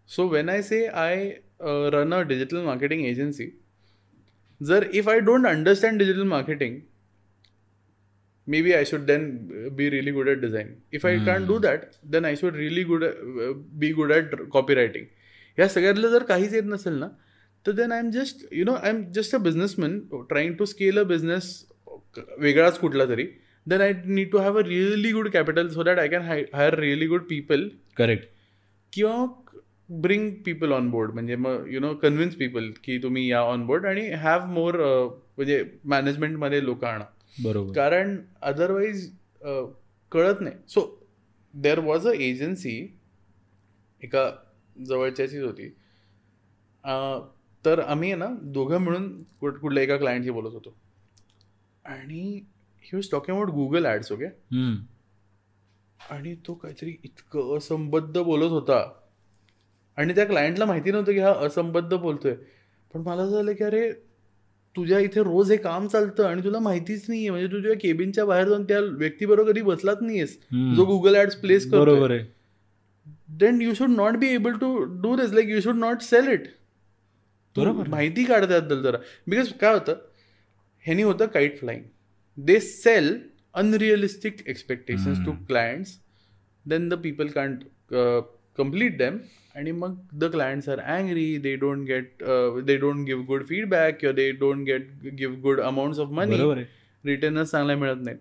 So when I say I uh, run a digital marketing agency, जर if I don't understand digital marketing, maybe I should then uh, be really good at design. If I can't do that, then I should really good at, uh, be good at copywriting. ह्या सगळ्यातलं जर काहीच येत नसेल ना तर then I am just you know I am just a businessman trying to scale a business वेगळाच कुठला तरी then I need to have a really good capital so that I can hi- hire really good people. Correct किंवा bring people on board म्हणजे मग you know convince people की तुम्ही या on board आणि हॅव मोर म्हणजे मॅनेजमेंटमध्ये लोक आणा. बरोबर. कारण अदरवाईज कळत नाही. So there was a agency एका जवळच्याचीच होती. अं, तर आम्ही आहे ना दोघं मिळून कुठ- कुठल्या एका क्लायंटशी बोलत होतो. आणि he was talking about Google ads okay hmm. आणि तो काहीतरी इतकं असंबद्ध बोलत होता. आणि त्या क्लायंटला माहिती नव्हतं की हा असंबद्ध बोलतोय. पण मला असं झालं की अरे तुझ्या इथे रोज हे काम चालतं आणि तुला माहितीच नाहीये. म्हणजे तू तुझ्या केबिनच्या बाहेर जाऊन त्या व्यक्तीबरोबर कधी बसलाच नाहीयेस. जो गुगल ऍड्स प्लेस बरोबर करतो आहे then you should not be able to do this like you should not sell it बरोबर. माहिती काढ त्याबद्दल जरा. बिकॉज काय होतं? ह्यानी होतं kite flying they sell unrealistic expectations to clients then the people can't complete them आणि मग the clients are angry they don't get they don't give good feedback किंवा they don't get give good amounts of money बरोबर आहे. रिटर्नच चांगला मिळत नाहीत.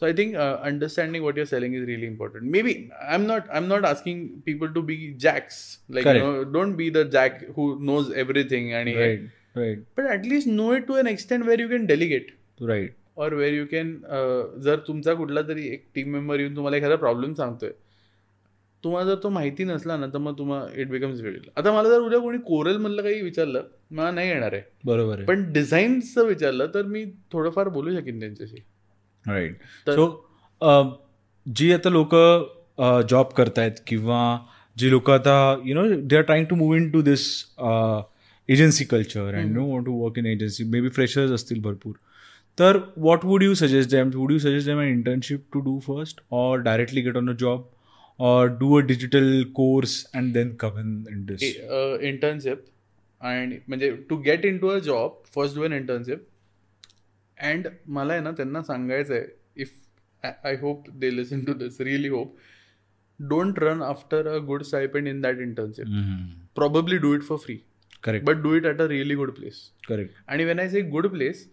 So I think understanding what your selling is really important maybe I am not I am not asking people to be jacks like Correct. Don't be the jack who knows everything आणि right right पण at least know it to an extent where you can delegate right or where you can जर तुमचा कुठला तरी एक team member येऊन तुम्हाला एखादा प्रॉब्लेम सांगतोय तुम्हाला जर तो माहिती नसला ना तर मग तुम्हाला इट बिकम्स वेळ आता मला जर उद्या कोणी कोरल मधलं काही विचारलं मला नाही येणार आहे. बरोबर आहे. पण डिझाईनचं विचारलं तर मी थोडंफार बोलू शकेन त्यांच्याशी. राईट तर- सो जी आता लोक जॉब करतायत किंवा जी लोक आता you know they are trying to move in to this agency culture and no want to work in agency maybe freshers असतील भरपूर. तर what would you suggest them would you suggest them an internship to do first or directly get on a job or do a digital course and then come in in this internship आणि म्हणजे to get in to a job first do an internship and मला आहे ना त्यांना सांगायचं आहे if I hope they listen to this really hope don't run after a good stipend in that internship. Probably do it for free correct. But do it at a really good place correct. आणि when I say good place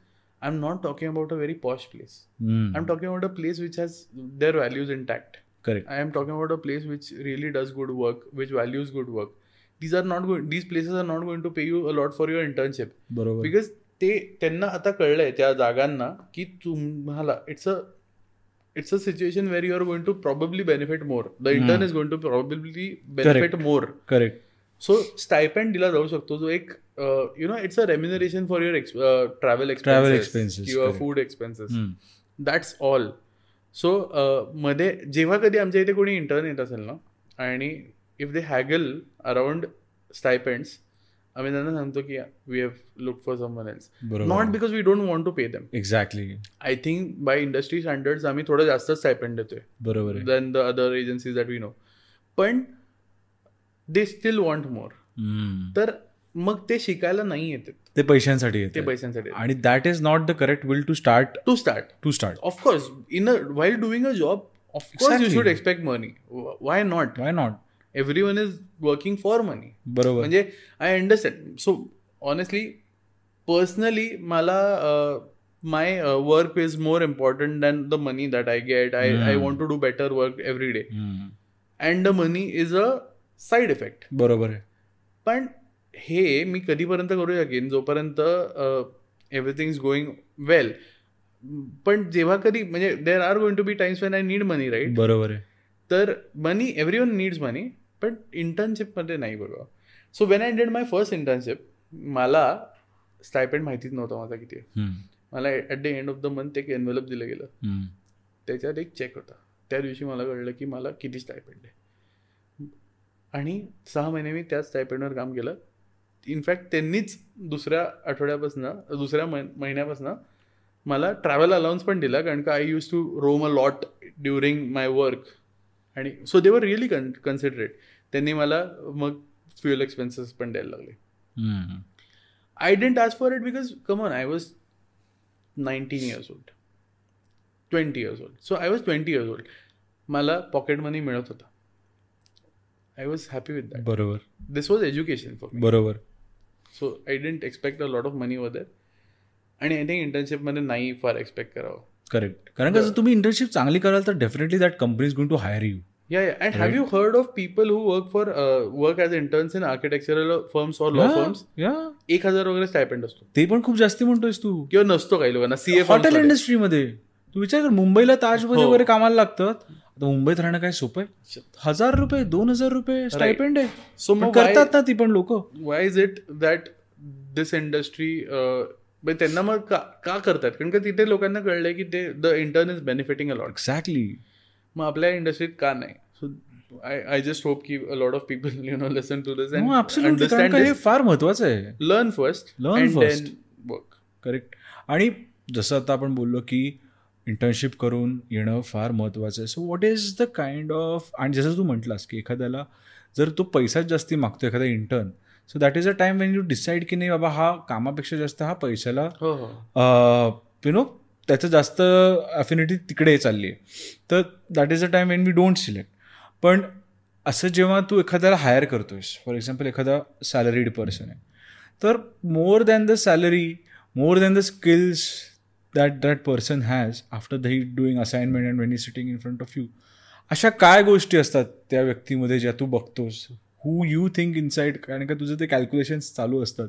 I am not talking about a very posh place I am talking about a place which has their values intact correct I am talking about a place which really does good work which values good work these are not going these places are not going to pay you a lot for your internship बरोबर. Because ते त्यांना आता कळलंय त्या जागांना की तुम्हाला it's a it's a situation where you are going to probably benefit more the intern is going to probably benefit more correct so stipend दिला जाऊ शकतो. जो एक you know it's a remuneration for your travel Travel expenses expenses, किंवा. Food expenses. That's all so मध्ये जेव्हा कधी आमच्या इथे कोणी इंटर्न येत असेल ना आणि इफ दे हॅगल अराउंड स्टायपेंड्स आम्ही त्यांना सांगतो की we have look for someone else not because we don't want to pay them exactly I think by industry standards आम्ही थोडं जास्त स्टायपेंड देतोय बरोबर than the other agencies that we know पण दे स्टील वॉन्ट मोर. तर मग ते शिकायला नाही येतात ते पैशांसाठी ते येते. पैशांसाठी आणि that is not the correct will to start to start to start of course in a while doing a job of course you. Should expect money why not why not every one is working for money बरोबर. म्हणजे I understand so honestly personally मला my work is more important than the money that I get I I want to do better work every day. And the money is a side effect बरोबर आहे. पण हे मी कधीपर्यंत करू शकेन? जोपर्यंत एव्हरीथिंग इज गोइंग वेल पण जेव्हा कधी म्हणजे there are going to be times when I need money right बरोबर आहे. तर money every one needs money पण इंटर्नशिपमध्ये नाही बघा. So when I did my first internship मला स्टायपेंड माहितीच नव्हता माझा किती. मला at the end of the month एक एनवेलप दिलं गेलं. त्याच्यात एक चेक होता. त्या दिवशी मला कळलं की मला किती स्टायपेंड आहे. आणि सहा महिने मी त्याच स्टायपेंडवर काम केलं. इनफॅक्ट त्यांनीच दुसऱ्या आठवड्यापासून दुसऱ्या मह महिन्यापासून मला ट्रॅव्हल अलाउन्स पण दिला कारण का I use to roam a lot during my work आणि so they were really kind considerate त्यांनी मला मग फ्युएल एक्सपेन्सेस पण द्यायला लागले. I didn't ask for it because come on I was nineteen years old twenty years old so I was twenty years old मला pocket money मिळत होता. I was happy with that बरोबर. This was education for बरोबर. So I didn't expect a lot of money वर आणि I think इंटर्नशिपमध्ये नाही फार expect करावं करेक्ट कारण का जर तुम्ही इंटर्नशिप चांगली कराल तर definitely that company is going to hire you Yeah, yeah. And have you heard of people who work for uh, work as interns in architectural firms or law firms? या एक हजार वगैरे स्टायपेंड असतो. ते पण खूप जास्ती म्हणतोयस तू. किंवा नसतो काही लोकांना. सीए हॉटेल इंडस्ट्रीमध्ये तू विचार कर मुंबईला ताजमध्ये हो. वगैरे कामाला लागतात आता मुंबईत राहणं काय सोपं आहे? हजार रुपये दोन हजार रुपये स्टायपेंड आहे. सो मग करतात ना ती पण लोक. Why is it that this industry त्यांना मग का का करतात? कारण का तिथे लोकांना कळलंय की ते the intern is benefiting a lot exactly मग आपल्या इंडस्ट्रीत का नाही? So I I just hope की a lot of people you know listen to this हो हे फार महत्वाचं आहे. Learn first first. Then work correct आणि जसं आता आपण बोललो की इंटर्नशिप करून येणं फार महत्त्वाचं आहे. So what is the kind of आणि जसं तू म्हटलास की एखाद्याला जर तो पैसाच जास्ती मागतो एखादा intern so that is a time when you decide की नाही बाबा हा कामापेक्षा जास्त हा पैशाला हो हो. यु नो त्याचं जास्त अफिनिटी तिकडे चालली आहे. तर that is a time when we don't select पण असं जेव्हा तू एखाद्याला हायर करतोयस फॉर एक्झाम्पल एखादा सॅलरीड पर्सन आहे तर more than the salary more than the skills that that person has after the he doing assignment and when he sitting in front of you अशा काय गोष्टी असतात त्या व्यक्तीमध्ये ज्या तू बघतोस? हू यू थिंक इनसाइड कारण का तुझं ते कॅल्क्युलेशन्स चालू असतात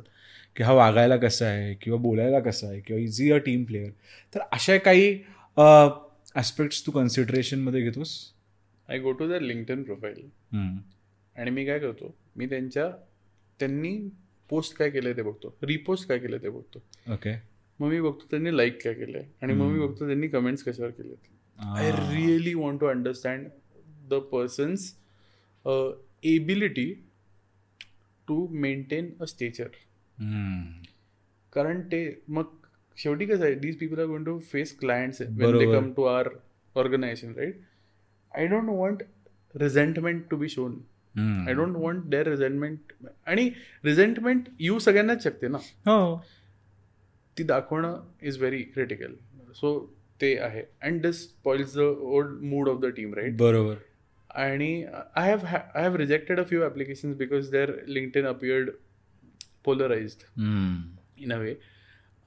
की हा वागायला कसा आहे किंवा बोलायला कसा आहे किंवा इझी अ टीम प्लेअर तर अशा काही ॲस्पेक्ट्स तू कन्सिडरेशनमध्ये घेतोस? I go to their LinkedIn profile आणि मी काय करतो? मी त्यांच्या त्यांनी पोस्ट काय केलंय ते बघतो. रिपोस्ट काय केलं ते बघतो. ओके मग मी बघतो त्यांनी लाईक काय केलंय. आणि मग मी बघतो त्यांनी कमेंट्स कशावर केलेत. I really want to understand the person's ability to maintain a stature कारण ते मग शेवटी कसं आहे these people are going to face clients when they. Come to our organisation right I don't want resentment to be shown I don't want their resentment आणि resentment you सगळ्यांनाच शकते ना. हो. ती दाखवणं इज व्हेरी क्रिटिकल सो ते आहे and this spoils the old mood of the team right बरोबर आणि I have I have rejected a few applications because their LinkedIn appeared polarised a way.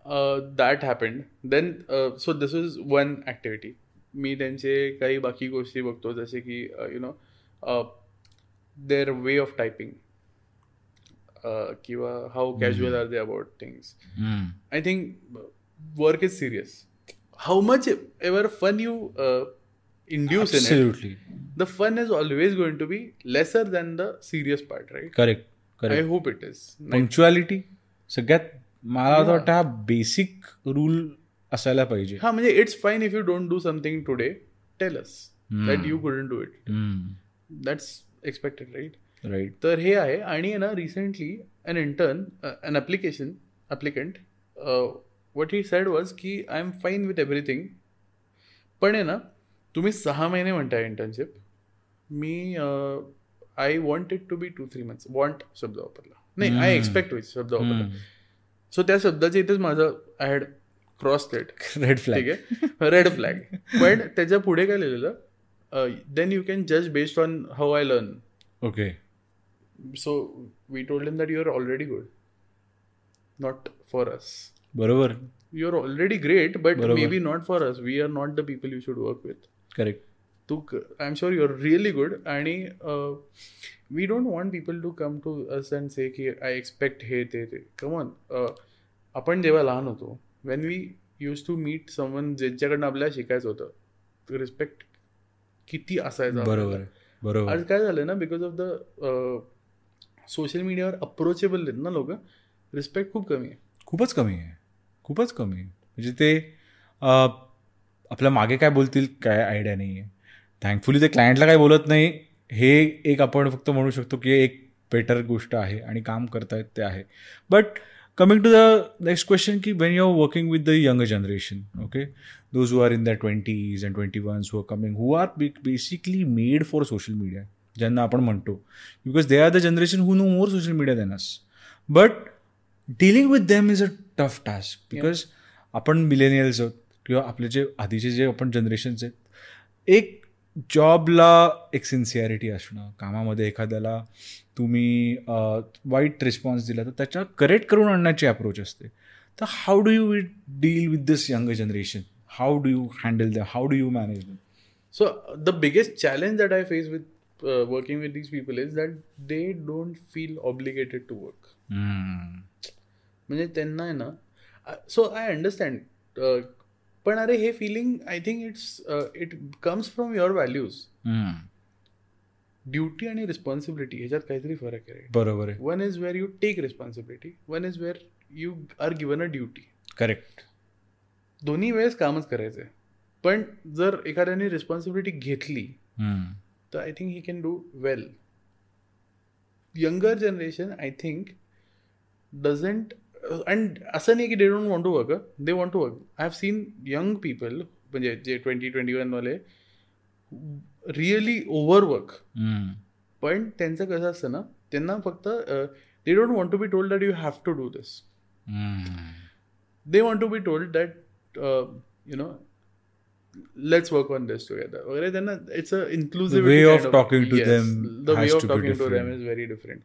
Uh, that happened. Then, uh, so this is one activity. मी त्यांचे काही बाकी गोष्टी बघतो जसे की you know their way of typing किंवा how casual are they about things I think work is serious how much ever fun you induce in it Absolutely. The fun is always going to be lesser than the serious part right correct I correct hope it is punctuality सगळ्यात मला असं वाटतं हा basic rule असायला पाहिजे. हा म्हणजे it's fine if you don't do something today tell us that you couldn't do it that's expected right right तर हे आहे. आणि ना recently an intern an application applicant what he said was की I am fine with everything पण आहे ना तुम्ही सहा महिने म्हणताय internship me I want it to be two three months want शब्द वापरला. नाही आय एक्सपेक्ट विथ शब्द वापरला. सो त्या शब्दाच्या इथेच माझं I had cross late red flag ठीक आहे? रेड फ्लॅग पण त्याच्या पुढे काय लिहिलेलं? देन यू कॅन जज based on how I learn okay so we told him that you are already good not for us बरोबर you are already great but. May be not for us we are not the people you should work with correct Tu I am sure your really good आणि we don't want people to come to us and say की I expect हे ते ते come on आपण जेव्हा लहान होतो when we use to meet someone ज्यांच्याकडनं आपल्याला शिकायचं होतं रिस्पेक्ट किती असायचा बरोबर. बरोबर. आज काय झालं ना बिकॉज ऑफ द सोशल मीडियावर अप्रोचेबल आहेत ना लोक? रिस्पेक्ट खूप कमी आहे. खूपच कमी आहे. खूपच कमी आहे. म्हणजे ते आपल्या मागे काय बोलतील काय आयडिया नाही आहे. थँकफुली ते क्लायंटला काय बोलत नाही. हे एक आपण फक्त म्हणू शकतो की एक बेटर गोष्ट आहे आणि काम करतायत ते आहे. But coming to the next question की when you are working with the young generation okay those who are in the twenties and twenty ones who are coming who are basically made for social media ज्यांना आपण म्हणतो. Because they are the generation who know more social media than us but dealing with them is a tough task because आपण millennials आहोत किंवा आपले जे आधीचे जे आपण जनरेशन्स आहेत एक जॉबला एक सिन्सिअरिटी असणं कामामध्ये एखाद्याला तुम्ही वाईट रिस्पॉन्स दिला तर त्याच्या करेक्ट करून आणण्याची अप्रोच असते. तर how do you deal with this young generation how do you handle the how do you manage uh, the biggest challenge that I face with uh, working with these people is that they don't feel obligated to work. म्हणजे त्यांना आहे ना so I understand पण अरे हे feeling I think it's it comes from your values duty आणि responsibility ह्याच्यात काहीतरी फरक आहे. बरोबर आहे. One is where you take responsibility one is where you are given a duty correct दोन्ही वेळेस कामच करायचं आहे पण जर एखाद्याने रिस्पॉन्सिबिलिटी घेतली तर I think he can do well younger generation I think doesn't and असं नाही की they don't want to work they want to work I have seen young people म्हणजे जे ट्वेंटी ट्वेंटी वनवाले रिअली ओव्हरवर्क पण त्यांचं कसं असतं ना त्यांना फक्त they don't want to be told that you have to do this they want to be told that uh, you let's work on this together वगैरे त्यांना it's a inclusive way of talking to them the way of talking to them is very different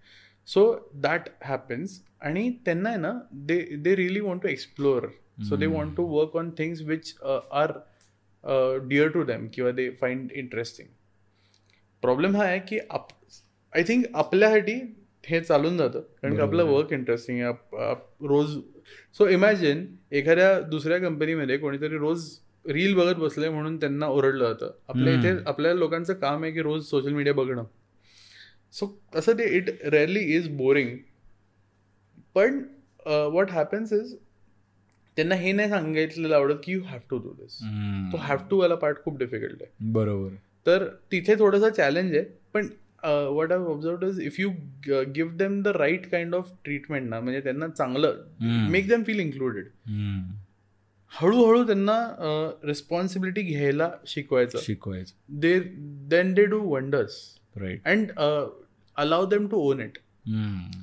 so that happens आणि त्यांना आहे ना they really want to explore so they want to work on things which are dear to them किंवा they find interesting problem हा आहे की आप I think आपल्यासाठी हे चालून जातं कारण की आपलं वर्क इंटरेस्टिंग आहे रोज सो इमॅजिन एखाद्या दुसऱ्या कंपनीमध्ये कोणीतरी रोज रील बघत बसले म्हणून त्यांना ओरडलं जातं. आपल्या इथे आपल्या लोकांचं काम आहे की रोज सोशल मीडिया बघणं. सो असं ते इट रेअरली इज बोरिंग पण वॉट हॅपन्स इज त्यांना हे नाही सांगितलेलं आवडत की you have to do this तो हॅव टू वाला पार्ट खूप डिफिकल्ट आहे. बरोबर. तर तिथे थोडंसं चॅलेंज आहे. पण what I observe is if you give them the right kind of treatment ना म्हणजे त्यांना चांगलं मेक देम फील इन्क्लुडेड हळूहळू त्यांना रिस्पॉन्सिबिलिटी घ्यायला शिकवायचं. शिकवायचं. They then they do wonders right and allow them to own it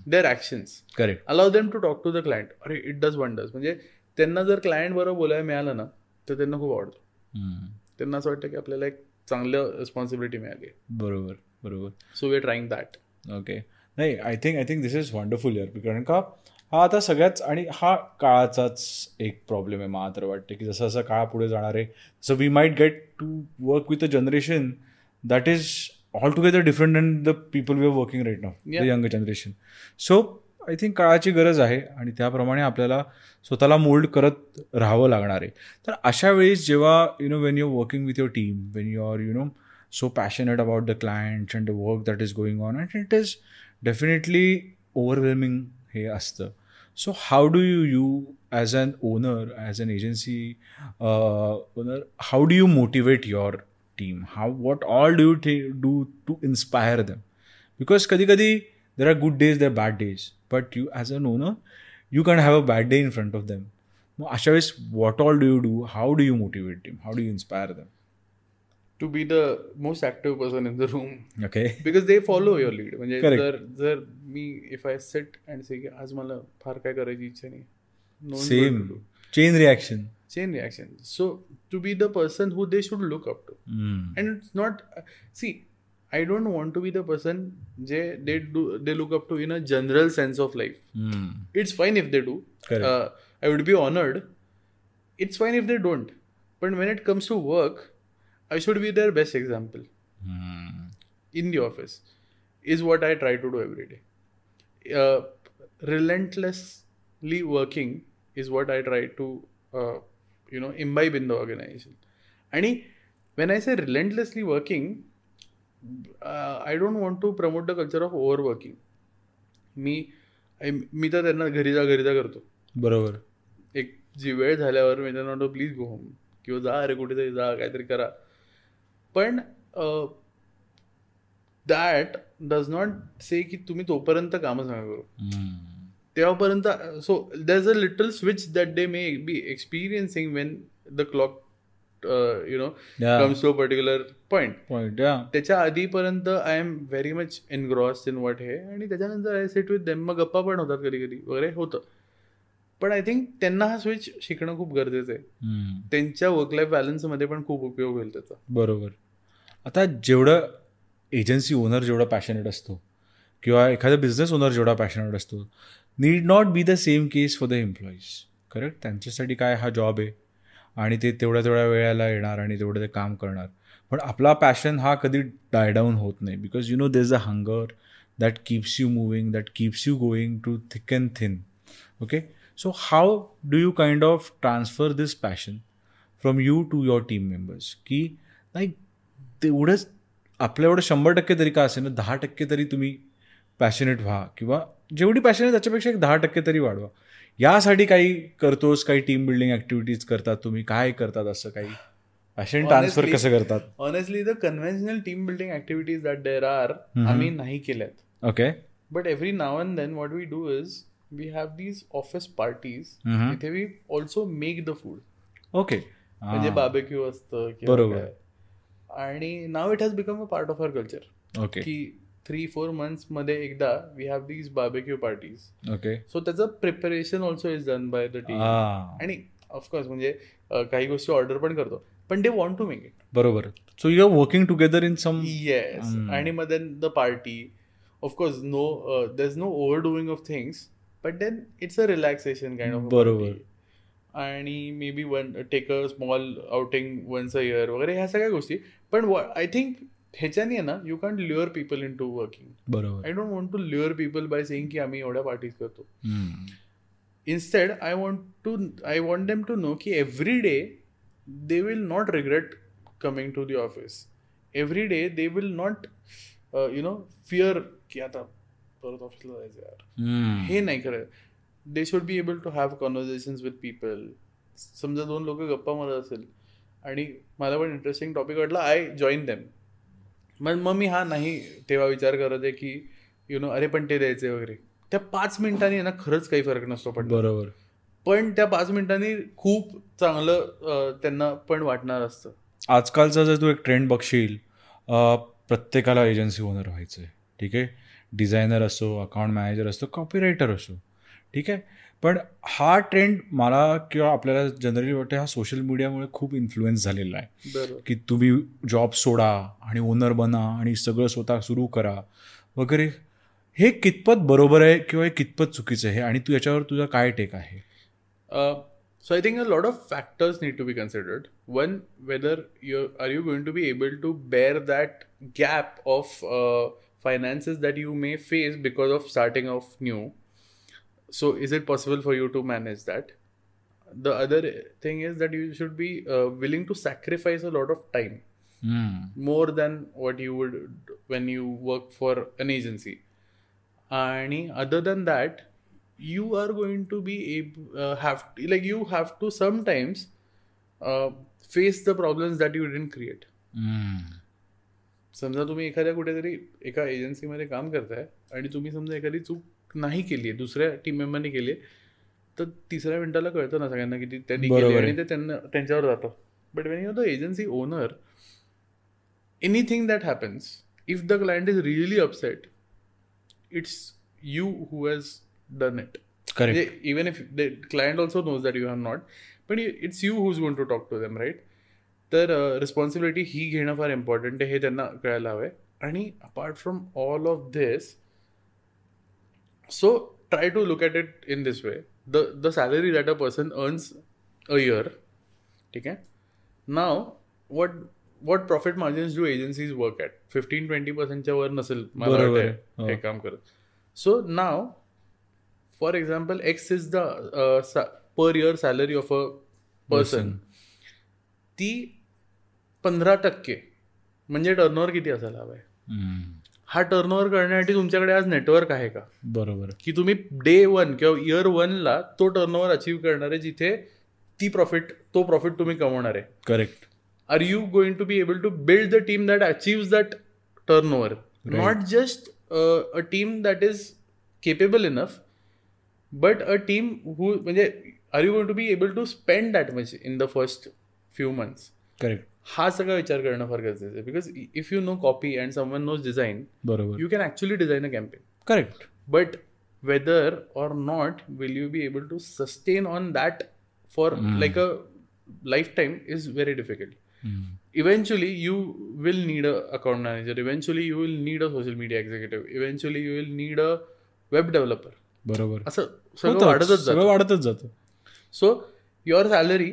their actions correct allow them to talk to the client अरे इट डज वंडर्स म्हणजे त्यांना जर क्लायंट बरोबर बोलायला मिळालं ना तर त्यांना खूप आवडतं. त्यांना असं वाटतं की आपल्याला एक चांगलं रिस्पॉन्सिबिलिटी मिळाली. बरोबर बरोबर. So we are trying that okay नाही I think I think this is wonderful यार कारण का? हा आता सगळ्याच आणि हा काळाचाच एक प्रॉब्लेम आहे मला तर वाटते की जसं जसं काळ पुढे जाणार आहे so we might get to work with a generation that is all together different than the people we are working right now the. Young generation so I think काळाची गरज आहे आणि त्याप्रमाणे आपल्याला स्वतःला मोल्ड करत राहावं लागणार आहे. तर अशा वेळेस जेव्हा you know when you working with your team when you are you know so passionate about the clients and the work that is going on and it is definitely overwhelming हे असतं. So how do you you as an owner, as an agency uh, owner, how do you motivate your team? How what all do you t- do to inspire them? Because kadi kadi there are good days, there are bad days, but you as an owner, you can't have a bad day in front of them. Now, Ashavis, what all do you do? How do you motivate them? How do you inspire them? To be the most active person in the room okay because they follow your lead म्हणजे Correct. जर जर मी if I set and say की आज मला फार काय करायची इच्छा नाही same chain reaction chain reaction so to be the person who they should look up to mm. And it's not see I don't want to be the person जे they do they look up to in a general sense of life Mm. it's fine if they do. Correct. Uh, I would be honored. It's fine if they don't. But when it work, I should be their best example in the office is what I try to do every day. Uh, relentlessly working is what I try to, uh, you know, imbibe in the organization. And when I say relentlessly working, uh, I don't want to promote the culture of overworking. मी मी तर त्यांना घरी जा घरी जा करतो बरोबर एक जी वेळ झाल्यावर मी त्यांना म्हणतो प्लीज गो होम किंवा जा अरे कुठेतरी जा काहीतरी करा पण दॅट डज नॉट से की तुम्ही तोपर्यंत कामच नका करू. तेव्हापर्यंत so there is a little switch that they may be experiencing when the clock you know. Comes to a particular point त्याच्या आधीपर्यंत I am very much engrossed in what हे आणि त्याच्यानंतर आय सेट विथ देम मग गप्पा पण होतात कधी कधी वगैरे होतं. पण आय थिंक त्यांना हा स्विच शिकणं खूप गरजेचं आहे. त्यांच्या वर्क लाईफ बॅलन्समध्ये पण खूप उपयोग होईल त्याचा. बरोबर. आता जेवढं एजन्सी ओनर जेवढा पॅशनेट असतो किंवा एखादा बिझनेस ओनर जेवढा पॅशनेट असतो need not be the same case for the employees correct त्यांच्यासाठी काय हा जॉब आहे? आणि ते तेवढ्या तेवढ्या वेळेला येणार आणि तेवढं ते काम करणार. पण आपला पॅशन हा कधी डायडाऊन होत नाही because you know there is a hunger that keeps you moving that keeps you going to thick and thin okay so how do you kind of transfer this passion from you to your team members की like तेवढंच आपलं एवढं शंभर टक्के तरी का असेल ना दहा टक्के तरी तुम्ही पॅशनेट व्हा. किंवा जेवढी पॅशन आहे त्याच्यापेक्षा एक दहा टक्के तरी वाढवा. यासाठी काही करतोस काही टीम बिल्डिंग ऍक्टिव्हिटीज करतात तुम्ही? काय करतात असं काही? पॅशन ट्रान्सफर Honestly- कसं करतात? Honestly the conventional team building activities that there are आम्ही नाही केल्यात. Okay but every now and then what we do is we have these office parties. तिथे we also make the food okay म्हणजे barbecue असतं किंवा बरोबर. आणि now it has become a part of our culture okay की three four मंथ्समध्ये एकदा we have these barbecue parties okay so त्याचं preparation also is done by the team आणि ऑफकोर्स म्हणजे काही गोष्टी ऑर्डर पण करतो. पण they want to make it बरोबर. So you are working together in some yes. आणि मग then the party of course no there is no over doing of things but then it's a relaxation kind of बरोबर. आणि maybe one take a small outing once a year वगैरे ह्या सगळ्या गोष्टी. पण I think ह्याच्याने आहे ना you can lure people in to working बरोबर. I don't want to lure people by saying की आम्ही एवढ्या पार्टीज करतो. i want to i want them to know ki every day they will not regret coming to the office. Every day they will not uh, you know fear की आता परत ऑफिसला जायचं यार. हे नाही खरं they should be able to have conversations with people समजा दोन लोक गप्पा मारत असेल आणि मला पण इंटरेस्टिंग टॉपिक वाटला आय जॉईन देम मग मग मी हा नाही तेव्हा विचार करत आहे की यु नो अरे पण ते द्यायचे वगैरे. त्या पाच मिनिटांनी ना खरंच काही फरक नसतो पण बरोबर. पण त्या पाच मिनिटांनी खूप चांगलं त्यांना पण वाटणार असतं. आजकालचा जर तू एक ट्रेंड बघशील प्रत्येकाला एजन्सी ओनर व्हायचं आहे ठीक आहे? डिझायनर असो अकाउंट मॅनेजर असतो कॉपीरायटर असो. ठीक आहे? पण हा ट्रेंड मला किंवा आपल्याला जनरली वाटतं हा सोशल मीडियामुळे खूप इन्फ्लुएन्स झालेला आहे. की तुम्ही जॉब सोडा आणि ओनर बना आणि सगळं स्वतः सुरू करा वगैरे. हे कितपत बरोबर आहे किंवा हे कितपत चुकीचं आहे? आणि तू याच्यावर तुझा काय टेक आहे? I think a lot of factors need to be considered. One, whether you are you going to be able to bear that gap of uh, finances that you may face because of starting off new. So is it possible for you to manage that? The other thing is that you should be uh, willing to sacrifice a lot of time more than what you would when you work for an agency. And other than that, you are going to be able uh, have like you have to sometimes uh, face the problems that you didn't create समजा तुम्ही एखाद्या कुठेतरी एका एजन्सीमध्ये काम करताय आणि तुम्ही समजा एखादी चूक नाही केली आहे दुसऱ्या टीम मेंबरने केली आहे तर तिसऱ्या मिनिटाला कळतं ना सगळ्यांना की ती त्यांनी केली आणि ते त्यांना त्यांच्यावर जातं. But when you the agency owner anything that happens if the client is really upset it's you who has done it even if the client also knows that you have not पण it's you who's going to talk to them right तर responsibility ही घेणं फार important आहे हे त्यांना कळायला हवं आहे आणि apart from all of this so try to look at it in this way the the salary that a person earns a year ठीक आहे? Now what what profit margins do agencies work at fifteen twenty पर्सेंटच्या वर नसेल मला. हो. हे काम करत. So now for example X is the per year salary of a person ती पंधरा टक्के. म्हणजे टर्न किती असायला हवाय? हा टर्न करण्यासाठी तुमच्याकडे आज नेटवर्क आहे का? बरोबर. की तुम्ही डे वन किंवा इयर वन ला तो टर्न ओव्हर अचीव्ह करणारे जिथे ती प्रॉफिट तो प्रॉफिट तुम्ही कमवणार आहे. Correct are you going to be able to build the team that achieve that turn not just a team that is capable enough but a team who म्हणजे are you going to be able to spend that much in the first few months correct हा सगळा विचार करणं फार गरजेचं आहे. Because if you know copy and someone knows design बरोबर. You can actually design a campaign correct but whether or not will you be able to sustain on that for like a lifetime is very difficult eventually you will need a account manager eventually you will need a social media executive eventually you will need a web developer बरोबर. असं सगळं वाढतच जातं. वाढतच जातं. So your salary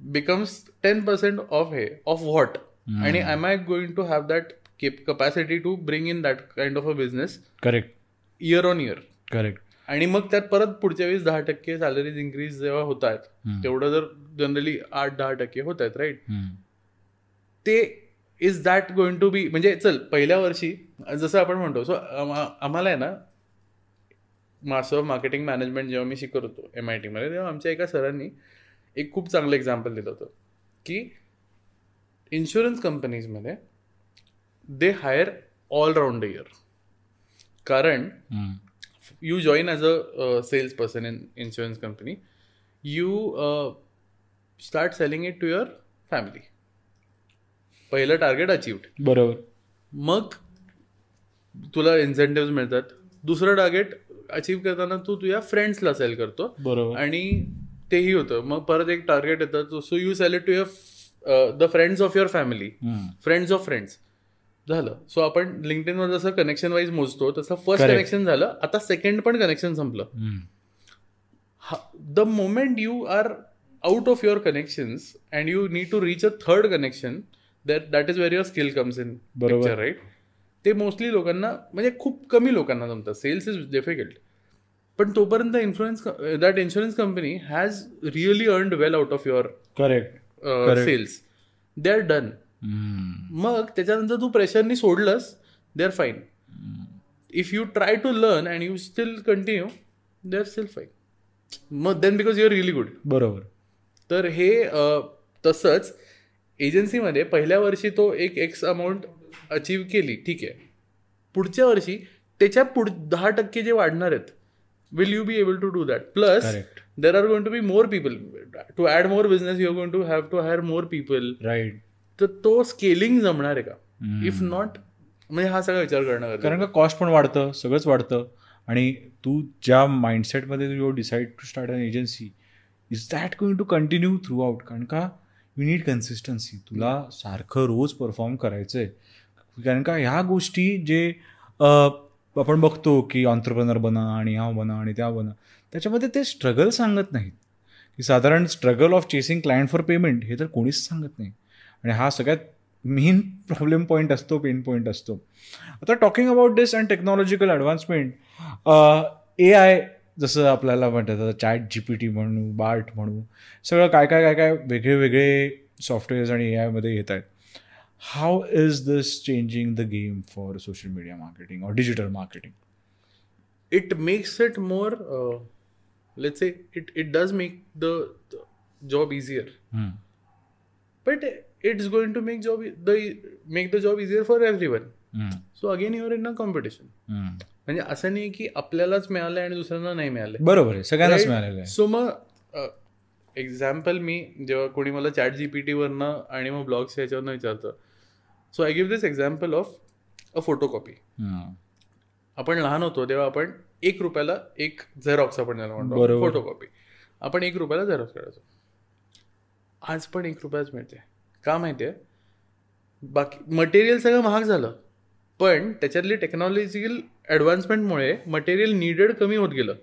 becomes ten percent of हे of what आणि am I going to have that capacity to bring in that kind of a business correct year on year correct आणि मग त्यात परत पुढच्या वेळेस दहा टक्के सॅलरीज इन्क्रीज जेव्हा होत आहेत तेवढं जर जनरली आठ दहा टक्के होत आहेत राईट ते is that going to be म्हणजे चल पहिल्या वर्षी जसं आपण म्हणतो सो आम्हाला आहे ना मास्टर ऑफ मार्केटिंग मॅनेजमेंट जेव्हा मी शिकत होतो एम आय टीमध्ये तेव्हा आमच्या एका सरांनी एक खूप चांगलं एक्झाम्पल दिलं होतं की इन्शुरन्स कंपनीजमध्ये they hire all round year कारण join as a uh, salesperson in insurance company you uh, start selling it to your family. पहिलं टार्गेट अचीव्ड बरोबर. मग तुला इन्सेंटिव्ह मिळतात. दुसरं टार्गेट अचीव्ह करताना तू तुझ्या फ्रेंड्सला सेल करतो. बरोबर. आणि तेही होतं. मग परत एक टार्गेट येतं. So you sell it to your the friends of your family friends of friends झालं. सो आपण लिंक्डइनवर जसं कनेक्शन वाईज मोजतो तसं फर्स्ट. कनेक्शन झालं. आता सेकंड पण कनेक्शन संपलं. The moment you are out of your connections and you need to reach a third connection that that is where your skill comes in बरोबर. राईट ते mostly लोकांना म्हणजे खूप कमी लोकांना जमतात सेल्स इज डिफिकल्ट पण तोपर्यंत influence that insurance company has really earned well out of your correct sales they are done मग त्याच्यानंतर तू प्रेशरनी सोडलंस they are fine if you try to learn and you still continue they are still fine मग then because you are really good बरोबर. तर हे अ, तसंच एजन्सीमध्ये पहिल्या वर्षी तो एक एक्स अमाऊंट अचीव केली ठीक आहे. पुढच्या वर्षी त्याच्या पुढ दहा टक्के जे वाढणार आहेत will you be able to do that plus Correct. Are going to be more people to add more business you are going to have to hire more people right तर तो स्केलिंग जमणार आहे का? इफ नॉट म्हणजे हा सगळा विचार करणं गरजेचं कारण का कॉस्ट पण वाढतं सगळंच वाढतं. आणि तू ज्या माइंडसेटमध्ये you decide to start an agency is that going to continue throughout कारण का यू नीड कन्सिस्टन्सी तुला सारखं रोज परफॉर्म करायचं आहे कारण का ह्या गोष्टी जे अ, आपण बघतो की ऑन्टरप्रनर बना आणि हा बना आणि त्या बना. त्याच्यामध्ये ते स्ट्रगल सांगत नाहीत. की साधारण struggle of chasing client for payment हे तर कोणीच सांगत नाही. आणि हा सगळ्यात मेन प्रॉब्लेम पॉईंट असतो पेन पॉईंट असतो. आता talking about this and technological advancement A I जसं आपल्याला म्हणतात चॅट जी पी टी म्हणू बार्ट म्हणू सगळं काय काय काय काय वेगळे वेगळे सॉफ्टवेअर्स आणि ए आयमध्ये येत आहेत. How is this changing the game for social media marketing or digital marketing it makes it more uh, let's say it, it does make the, the job easier. But it's going to make job e- the make the job easier for everyone. So again you're in a competition. म्हणजे असं नाही की आपल्यालाच मिळालंय आणि दुसऱ्यांना नाही मिळालंय. बरोबर आहे. सगळ्यांनाच मिळालेलं आहे सो मग एक्झाम्पल मी जेव्हा कोणी मला चॅट जी पी टीवरनं आणि मग ब्लॉग्स याच्यावरनं विचारतं so I give this example of a photo copy hmm. आपण लहान होतो तेव्हा आपण एक रुपयाला एक झेरॉक्स आपण त्याला म्हणतो. बरोबर. फोटो कॉपी आपण एक रुपयाला झेरॉक्स काढायचो. आज पण एक रुपयाच मिळते. का माहितीये बाकी मटेरियल सगळं महाग झालं. पण त्याच्यातली टेक्नॉलॉजिकल ॲडव्हान्समेंटमुळे मटेरियल निडेड कमी होत गेलं.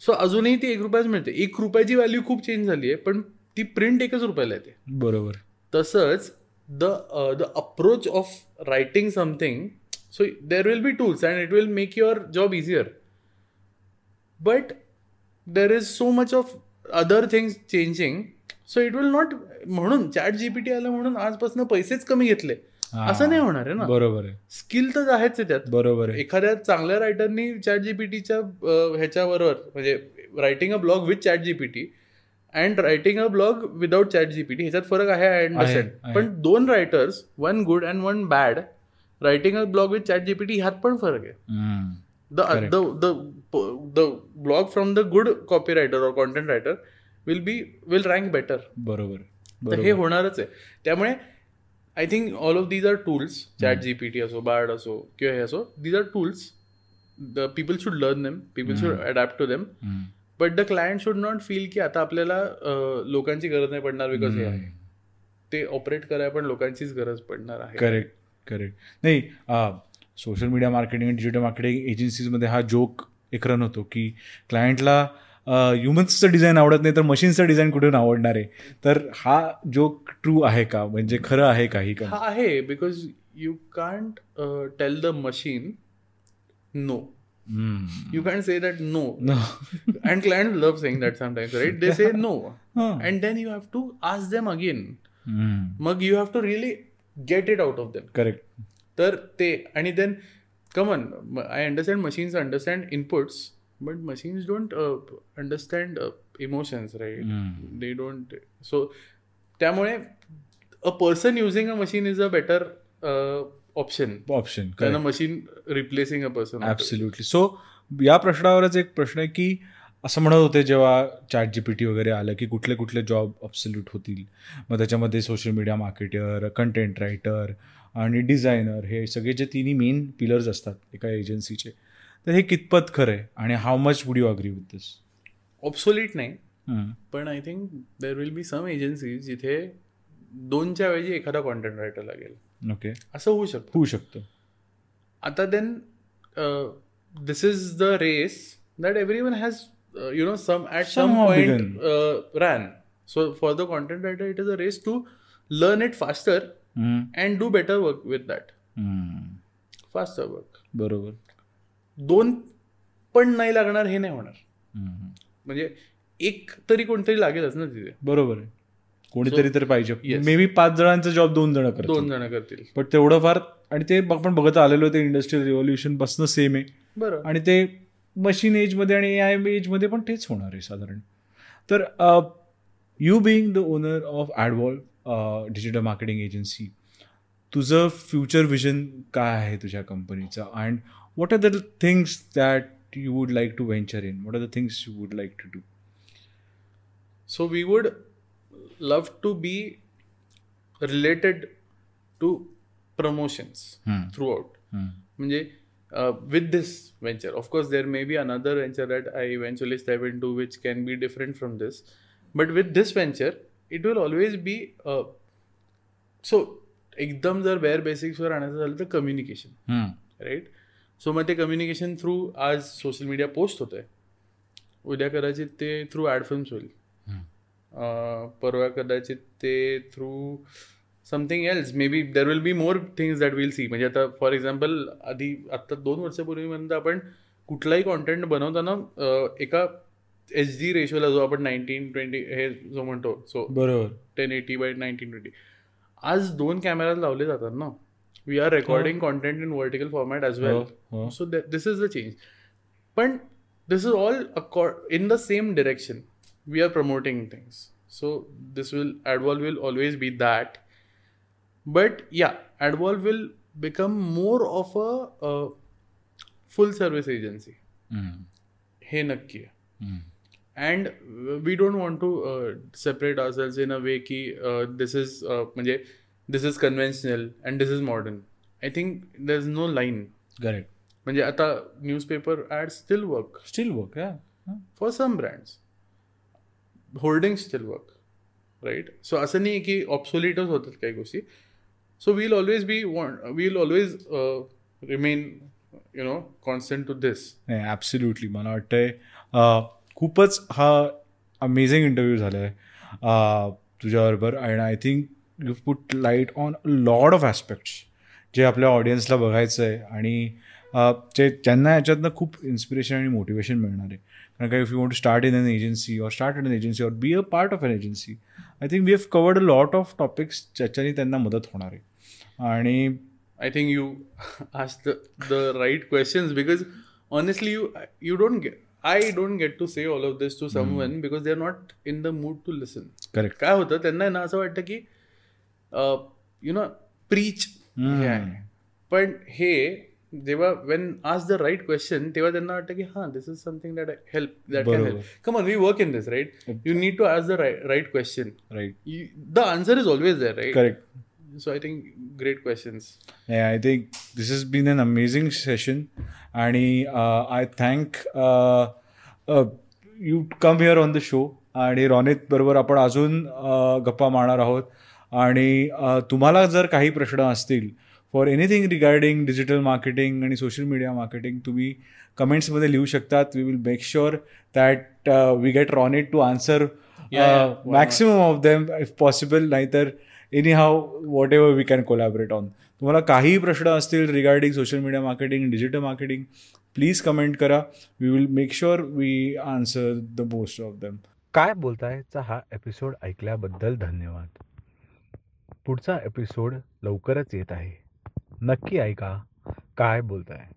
सो अजूनही ती एक रुपयाच मिळते. एक रुपयाची व्हॅल्यू खूप चेंज झाली आहे पण ती प्रिंट एकच रुपयाला येते. बरोबर. तसंच the uh, the approach of writing something so there will be tools and it will make your job easier but there is so much of other things changing so it will not म्हणून chat GPT आलं म्हणून आजपासून पैसेच कमी घेतले असं नाही होणार आहे ना बरोबर आहे स्किल तर आहेच आहे त्यात बरोबर आहे एखाद्या चांगल्या रायटरनी चॅट जीपीटीच्या ह्याच्याबरोबर म्हणजे writing a blog with chat GPT and writing a blog without chat GPT ह्याच्यात फरक आहे आय. अंडरस्टँड पण दोन writers one good and one bad writing a blog with chat GPT ह्यात पण फरक आहे. The the blog from the good copy writer or content writer will be will rank better बरोबर तर हे होणारच आहे. त्यामुळे I think all of these are tools chat GPT असो बार्ड असो किंवा हे असो these are tools the people should learn them people should adapt to them. But the client should not feel की आता आपल्याला लोकांची गरज नाही पडणार बिकॉज हे आहे. ते ऑपरेट करायला पण लोकांचीच गरज पडणार आहे. करेक्ट करेक्ट नाही सोशल मीडिया मार्केटिंग आणि डिजिटल मार्केटिंग एजन्सीजमध्ये हा जोक एक रन होतो की क्लायंटला ह्युमन्सचं डिझाईन आवडत नाही तर मशीनचं डिझाईन कुठून आवडणार आहे? तर हा जोक ट्रू आहे का? म्हणजे खरं आहे का ही का हा आहे because you can't tell the machine no hmm. You can't say that no No. and clients love saying that sometimes right they say no Huh. and then you have to ask them again हम्म. मग you have to really get it out of them correct तर ते आणि then come on I understand machines understand inputs but machines don't understand emotions right. They don't so त्यामुळे a person using a machine is a better option option त्यांना machine replacing a person absolutely so या प्रश्नावरच एक प्रश्न आहे की असं म्हणत होते जेव्हा चॅट जी पी टी वगैरे आलं की कुठले कुठले जॉब अब्सल्यूट होतील. मग त्याच्यामध्ये social media marketer content writer आणि डिझायनर हे सगळे जे तिन्ही मेन पिलर्स असतात एका एजन्सीचे तर हे कितपत खरं आहे आणि how much would you agree with this obsolete नाही. पण I think there will be some agencies जिथे दोनच्या ऐवजी एखादा कॉन्टेंट रायटर लागेल. ओके. असं होऊ शकतं. होऊ शकतं. आता then this is the race that everyone has you know some at some point ran so for the content writer it is a race to learn it faster. And do better work with that. Faster work बरोबर. दोन पण नाही लागणार हे नाही होणार. म्हणजे एक तरी कोणतरी लागेलच ना तिथे. बरोबर आहे. कोणीतरी तर पाहिजे. मे बी पाच जणांचा जॉब दोन जण करतात दोन जण करतील. पण तेवढं फार आणि ते आपण बघत आलेलो ते इंडस्ट्रियल रिव्हॉल्युशनपासून सेम आहे. बरं. आणि ते मशीन एजमध्ये आणि ए आय एजमध्ये पण तेच होणार आहे साधारण. तर you being the owner of Adwall digital marketing agency तुझं फ्युचर विजन काय आहे तुझ्या कंपनीचं and what are the things that you would like to venture in what are the things you would like to do So we would love to be related to promotions throughout म्हणजे with this venture of course there may be another venture that I eventually step in to which can be different from this but with this venture it will always be so एकदम जर bare बेसिक्सवर आणायचं झालं तर communication right so मग ते communication through आज social media post होतोय. उद्या कदाचित ते थ्रू ॲड फिल्म्स होईल. परवा कदाचित ते through something else maybe there will be more things that will see म्हणजे आता फॉर एक्झाम्पल आधी आत्ता दोन वर्षापूर्वीपर्यंत आपण कुठलाही कॉन्टेंट बनवताना एका एच डी रेशोला जो आपण नाईन्टीन ट्वेंटी हे जो म्हणतो सो बरोबर. Ten eighty by nineteen twenty आज दोन कॅमेरा लावले जातात ना. We are recording content in vertical format as well. So this is the change पण this is all in the same direction we are promoting things so this will Adwall will always be that but yeah Adwall will become more of a full service agency हे नक्की आहे and we don't want to separate असेल्स in a way की this is म्हणजे this is conventional and this is modern I think there is no line correct म्हणजे आता newspaper ad still work still work yeah for some brands holding still work right so असं नाही की ऑप्सोलिटच होतात काही गोष्टी. So will always be want will always remain you know constant to this नाही ॲब्सल्युटली मला वाटतंय uh, खूपच हा अमेझिंग इंटरव्ह्यू झाला आहे तुझ्याबरोबर. And I think you put light on lot of aspects जे आपल्या ऑडियन्सला बघायचं आहे आणि uh, जे ज्यांना याच्यातनं खूप इन्स्पिरेशन आणि मोटिवेशन मिळणार आहे. का if you want to start in an agency or start in an agency or be a part of an agency I think we have covered a lot of topics ज्याच्याने त्यांना मदत होणार आहे आणि I think you asked the, the right questions because honestly, you you don't get. I don't get to say all of this to someone because they're not in the mood to listen. Correct काय होतं त्यांना ना असं वाटतं की you know preach हे आहे पण हे जेव्हा when ask the right question तेव्हा त्यांना वाटतं की हां this is something that help that can. Help come on we work in this right you need to ask the right question right the answer is always there right correct so I think great questions I think this is been an amazing session आणि I thank you come here on the show आणि रॉनित बरोबर आपण अजून uh, गप्पा मारणार आहोत. आणि uh, तुम्हाला जर काही प्रश्न असतील for anything regarding digital marketing आणि सोशल मीडिया मार्केटिंग तुम्ही कमेंट्समध्ये लिहू शकतात. We will make sure that we get Ronit to answer? Maximum of them if possible नाहीतर anyhow whatever we can collaborate on तुम्हाला काहीही प्रश्न असतील regarding social media marketing digital marketing please comment करा. We will make sure we answer the most of them काय बोलतायचा हा episode ऐकल्याबद्दल धन्यवाद. पुढचा एपिसोड लवकरच येत आहे. नक्की ऐका. काय बोलताय?